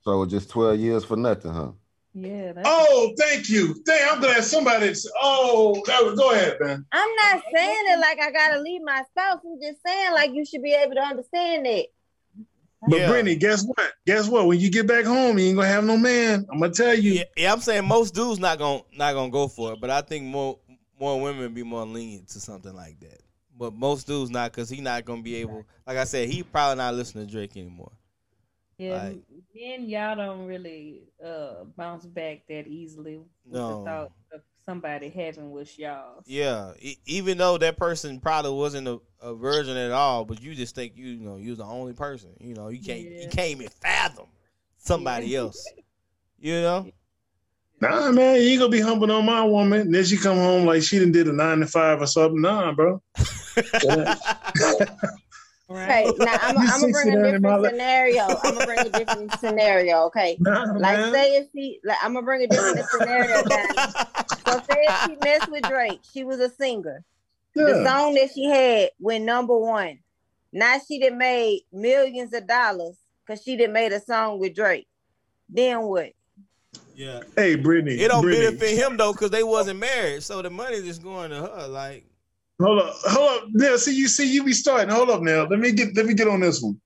So just 12 years for nothing, huh? Yeah. Oh, thank you. Thank, I'm glad somebody. Oh, that was, go ahead, man. I'm not saying it like I gotta leave my spouse. I'm just saying like you should be able to understand it. But Yeah. Brittany, guess what? Guess what? When you get back home, you ain't gonna have no man. I'm gonna tell you. Yeah, yeah, I'm saying most dudes not gonna not gonna go for it, but I think more more women be more lenient to something like that. But most dudes not, cause he not gonna be able. Like I said, he probably not listening to Drake anymore. yeah. like- men, y'all don't really uh bounce back that easily with No. the thought of somebody having with y'all. Yeah, e- even though that person probably wasn't a, a virgin at all, but you just think you, know you're the only person. You know, you can't you can't even fathom somebody Yeah. else. You know, [laughs] Nah, man, you ain't gonna be humping on my woman. And then she come home like she didn't did a nine to five or something. Nah, bro. [laughs] Okay, now I'm, I'm gonna bring a different scenario. I'm gonna bring a different scenario. Okay, [laughs] Nah, like man. say if she, like I'm gonna bring a different scenario down. So say if she messed with Drake, she was a singer. The song that she had went number one. Now she done made millions of dollars because she done made a song with Drake. Then what? Yeah, Hey, Brittany. it don't Brittany. benefit him though, cause they wasn't married, so the money just going to her. Like, Hold up, hold up. Now, see, you see, you be starting. Hold up, now. Let me get, let me get on this one.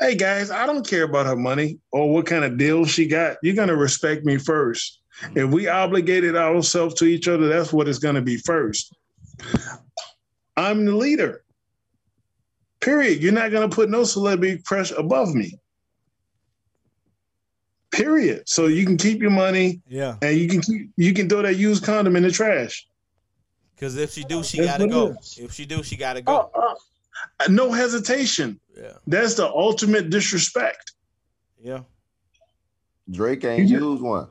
Hey, guys, I don't care about her money or what kind of deal she got. You're gonna respect me first. If we obligated ourselves to each other, that's what it's gonna be first. I'm the leader. Period. You're not gonna put no celebrity crush above me. Period. So you can keep your money yeah, and you can keep you can throw that used condom in the trash. cause if she do, she That's gotta go. If she do, she gotta go. oh, no hesitation. Yeah, That's the ultimate disrespect. yeah. Drake ain't You- used one.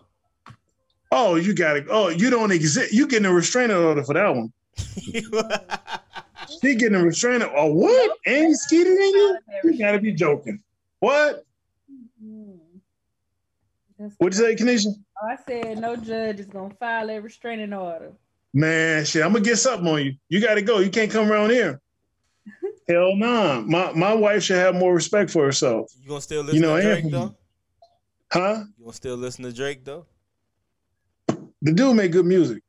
Oh, you got to Oh, you don't exist. You getting a restraining order for that one. [laughs] She getting a restraining. Oh, what? And he skeeted in you? You got to be joking. What? That's- What'd you say, Kaneshia? Oh, I said no judge is gonna file a restraining order. Man, shit, I'm gonna get something on you. You got to go. You can't come around here. [laughs] Hell nah. My my wife should have more respect for herself. You gonna still listen You know, to Drake though? Huh? You gonna still listen to Drake though? The dude make good music.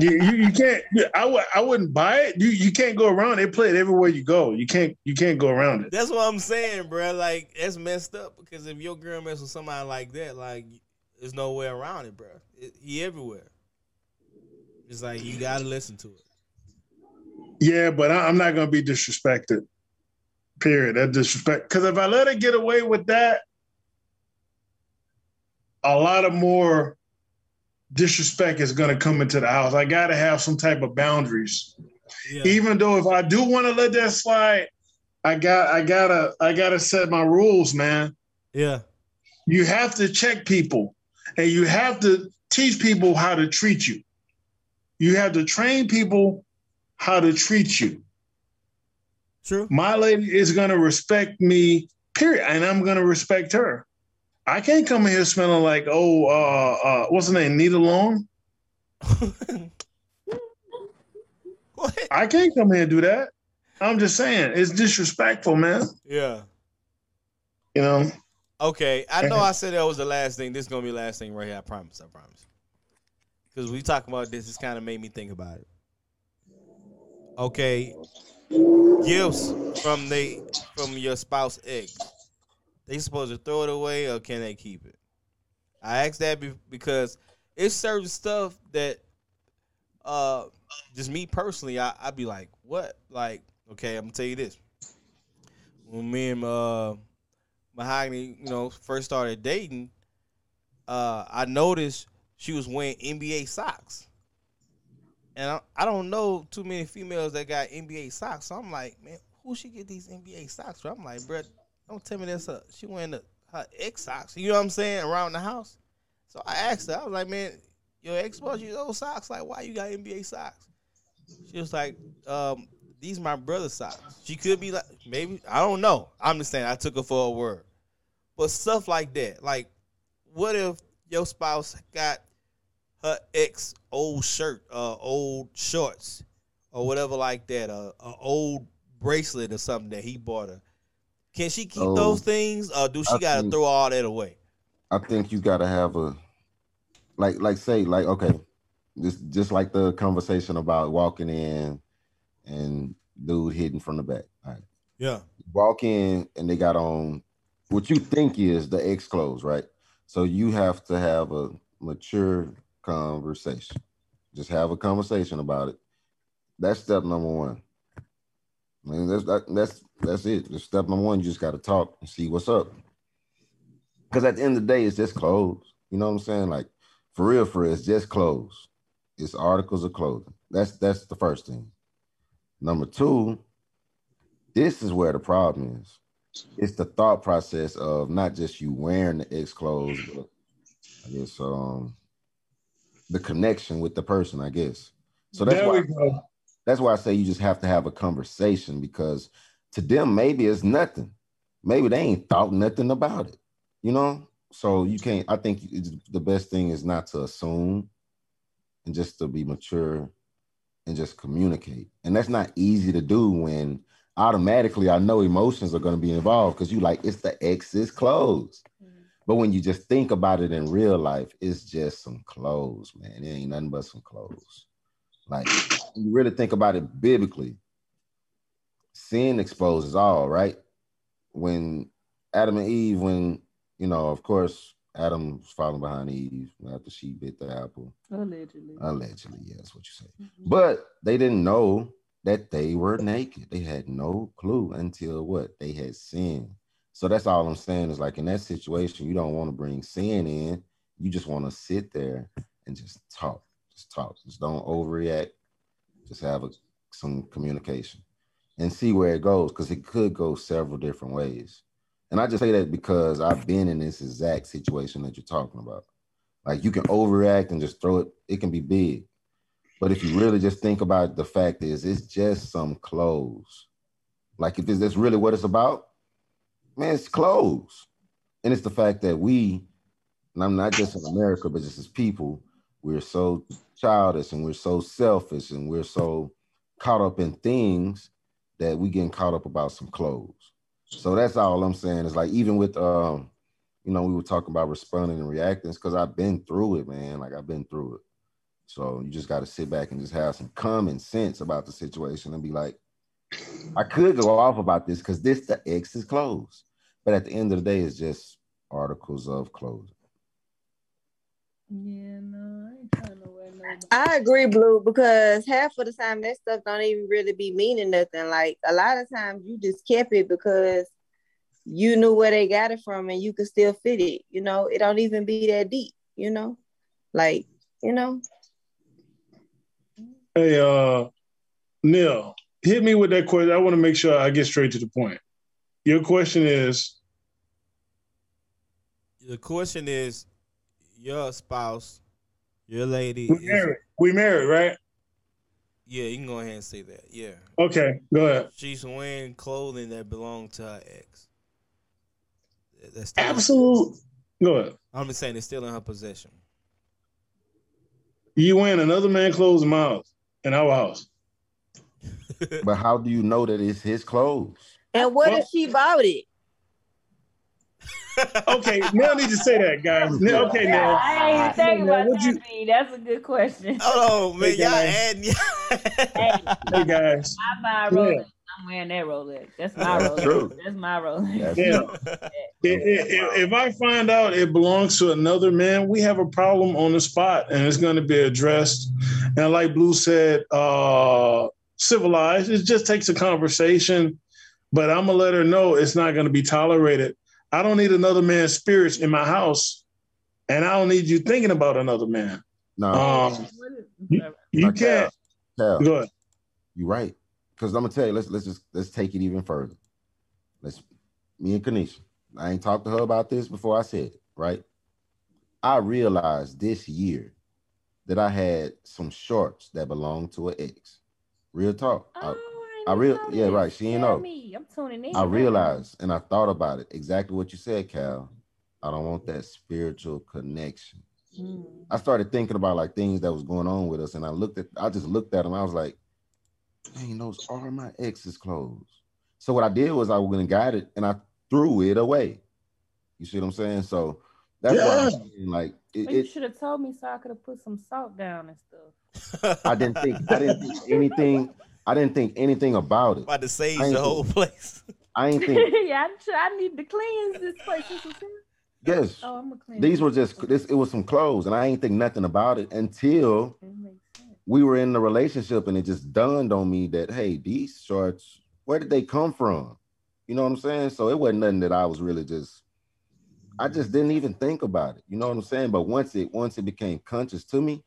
You, you you can't. I w- I wouldn't buy it. You you can't go around. They play it everywhere you go. You can't you can't go around it. That's what I'm saying, bro. Like that's messed up because if your girl mess with somebody like that, like there's no way around it, bro. It, he everywhere. It's like you gotta listen to it. Yeah, but I, I'm not gonna be disrespected. Period. That disrespect. Because if I let her get away with that, a lot of more disrespect is gonna come into the house. I gotta have some type of boundaries. Yeah. Even though if I do want to let that slide, I got I gotta I gotta set my rules, man. yeah. You have to check people and you have to teach people how to treat you. You have to train people how to treat you. True. My lady is going to respect me, Period. And I'm gonna respect her. I can't come in here smelling like oh uh uh what's her name? Nia Long. [laughs] I can't come here and do that. I'm just saying it's disrespectful, man. Yeah. You know. Okay, I know I said that was the last thing. This is gonna be the last thing right here. I promise. I promise. Because we talking about this, it's kind of made me think about it. Okay, gifts from they from your spouse ex. They supposed to throw it away or can they keep it? I asked that be- because it's certain stuff that, uh, just me personally, I I be like, what? Like, okay, I'm gonna tell you this. When me and uh Mahogany, you know, first started dating, uh, I noticed she was wearing NBA socks. And I, I don't know too many females that got NBA socks. So I'm like, man, who she get these NBA socks from? I'm like, bro, don't tell me that's she wearing the, her ex socks. You know what I'm saying? Around the house. So I asked her, I was like, man, your ex bought you those socks? Like, why you got NBA socks? She was like, um, these my brother's socks. She could be like, maybe I don't know. I'm just saying I took her for a word. But stuff like that, like, what if your spouse got her ex old shirt, uh, old shorts, or whatever like that, uh, a old bracelet or something that he bought her? Can she keep Oh, those things, or do she gotta throw all that away? I think you gotta have a like like say like okay, just just like the conversation about walking in and dude hidden from the back. Right. Yeah. Walk in and they got on what you think is the X clothes, right? So you have to have a mature conversation. Just have a conversation about it. That's step number one. I mean, that's that, that's that's it. Just step number one. You just got to talk and see what's up. Because at the end of the day, it's just clothes. You know what I'm saying? Like for real, for real, it's just clothes. It's articles of clothing. That's that's the first thing. Number two, this is where the problem is. It's the thought process of not just you wearing the X clothes, but I guess um the connection with the person, I guess. So that's there why. That's why I say you just have to have a conversation because to them maybe it's nothing. Maybe they ain't thought nothing about it. You know? So you can't I think it's, the best thing is not to assume and just to be mature and just communicate. And that's not easy to do when automatically I know emotions are going to be involved because you like it's the ex's clothes. Mm-hmm. But when you just think about it in real life, it's just some clothes, man. It ain't nothing but some clothes. Like you really think about it biblically, sin exposes all, right? When Adam and Eve, when you know, of course, Adam was falling behind Eve after she bit the apple. Allegedly. Allegedly, yeah, that's what you say. Mm-hmm. But they didn't know that they were naked. They had no clue until what? They had sinned. So that's all I'm saying is like in that situation, you don't want to bring sin in. You just want to sit there and just talk. Just talk. Just don't overreact. Just have a, some communication and see where it goes because it could go several different ways. And I just say that because I've been in this exact situation that you're talking about. Like you can overreact and just throw it, it can be big. But if you really just think about the fact is it's just some clothes. Like if that's really what it's about, man, it's clothes. And it's the fact that we, and I'm not just in America, but just as people, we're so childish and we're so selfish and we're so caught up in things that we getting caught up about some clothes. So that's all I'm saying is like even with um, you know, we were talking about responding and reacting because I've been through it, man. Like I've been through it. So you just got to sit back and just have some common sense about the situation and be like, I could go off about this because this the X is closed. But at the end of the day, it's just articles of clothing. Yeah, no, I ain't trying to wear no. I agree, Blue, because half of the time that stuff don't even really be meaning nothing. Like a lot of times you just kept it because you knew where they got it from and you could still fit it. You know, it don't even be that deep, you know? Like, you know, Hey, uh, Neil, hit me with that question. I want to make sure I get straight to the point. Your question is, The question is, your spouse, your lady, we married. We married, right? yeah, you can go ahead and say that. Yeah, Okay, go ahead. she's wearing clothing that belong to her ex. That's Absolute. Go ahead. I'm just saying it's still in her possession. You win another man clothes in my house, in our house. [laughs] [laughs] But how do you know that it's his clothes? And what Well- if she bought it? [laughs] Okay, now need to say that, guys. [laughs] Now, okay, now. I ain't even thinking Now, about would you- that. B. That's a good question. Oh man, Hey, y'all guys. adding. Hey, [laughs] Hey, guys. I buy a Yeah. Rolex. I'm wearing that Rolex. That's my That's Rolex. true. That's my Rolex. That's Yeah. true. If, if, if I find out it belongs to another man, we have a problem on the spot, and it's going to be addressed. And like Blue said, uh, civilized. It just takes a conversation, but I'm gonna let her know it's not going to be tolerated. I don't need another man's spirits in my house, and I don't need you thinking about another man. No, Um, you, you can't. Kal, Go ahead. You're right. Because I'm gonna tell you, let's let's just let's take it even further. Let's me and Kaneshia. I ain't talked to her about this before I said it, right? I realized this year that I had some shorts that belonged to an ex. Real talk. I- Oh, I ain't real- yeah, right, she ain't know. Me. I'm tuning in. I realized and I thought about it exactly what you said, Kal. I don't want that spiritual connection. Mm. I started thinking about like things that was going on with us, and I looked at, I just looked at them. I was like, "Dang, those are my ex's clothes." So what I did was I went and got it, and I threw it away. You see what I'm saying? So that's why I'm Yeah. saying, like it, Well, you should have told me so I could have put some salt down and stuff. I didn't think, I didn't think anything, I didn't think anything about it. About to save the whole place. I ain't [laughs] think, yeah, I, I need to cleanse this place. This is here. yes, Oh, I'm gonna clean. these were just this. It was some clothes, and I ain't think nothing about it until It makes sense. we were in the relationship and it just dawned on me that hey these shorts where did they come from you know what i'm saying so it wasn't nothing that i was really just i just didn't even think about it you know what i'm saying but once it once it became conscious to me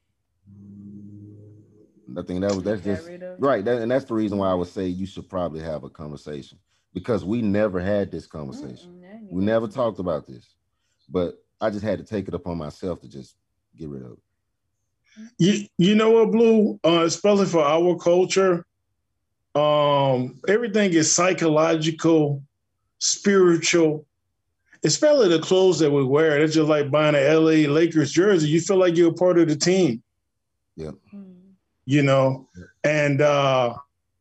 i think that was that's just rid of it. right that, and that's the reason why i would say you should probably have a conversation because we never had this conversation Mm-mm, we never talked about this but i just had to take it upon myself to just get rid of it You you know what, Blue? Uh, especially for our culture, um, everything is psychological, spiritual. Especially the clothes that we wear. It's just like buying a LA Lakers jersey. You feel like you're a part of the team, Mm. You know. And uh,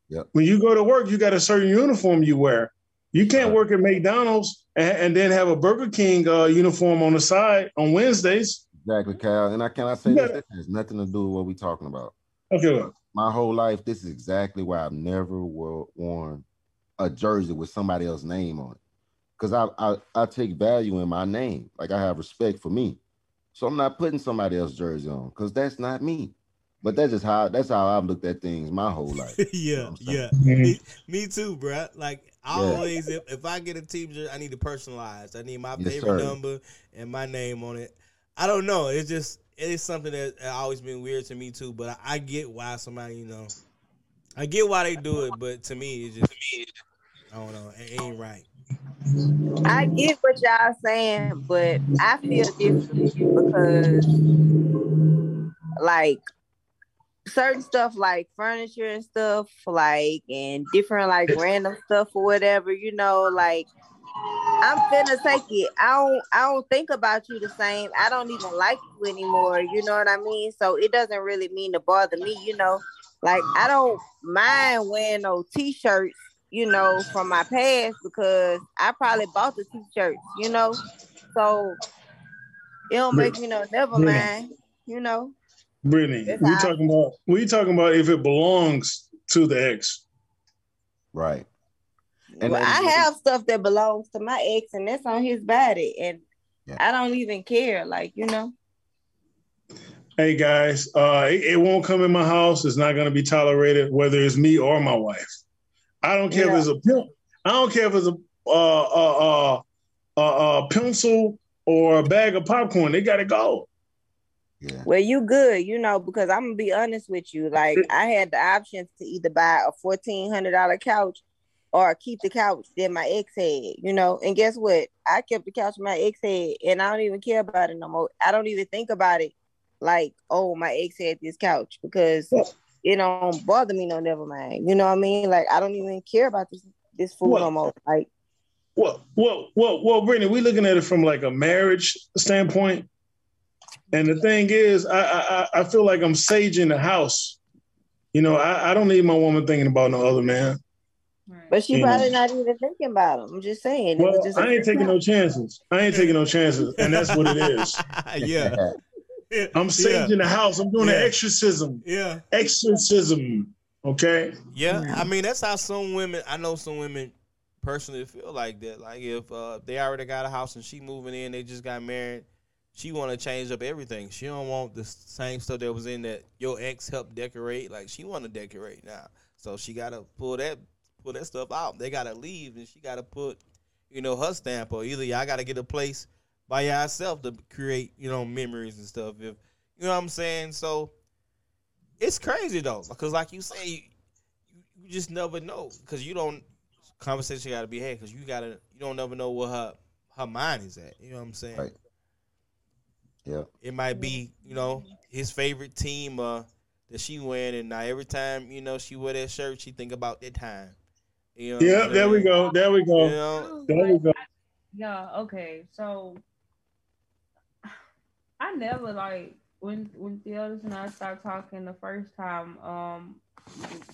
Yep. when you go to work, you got a certain uniform you wear. You can't Right. work at McDonald's and, and then have a Burger King uh, uniform on the side on Wednesdays. Exactly, Kal. And I cannot say You this, has nothing to do with what we're talking about. Okay, My whole life, this is exactly why I've never wo- worn a jersey with somebody else's name on it. Because I, I I take value in my name. Like I have respect for me. So I'm not putting somebody else's jersey on because that's not me. But that's just how that's how I've looked at things my whole life. [laughs] yeah, I'm saying? yeah. Mhm. Me, me too, bruh. Like I Yeah. always, if, if I get a team jersey, I need to personalize. I need my Yes, favorite sir. number and my name on it. I don't know. It's just it is something that always been weird to me too. But I, I get why somebody, you know, I get why they do it. But to me, it's just I don't know. It ain't right. I get what y'all saying, but I feel different because, like, certain stuff like furniture and stuff, like, and different like random stuff or whatever, you know, like. I'm finna take it. I don't. I don't think about you the same. I don't even like you anymore. You know what I mean? So it doesn't really mean to bother me. You know, like I don't mind wearing no t-shirts you know, from my past because I probably bought the t-shirts, you know. So it don't make me no never mind, you know. Brittany, we talking about we talking about if it belongs to the ex. Right. And well, I have stuff that belongs to my ex and that's on his body and Yeah. I don't even care, like, you know. Hey guys, uh, it, it won't come in my house. It's not going to be tolerated, whether it's me or my wife. I don't care Yeah. if it's a pen- I don't care if it's a uh, uh, uh, uh, uh, pencil or a bag of popcorn. They got to go. Yeah. Well, you good, you know, because I'm gonna be honest with you. Like [laughs] I had the options to either buy a fourteen hundred dollar couch or keep the couch that my ex had, you know. And guess what? I kept the couch my ex had, and I don't even care about it no more. I don't even think about it like, oh, my ex had this couch because it don't bother me no. Never mind. You know what I mean? Like I don't even care about this this food Well- no more. Like well, well, well, well, Brittany, we looking at it from like a marriage standpoint. And the thing is, I I, I feel like I'm saging the house. You know, I, I don't need my woman thinking about no other man. But she Yeah. probably not even thinking about him. I'm just saying. It Well, was just a- I ain't taking no chances. I ain't taking no chances, and that's what it is. [laughs] yeah. [laughs] I'm saging the house. I'm doing Yeah. an exorcism. Yeah. Exorcism. Okay. Yeah, I mean that's how some women. I know some women personally feel like that. Like if uh, they already got a house and she moving in, they just got married. She want to change up everything. She don't want the same stuff that was in that your ex helped decorate. Like she want to decorate now, so she got to pull that pull that stuff out. They got to leave, and she got to put you know her stamp. Or either y'all got to get a place by yourself to create you know memories and stuff. If you know what I'm saying, so it's crazy though, because like you say, you, you just never know because you don't. Conversation got to be had because you gotta. You don't never know what her her mind is at. You know what I'm saying? Right. Yeah. It might be you know his favorite team uh, that she wearing, and now every time you know she wear that shirt, she think about that time. You know Yeah. I'm There we go. There we You go. know, There we go. Yeah, okay. So I never like when when the others and I started talking the first time, um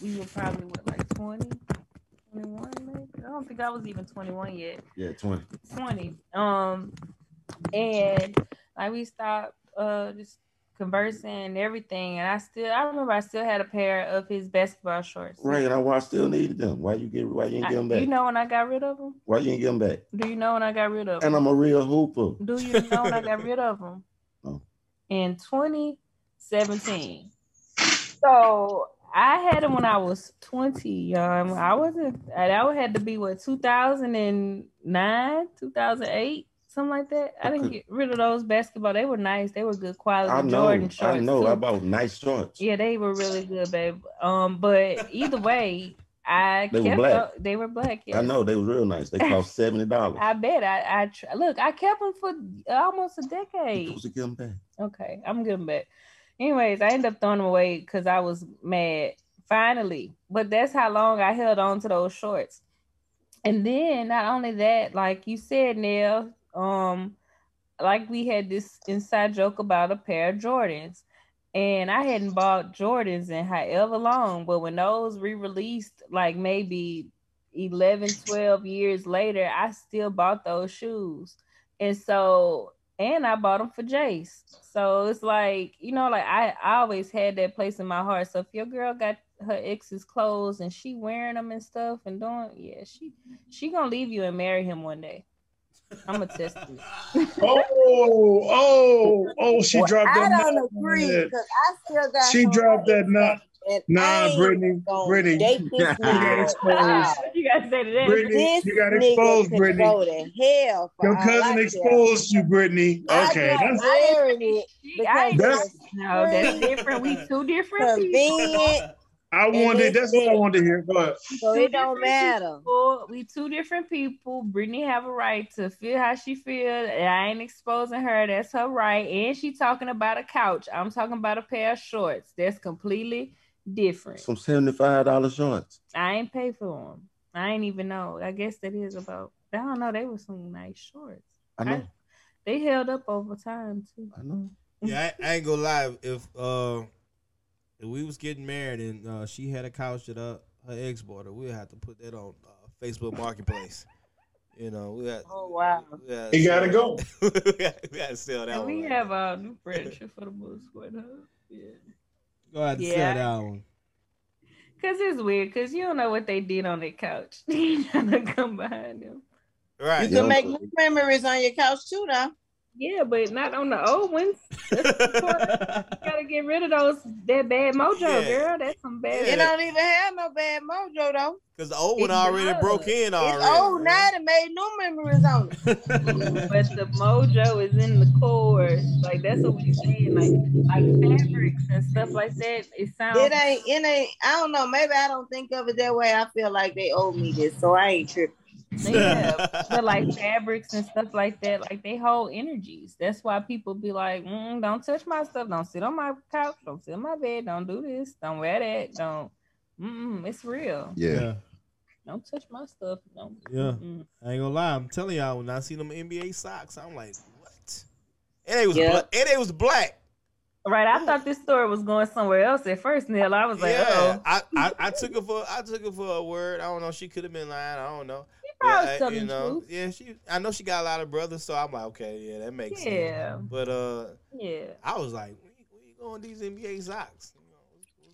we were probably what like 20, 21 maybe. I don't think I was even 21 yet. Yeah, 20. 20. Um and like we stopped uh just conversing and everything and I still I remember I still had a pair of his basketball shorts. Right, and I, I still needed them. Why you get why you ain't I- get them do you back? know when I got rid of them? Why you ain't get them back? Do you know when I got rid of them? And I'm a real hooper. Do you know when I got rid of them? No. [laughs] In 2017. So I had them when I was 20, y'all. I wasn't, that had to be what, 2009, 2008, something like that. I didn't get rid of those basketball. They were nice. They were good quality I know, Jordan shorts. I know. too. I bought nice shorts. Yeah, they were really good, babe. Um, but either way, I They were kept black. tho- they were black. I know they were real nice. They cost [laughs] seventy dollars. I bet. I, I tr- look. I kept them for almost a decade. supposed to get them back. Okay, I'm good back. Anyways, I ended up throwing them away because I was mad. Finally, but that's how long I held on to those shorts. And then not only that, like you said, Nell, um, like we had this inside joke about a pair of Jordans. And I hadn't bought Jordans in however long, but when those re-released, like maybe 11, 12 years later, I still bought those shoes. And so and I bought them for Jace. So it's like, you know, like I, I always had that place in my heart. So if your girl got her ex's clothes and she wearing them and stuff and doing, yeah, she she gonna leave you and marry him one day. I'm gonna test it. Oh, oh, oh! She Well, dropped I that. don't knot agree because I still got. She dropped that nut. Nah, ain't Brittany, gonna Brittany, date you got exposed. Wow. you gotta say that. Brittany, This you got nigga exposed, Brittany. go to hell. Your cousin I care. exposed you, Brittany. Okay, that's wearing it She- I ain't- That's- no, that's different. We two different people. Convenient, I wanted. That's what I wanted to hear. Go ahead. so it don't matter. people. We two different people. Brittany have a right to feel how she feel. and I ain't exposing her. That's her right. And she talking about a couch. I'm talking about a pair of shorts. That's completely different. Some seventy-five dollar shorts. I ain't pay for them. I ain't even know. I guess that is about. I don't know. They were some nice shorts. I know. They held up over time too. I know. Yeah, I, I ain't gonna lie. If uh, if we was getting married and uh, she had a couch that uh, her ex bought her, we'd have to put that on uh, Facebook Marketplace. You know, we had. Oh wow. We had He gotta go. [laughs] we gotta we gotta sell that And one. we right have there. a new friendship for the most part, huh? Yeah. Go ahead and Yeah. sell that one. Cause it's weird, cause you don't know what they did on that couch. you trying to come behind them. You Right. Yeah. can make new memories on your couch too, though. Yeah, but not on the old ones. That's the part. You [laughs] gotta get rid of those that bad mojo, Yeah. girl. That's some bad. It don't even have no bad mojo though. Because the old one It already does. broke in already. It's old now and made new memories on it. [laughs] but the mojo is in the core. Like that's what we saying. Like like fabrics and stuff like that. It sounds. It ain't, it ain't. I don't know. Maybe I don't think of it that way. I feel like they owe me this, so I ain't tripping. Yeah, but like fabrics and stuff like that, like they hold energies. That's why people be like, mm, "Don't touch my stuff. Don't sit on my couch. Don't sit on my bed. Don't do this. Don't wear that. Don't." Mm, it's real. Yeah. Don't touch my stuff. No. Yeah. Mm-mm. I ain't gonna lie. I'm telling y'all, when I see them NBA socks, I'm like, what? And it was Yeah. bla- and they was black. Right. I thought this story was going somewhere else at first, Nell. I was like, yeah, oh, I, I I took it for I took it for a word. I don't know. She could have been lying. I don't know. But, uh, you know, truth. yeah. She I know she got a lot of brothers, so I'm like, okay, yeah, that makes sense. Yeah. But uh, Yeah. I was like, where you, where you going these NBA socks?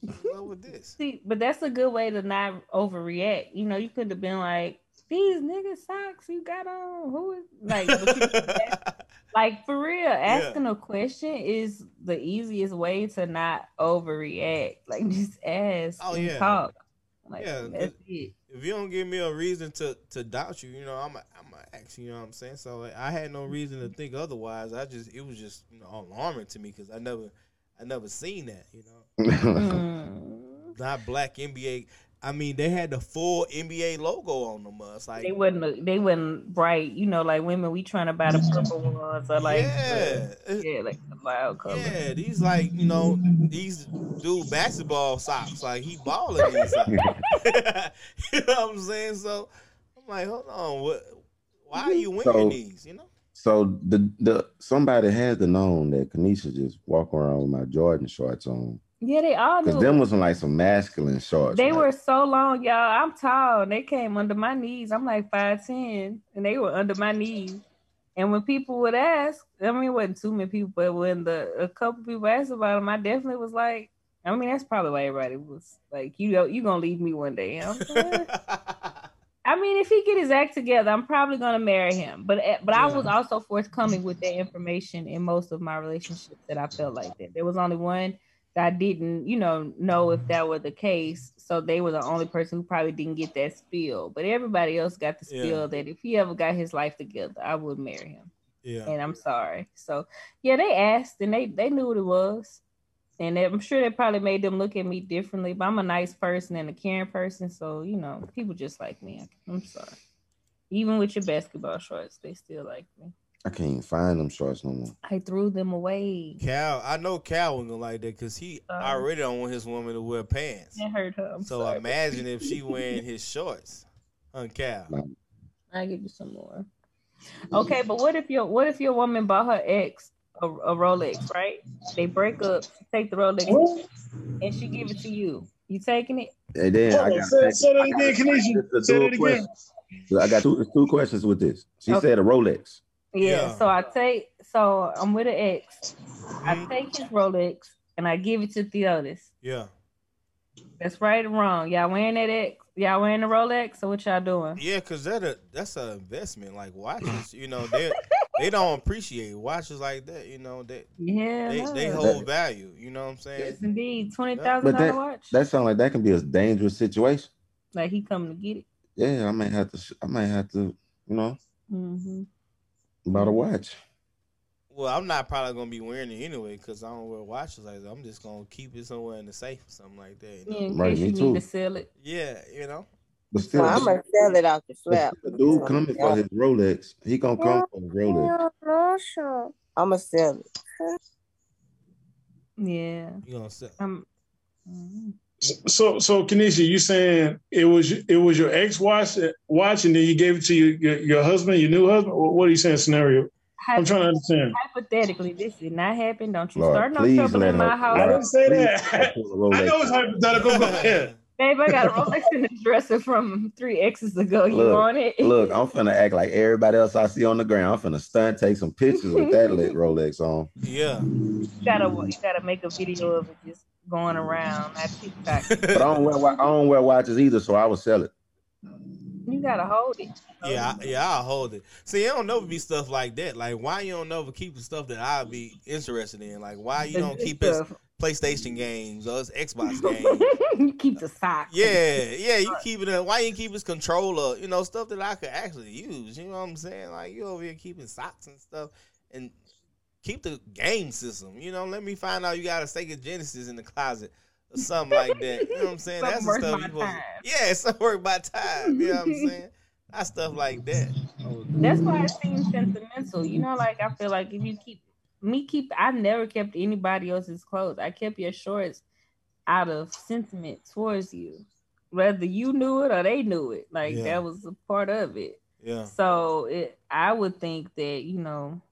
You know, what's, what's with [laughs] this? See, but that's a good way to not overreact. You know, you could have been like, these nigga socks you got on, who is [laughs] like, you- like for real, asking a question is the easiest way to not overreact. Like, just ask Oh, yeah. talk. Like, Yeah, that's it. if you don't give me a reason to to doubt you, you know, I'm I'm gonna ask you. You know what I'm saying? So like, I had no reason to think otherwise. I just it was just you know alarming to me because I never I never seen that. You know, [laughs] not black NBA. I mean, they had the full NBA logo on them. Uh, It's like They wouldn't. They wouldn't bright. You know, like women, we trying to buy the purple ones or like, yeah, the- yeah, like the loud color. yeah. These like you know these dude basketball socks. Like he balling these socks. you know what I'm saying? So I'm like, hold on, what? Why are you wearing So- these? You know? So the the somebody has to know that Kaneshia just walk around with my Jordan shorts on. Yeah, they all Cause them was like some masculine shorts. They were so long, y'all. I'm tall. and They came under my knees. I'm like five ten, and they were under my knees. And when people would ask, I mean, it wasn't too many people, but when the a couple people asked about them, I definitely was like, I mean, that's probably why everybody was like, you know, you gonna leave me one day. [laughs] I mean, if he get his act together, I'm probably gonna marry him. But eh, but I was also forthcoming with that information in most of my relationships that I felt like that. There was only one I didn't, you know, know if that were the case. So they were the only person who probably didn't get that spill. But everybody else got the Yeah. spill that if he ever got his life together, I would marry him. yeah. And I'm sorry. So yeah, they asked and they they knew what it was. And I'm sure that probably made them look at me differently. But I'm a nice person and a caring person, so you know, people just like me. I'm sorry. Even with your basketball shorts, they still like me. I can't even find them shorts no more. I threw them away. Kal, I know Kal wasn't gonna like that because he Uh, already don't want his woman to wear pants. It hurt her. I'm So sorry. imagine if she [laughs] wearing his shorts, huh, Kal? I give you some more. Okay, but what if your what if your woman bought her ex a, a Rolex, right? They break up, take the Rolex, and she give it to you. You taking it? And then I got say, say that again, Kaneshia. It's a Say dual that again. I got two, two questions with this. She Okay. said a Rolex. Yeah. Yeah. So I take. So I'm with an ex. I Mhm. take his Rolex and I give it to Theotis. Yeah, That's right or wrong. Y'all wearing that ex? Y'all wearing the Rolex? So what y'all doing? yeah, because that a, that's an investment. Like watches, you know, they they don't appreciate watches like that. You know, they Yeah. they, no. they hold value. You know what I'm saying? Yes, indeed. Twenty thousand But dollar that watch. that sounds like that can be a dangerous situation. like he coming to get it. Yeah, I might have to. I might have to. You know, hmm about a watch. Well, I'm not probably gonna be wearing it anyway because I don't wear watches like that. I'm just gonna keep it somewhere in the safe or something like that. You know? Yeah, Right, me you too. need to sell it. Yeah, you know. But still, Well, I'm gonna sell it off the slap. the dude coming for his Rolex. He gonna come for his Rolex. I'm gonna sell it. [laughs] Yeah. You gonna sell? Um. mhm. So, so Kaneshia, you saying it was it was your ex watch watch, and then you gave it to your your, your husband, your new husband? What are you saying? Scenario? I'm trying to understand. Hypothetically, this did not happen. Don't you Lord, start no please trouble let in my house. I didn't say Please that. pull a [laughs] I Rolex. know it's hypothetical. Go ahead. Babe, I got a Rolex in the dresser from three X's ago. You Look, want it? Look, I'm finna act like everybody else I see on the ground. I'm finna stunt, take some pictures with that lit [laughs] Rolex on. Yeah. you gotta you gotta make a video of it just going mm. around that TikTok. [laughs] But I don't wear I don't wear watches either, so I would sell it. You gotta hold it. Yeah, I, yeah, I'll hold it. See, it don't never be stuff like that. Like, why you don't never keep the stuff that I'll be interested in? Like, why you don't keep his PlayStation games or his [laughs] Xbox games? you keep the socks. Yeah, yeah, you keep it. In, why you keep his controller? You know, stuff that I could actually use. You know what I'm saying? Like, you over here keeping socks and stuff, and keep the game system. You know, let me find out you got a Sega Genesis in the closet or something like that. You know what I'm [laughs] saying? That's the stuff you supposed. time. To, yeah, some work by time. You know what I'm [laughs] saying? That's stuff like that. That's why it seems sentimental. You know, like I feel like if you keep me keep I never kept anybody else's clothes. I kept your shorts out of sentiment towards you. whether you knew it or they knew it. Like Yeah. that was a part of it. Yeah. So it, I would think that you know,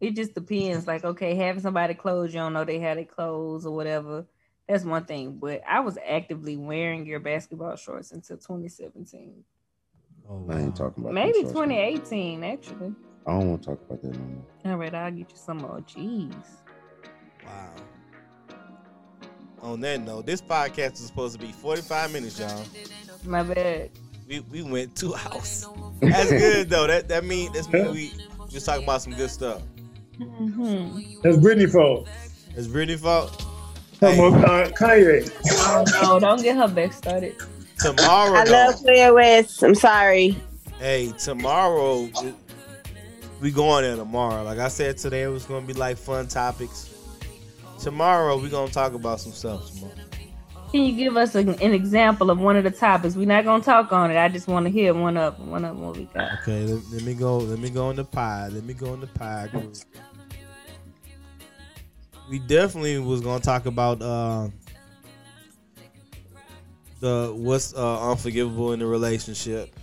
it just depends. Like, okay, having somebody clothes, you don't know they had their clothes or whatever. That's one thing. But I was actively wearing your basketball shorts until 2017, Oh, I ain't talking about maybe them shorts no more. 2018 actually. I don't want to talk about that no more. All right, I'll get you some more. Jeez. Wow. On that note, this podcast is supposed to be 45 minutes, y'all. My bad. We we went two [laughs] hours. [laughs] That's good though. That that mean that's mean we just talking about some good stuff. Hmm That's Brittany fault. It's Brittany fault. Come on, uh, Kanye. Oh no, don't get her back started. Tomorrow, I though, love Clear West. I'm sorry. hey, tomorrow we going there tomorrow. Like I said today, it was gonna be like fun topics. Tomorrow we gonna talk about some stuff. Tomorrow. Can you give us an, an example of one of the topics? We're not gonna talk on it. I just want to hear one of one of what we got. Okay, let, let me go. Let me go in the pie. Let me go in the pie group. We definitely was gonna talk about uh, the what's uh, unforgivable in the relationship.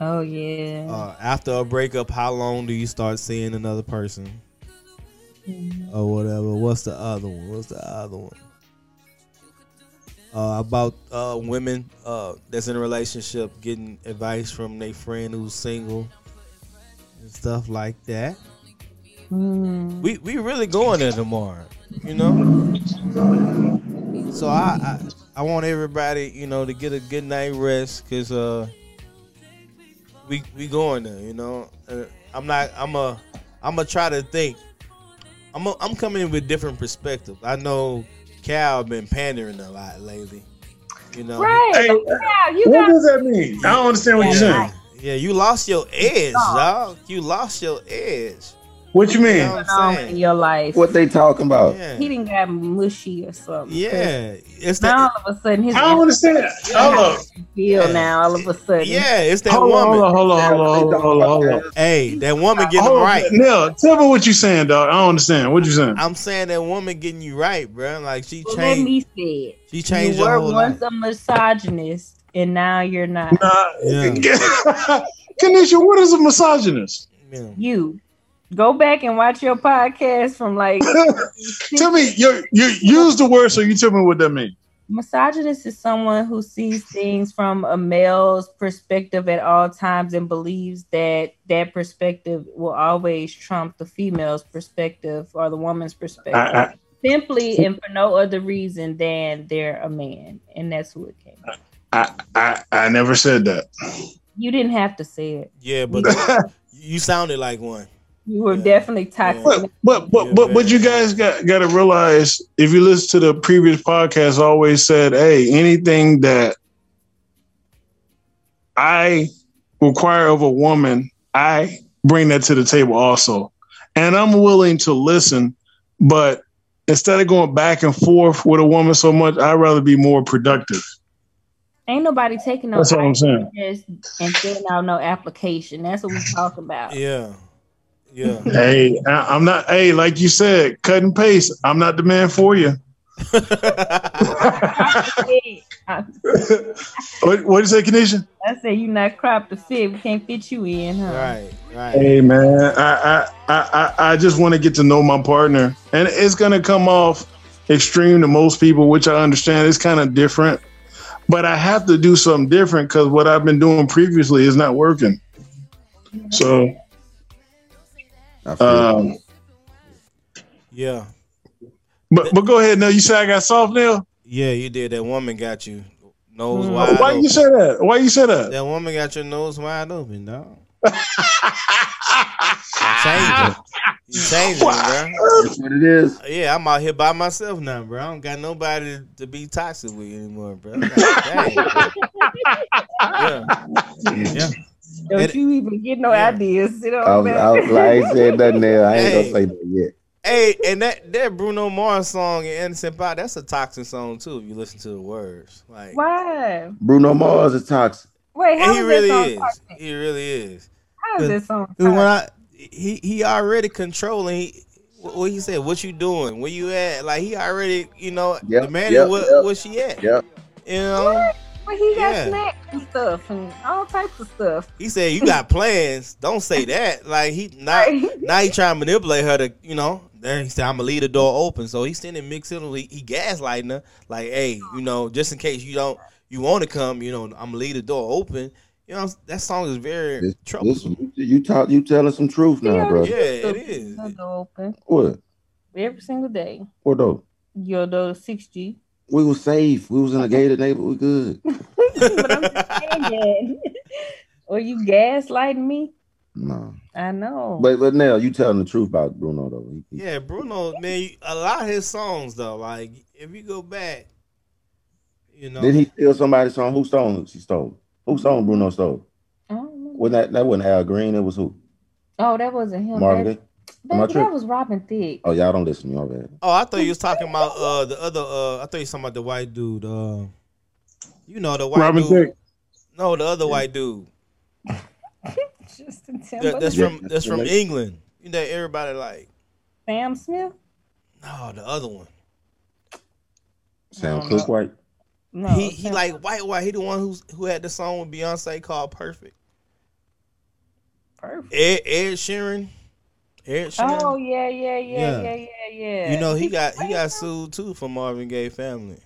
Oh yeah. Uh, after a breakup, how long do you start seeing another person or whatever? What's the other one? What's the other one? Uh, about uh, women uh, that's in a relationship getting advice from their friend who's single and stuff like that. Mm. We we really going there tomorrow, you know. So I, I I want everybody, you know, to get a good night rest because uh we we going there, you know. Uh, I'm not. I'm a. I'm gonna try to think. I'm. A, I'm coming in with different perspectives. I know Kal been pandering a lot lately. You know. Right. Hey, yeah, you What got does that mean? I don't understand what you're saying. Yeah, you lost your edge, dog. You lost your edge. What you mean? You know what on in your life. What they talking about? Yeah. He didn't got mushy or something. Yeah. It's Now that. all of a sudden his I don't understand. Hold up. feel Yeah. now all of a sudden. Yeah, it's that Hold on, woman. hold on, hold on, hold on, hold on, hold on. Hey, that woman getting Hold right. Now, tell me what you saying, dog. I don't understand. What you saying? I'm saying that woman getting you right, bro. Like she Well, let me say it. She changed you were whole once life. a misogynist and now you're not. Nah. Yeah. [laughs] Kaneshia, what is a misogynist? Yeah. You go back and watch your podcast from like [laughs] tell me, you you use the word, so you tell me what that means. misogynist is someone who sees things from a male's perspective at all times and believes that that perspective will always trump the female's perspective or the woman's perspective I, I, simply and for no other reason than they're a man and that's who it came from. I, I, I never said that. you didn't have to say it Yeah, but [laughs] you sounded like one. You were Yeah. definitely toxic But but but Yeah, but, but you guys got got to realize if you listen to the previous podcast, I always said, hey, anything that I require of a woman, I bring that to the table also, and I'm willing to listen. But instead of going back and forth with a woman so much, I'd rather be more productive. ain't nobody taking no That's all I'm saying. ideas and filling out no application that's what we talk about Yeah. Yeah. Hey, I, I'm not. Hey, like you said, cut and paste. I'm not the man for you. Hey, [laughs] I, what what you say, Kaneshia? I said you not cropped to fit. We can't fit you in, huh? right. Right. Hey man, I I I I- I just want to get to know my partner, and it's gonna come off extreme to most people, which I understand. It's kind of different, but I have to do something different because what I've been doing previously is not working. So, I feel um, Yeah. but but go ahead. Now you say I got soft Nell. Yeah, you did. That woman got you nose wide Why open. you say that? Why you say that? that woman got your nose wide open, dog. Change it. You changing it, bro. that's what it is. Yeah, I'm out here by myself now, bro. I don't got nobody to be toxic with anymore, bro. Like, dang, bro. [laughs] Yeah. Yeah. Don't It- you even get no Yeah. ideas. You know I was, I was like, I ain't said [laughs] nothing there. I ain't Hey. gonna say that yet. Hey, and that that Bruno Mars song in Anderson .Paak, that's a toxic song too. If you listen to the words, like Why? Bruno Mars is toxic. Wait, how and he is really that song is. toxic? He really is. How is that song? 'Cause when? I he he already controlling. He, what he said, what you doing? Where you at? Like he already, you know, Yep, demanding yep, what yep. what she at. Yep. You know, But he got Yeah. snacks and stuff and all types of stuff. He said, "You got [laughs] plans? Don't say that." Like he [laughs] now, now he trying to manipulate her to, you know. Then he said, "I'm gonna leave the door open." So he's sending mixed signals. He, he gaslighting her, like, "Hey, you know, just in case you don't, you want to come, you know, I'm gonna leave the door open." You know, that song is very This, this, troublesome. you, you talk, you telling some truth Yeah, now, bro. Yeah, it is. Your door open What? every single day. What though? Your door six G. We was safe. We was in a [laughs] gated neighborhood. We good. [laughs] but I'm saying that. [laughs] or you gaslighting me? No. I know. But but now you telling the truth about Bruno though. He- he- Yeah, Bruno, man, a lot of his songs though, like if you go back, you know, Did he steal somebody's song? Who stole? She stole. Who song Bruno stole? I don't remember. Wasn't that that wasn't Al Green? It was who? oh, that wasn't him. Marvin That, Gaye. Am that, that was Robin Thicke. Oh y'all don't listen to me. My bad. Oh, I thought you was talking about uh the other uh I thought you was talking about the white dude. Uh you know the white Robin dude. Thicke. No, the other white dude. [laughs] Justin That- Timberlake. that's from that's from England. You know everybody like Sam Smith? no the other one. Sam don't Cook. White. No. he he Sam- like white white. He the one who's who had the song with Beyonce called Perfect. perfect. Ed, Ed Sheeran. Ed oh, Sheeran. Oh yeah, yeah, yeah, Yeah. yeah, yeah, yeah. you know he got he got sued too for Marvin Gaye family.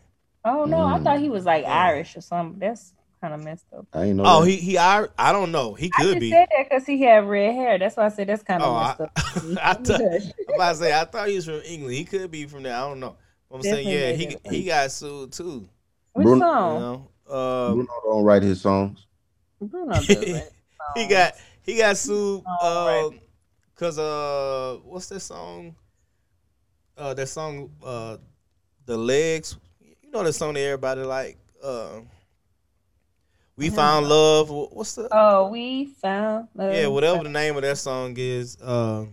Oh no, I Mm. thought he was like Irish or something. That's kind of messed up. I ain't know. Oh, that. he he I, I don't know. He I could just be. said that because he had red hair. That's why I said that's kind of Oh, I, messed up. [laughs] I thought, I'm about to [laughs] say I thought he was from England. He could be from there. I don't know. I'm saying yeah, he he got sued too. Which Bruno- You know, uh, Bruno don't write his songs. Bruno does that. [laughs] he got he got sued Oh, uh, cause uh what's that song? Uh, that song uh, the legs. You know that song that everybody like. Uh, we found love. What's the Oh, we found. love. yeah whatever the name of that song is. Uh,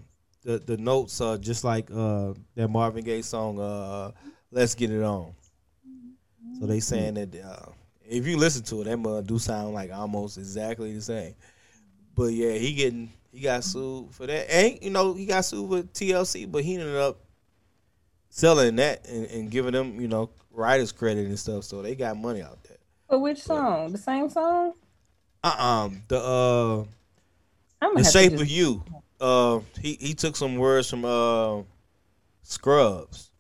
the the notes are just like uh that Marvin Gaye song. Uh, let's get it on. So they saying that uh, if you listen to it, that mud do sound like almost exactly the same. But yeah, he getting he got sued for that. And you know he got sued with TLC, but he ended up selling that and, and giving them you know writers credit and stuff. So they got money out there. But which song? The same song? Uh um the uh I'm the have to shape just- of you. Uh he he took some words from uh Scrubs.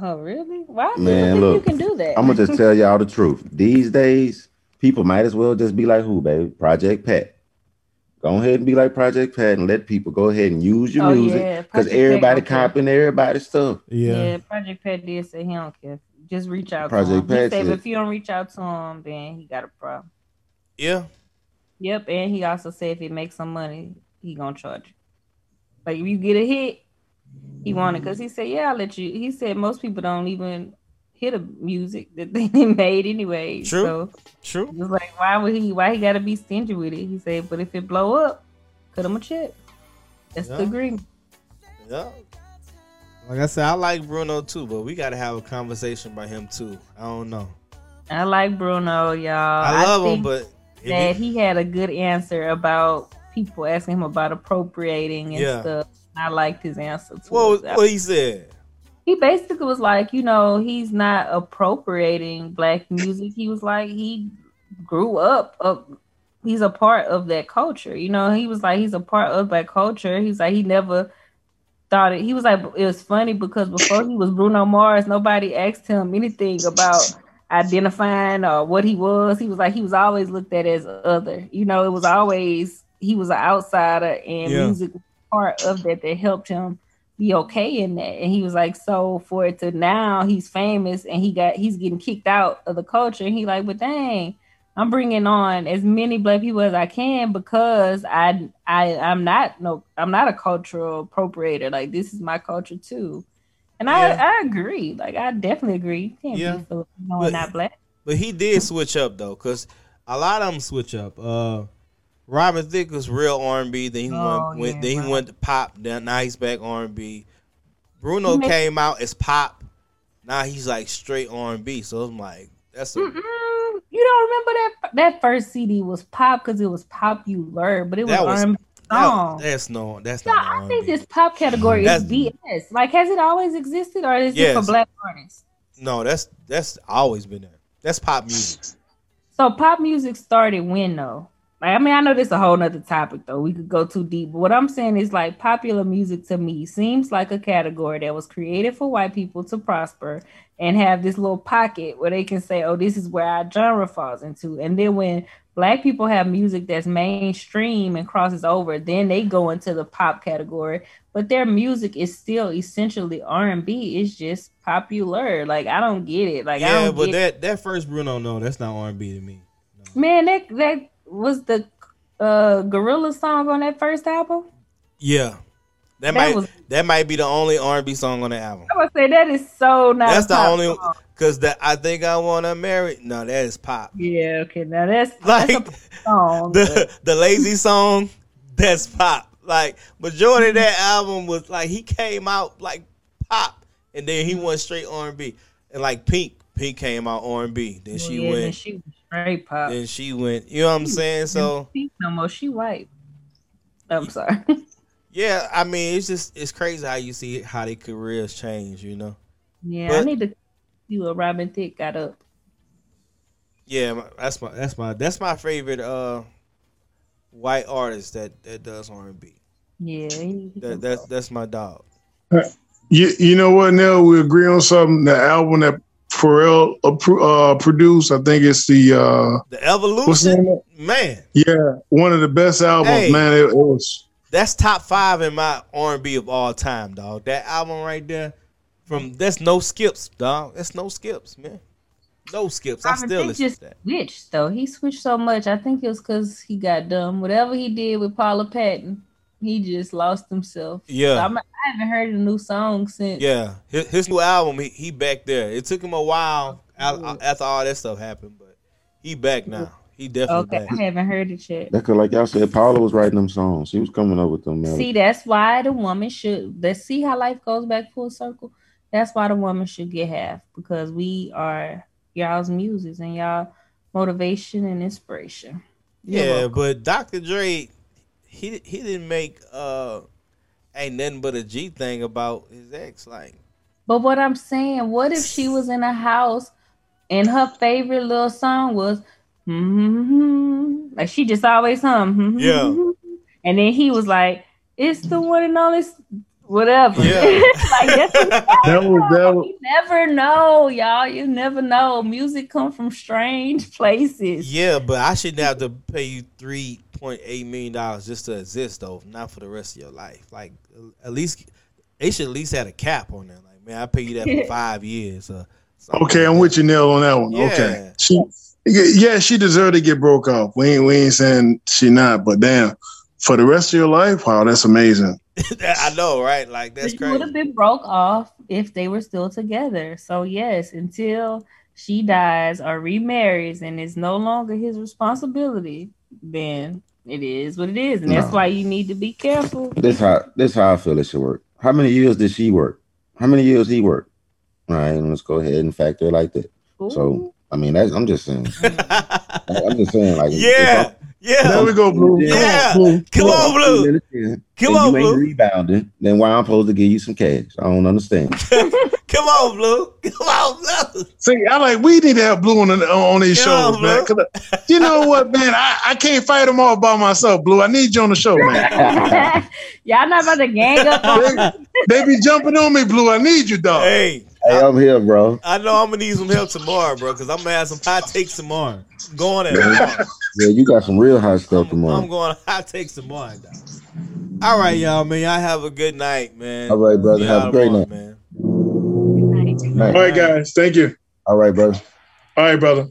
Oh, really? Why do Man, you think look, you can do that? I'm gonna just tell y'all the truth. These days, people might as well just be like who, baby? Project Pat. Go ahead and be like Project Pat and let people go ahead and use your Oh, music because Project Pat everybody don't copying everybody's stuff. Yeah. Project Pat did say he don't care. Just reach out Project to him. He said said- if you don't reach out to him, then he got a problem. Yeah. Yep, and he also said if he makes some money, he gonna charge you. Like if you get a hit, he wanted because he said, "Yeah, I'll let you." He said most people don't even hear the music that they [laughs] made anyway. True. So True. it was like, why would he? Why he got to be stingy with it? He said, "But if it blow up, cut him a check." That's Yeah. the agreement. Yeah. Like I said, I like Bruno too, but we gotta have a conversation about him too. I don't know. I like Bruno, y'all. I love him, think but that he- he had a good answer about people asking him about appropriating and Yeah. stuff. I liked his answer. To what it. what he said. he basically was like, you know, he's not appropriating black music. He was like, he grew up, up he's a part of that culture. You know, he was like, he's a part of that culture. He's like, he never thought it. He was like, it was funny because before he was Bruno Mars, nobody asked him anything about identifying or what he was. He was like, he was always looked at as other. You know, it was always he was an outsider, and Yeah. music was part of that that helped him be okay in that. And he was like, so for it to now he's famous and he got he's getting kicked out of the culture. And he like, but dang, I'm bringing on as many black people as I can because I I I'm not no I'm not a cultural appropriator. Like this is my culture too. And Yeah. I, I agree. Like I definitely agree. You can't Yeah. be Filipino But- not black. But he did switch up though, cause a lot of them switch up. Uh, Robin Thicke was real R and B. Then he Oh, went, went yeah, then he went to pop. Then now he's back R and B. Bruno came out as pop. Now he's like straight R and B. So I'm like, that's a, don't remember that that first CD was pop because it was popular, but it was That was- R&B that- song. that's no, that's No, not I think this pop category mm-hmm. is BS. Like, has it always existed, or is it Yes. for black artists? No, that's that's always been there. That's pop music. So pop music started when though? Like I mean, I know this is a whole nother topic though. We could go too deep. But what I'm saying is like popular music to me seems like a category that was created for white people to prosper and have this little pocket where they can say, Oh, this is where our genre falls into. And then when black people have music that's mainstream and crosses over, then they go into the pop category. But their music is still essentially R and B. It's just popular. Like I don't get it. Like I yeah, don't but that that first Bruno, no, that's not R and B to me. Man, that that was the uh Gorilla song on that first album. Yeah, that, That might was- that might be the only R and B song on the album. I would say that is so not. That's the only song. because that I think I wanna marry. No, that is pop. Yeah, okay, now that's Like that's song. the [laughs] the lazy song, that's pop. Like majority of that album was like he came out like pop, and then he went straight R and B. And like Pink, Pink came out R and B. Then she yeah, went. she straight pop. Then she went. You know what I'm saying? So no more. She white. I'm sorry. [laughs] yeah, I mean it's just it's crazy how you see how their careers change. You know. yeah, I need to see what Robin Thicke got up. Yeah, that's my that's my that's my favorite uh white artist that that does R and B. Yeah, he- he That that's that's my dog. You, you know what, Nell? We agree on something. The album that Pharrell uh, pro- uh, produced, I think it's the uh, The what's the evolution, man. Yeah, one of the best albums, Hey. man. It, it was. That's top five in my R and B of all time, dog. That album right there, from that's no skips, dog. That's no skips, man. No skips. I Robin still Thicke listen just to that. switched though. He switched so much. I think it was because he got dumb. Whatever he did with Paula Patton, he just lost himself. Yeah. So I'm, I haven't heard a new song since. Yeah, his, his new album, he, he back there. It took him a while oh, al- after all that stuff happened, but he back now. He definitely Okay, back. I haven't heard it yet. That could, like y'all said, Paula was writing them songs. She was coming up with them. See, that's why the woman should. Let's see how life goes back full circle. That's why the woman should get half because we are y'all's muses and y'all motivation and inspiration. You're Yeah, welcome. but Dr. Dre, he he didn't make uh ain't nothing but a G thing about his ex. Like, But what I'm saying, what if she was in a house and her favorite little song was hmm like she just always hum hmm Yeah. and then he was like, "It's the one and only whatever." Yeah. [laughs] like that's [laughs] That was that was, you never know, y'all. You never know. Music come from strange [laughs] places. yeah, but I shouldn't have to pay you three point eight million dollars just to exist, though, not for the rest of your life. Like, at least they should at least have a cap on that. Like, man, I pay you that for five years. Or something okay, like I'm with you, Nell, on that one. Yeah. Okay, she, yeah, she deserved to get broke off. We ain't we ain't saying she not, but damn, for the rest of your life, wow, that's amazing. [laughs] I know, right? Like, that's She would have been broke off if they were still together. So yes, until she dies or remarries and it's no longer his responsibility, then it is what it is, and that's why you need to be careful. This how this how I feel it should work. How many years did she work? How many years he work? All right, let's go ahead and factor it like that. So I mean, that's I'm just saying. [laughs] I'm just saying, like, yeah, I'm- yeah. There we go, Blue. Yeah. Come on, Blue. Come on, Blue. Come and on, you ain't Blue. rebounding, then why I'm supposed to give you some cash? I don't understand. [laughs] Come on, Blue. Come on, Blue. See, I like we need to have Blue on the, on these Yeah, shows, man. I- uh, you know what, man? I, I can't fight them all by myself, Blue. I need you on the show, man. [laughs] Y'all not about to gang up on they be jumping on me, Blue. I need you, dog. Hey, Hey, I'm here, bro. I know I'm gonna need some help tomorrow, bro, because I'm gonna have some hot takes tomorrow. I'm going at tomorrow. Yeah, you got some real hot stuff I'm, tomorrow. I'm going hot takes tomorrow. Dog. All right, y'all, man. Y'all have a good night, man. All right, brother. Have a great tomorrow, night. man. Night. All right, guys. Thank you. All right, brother. All right, brother.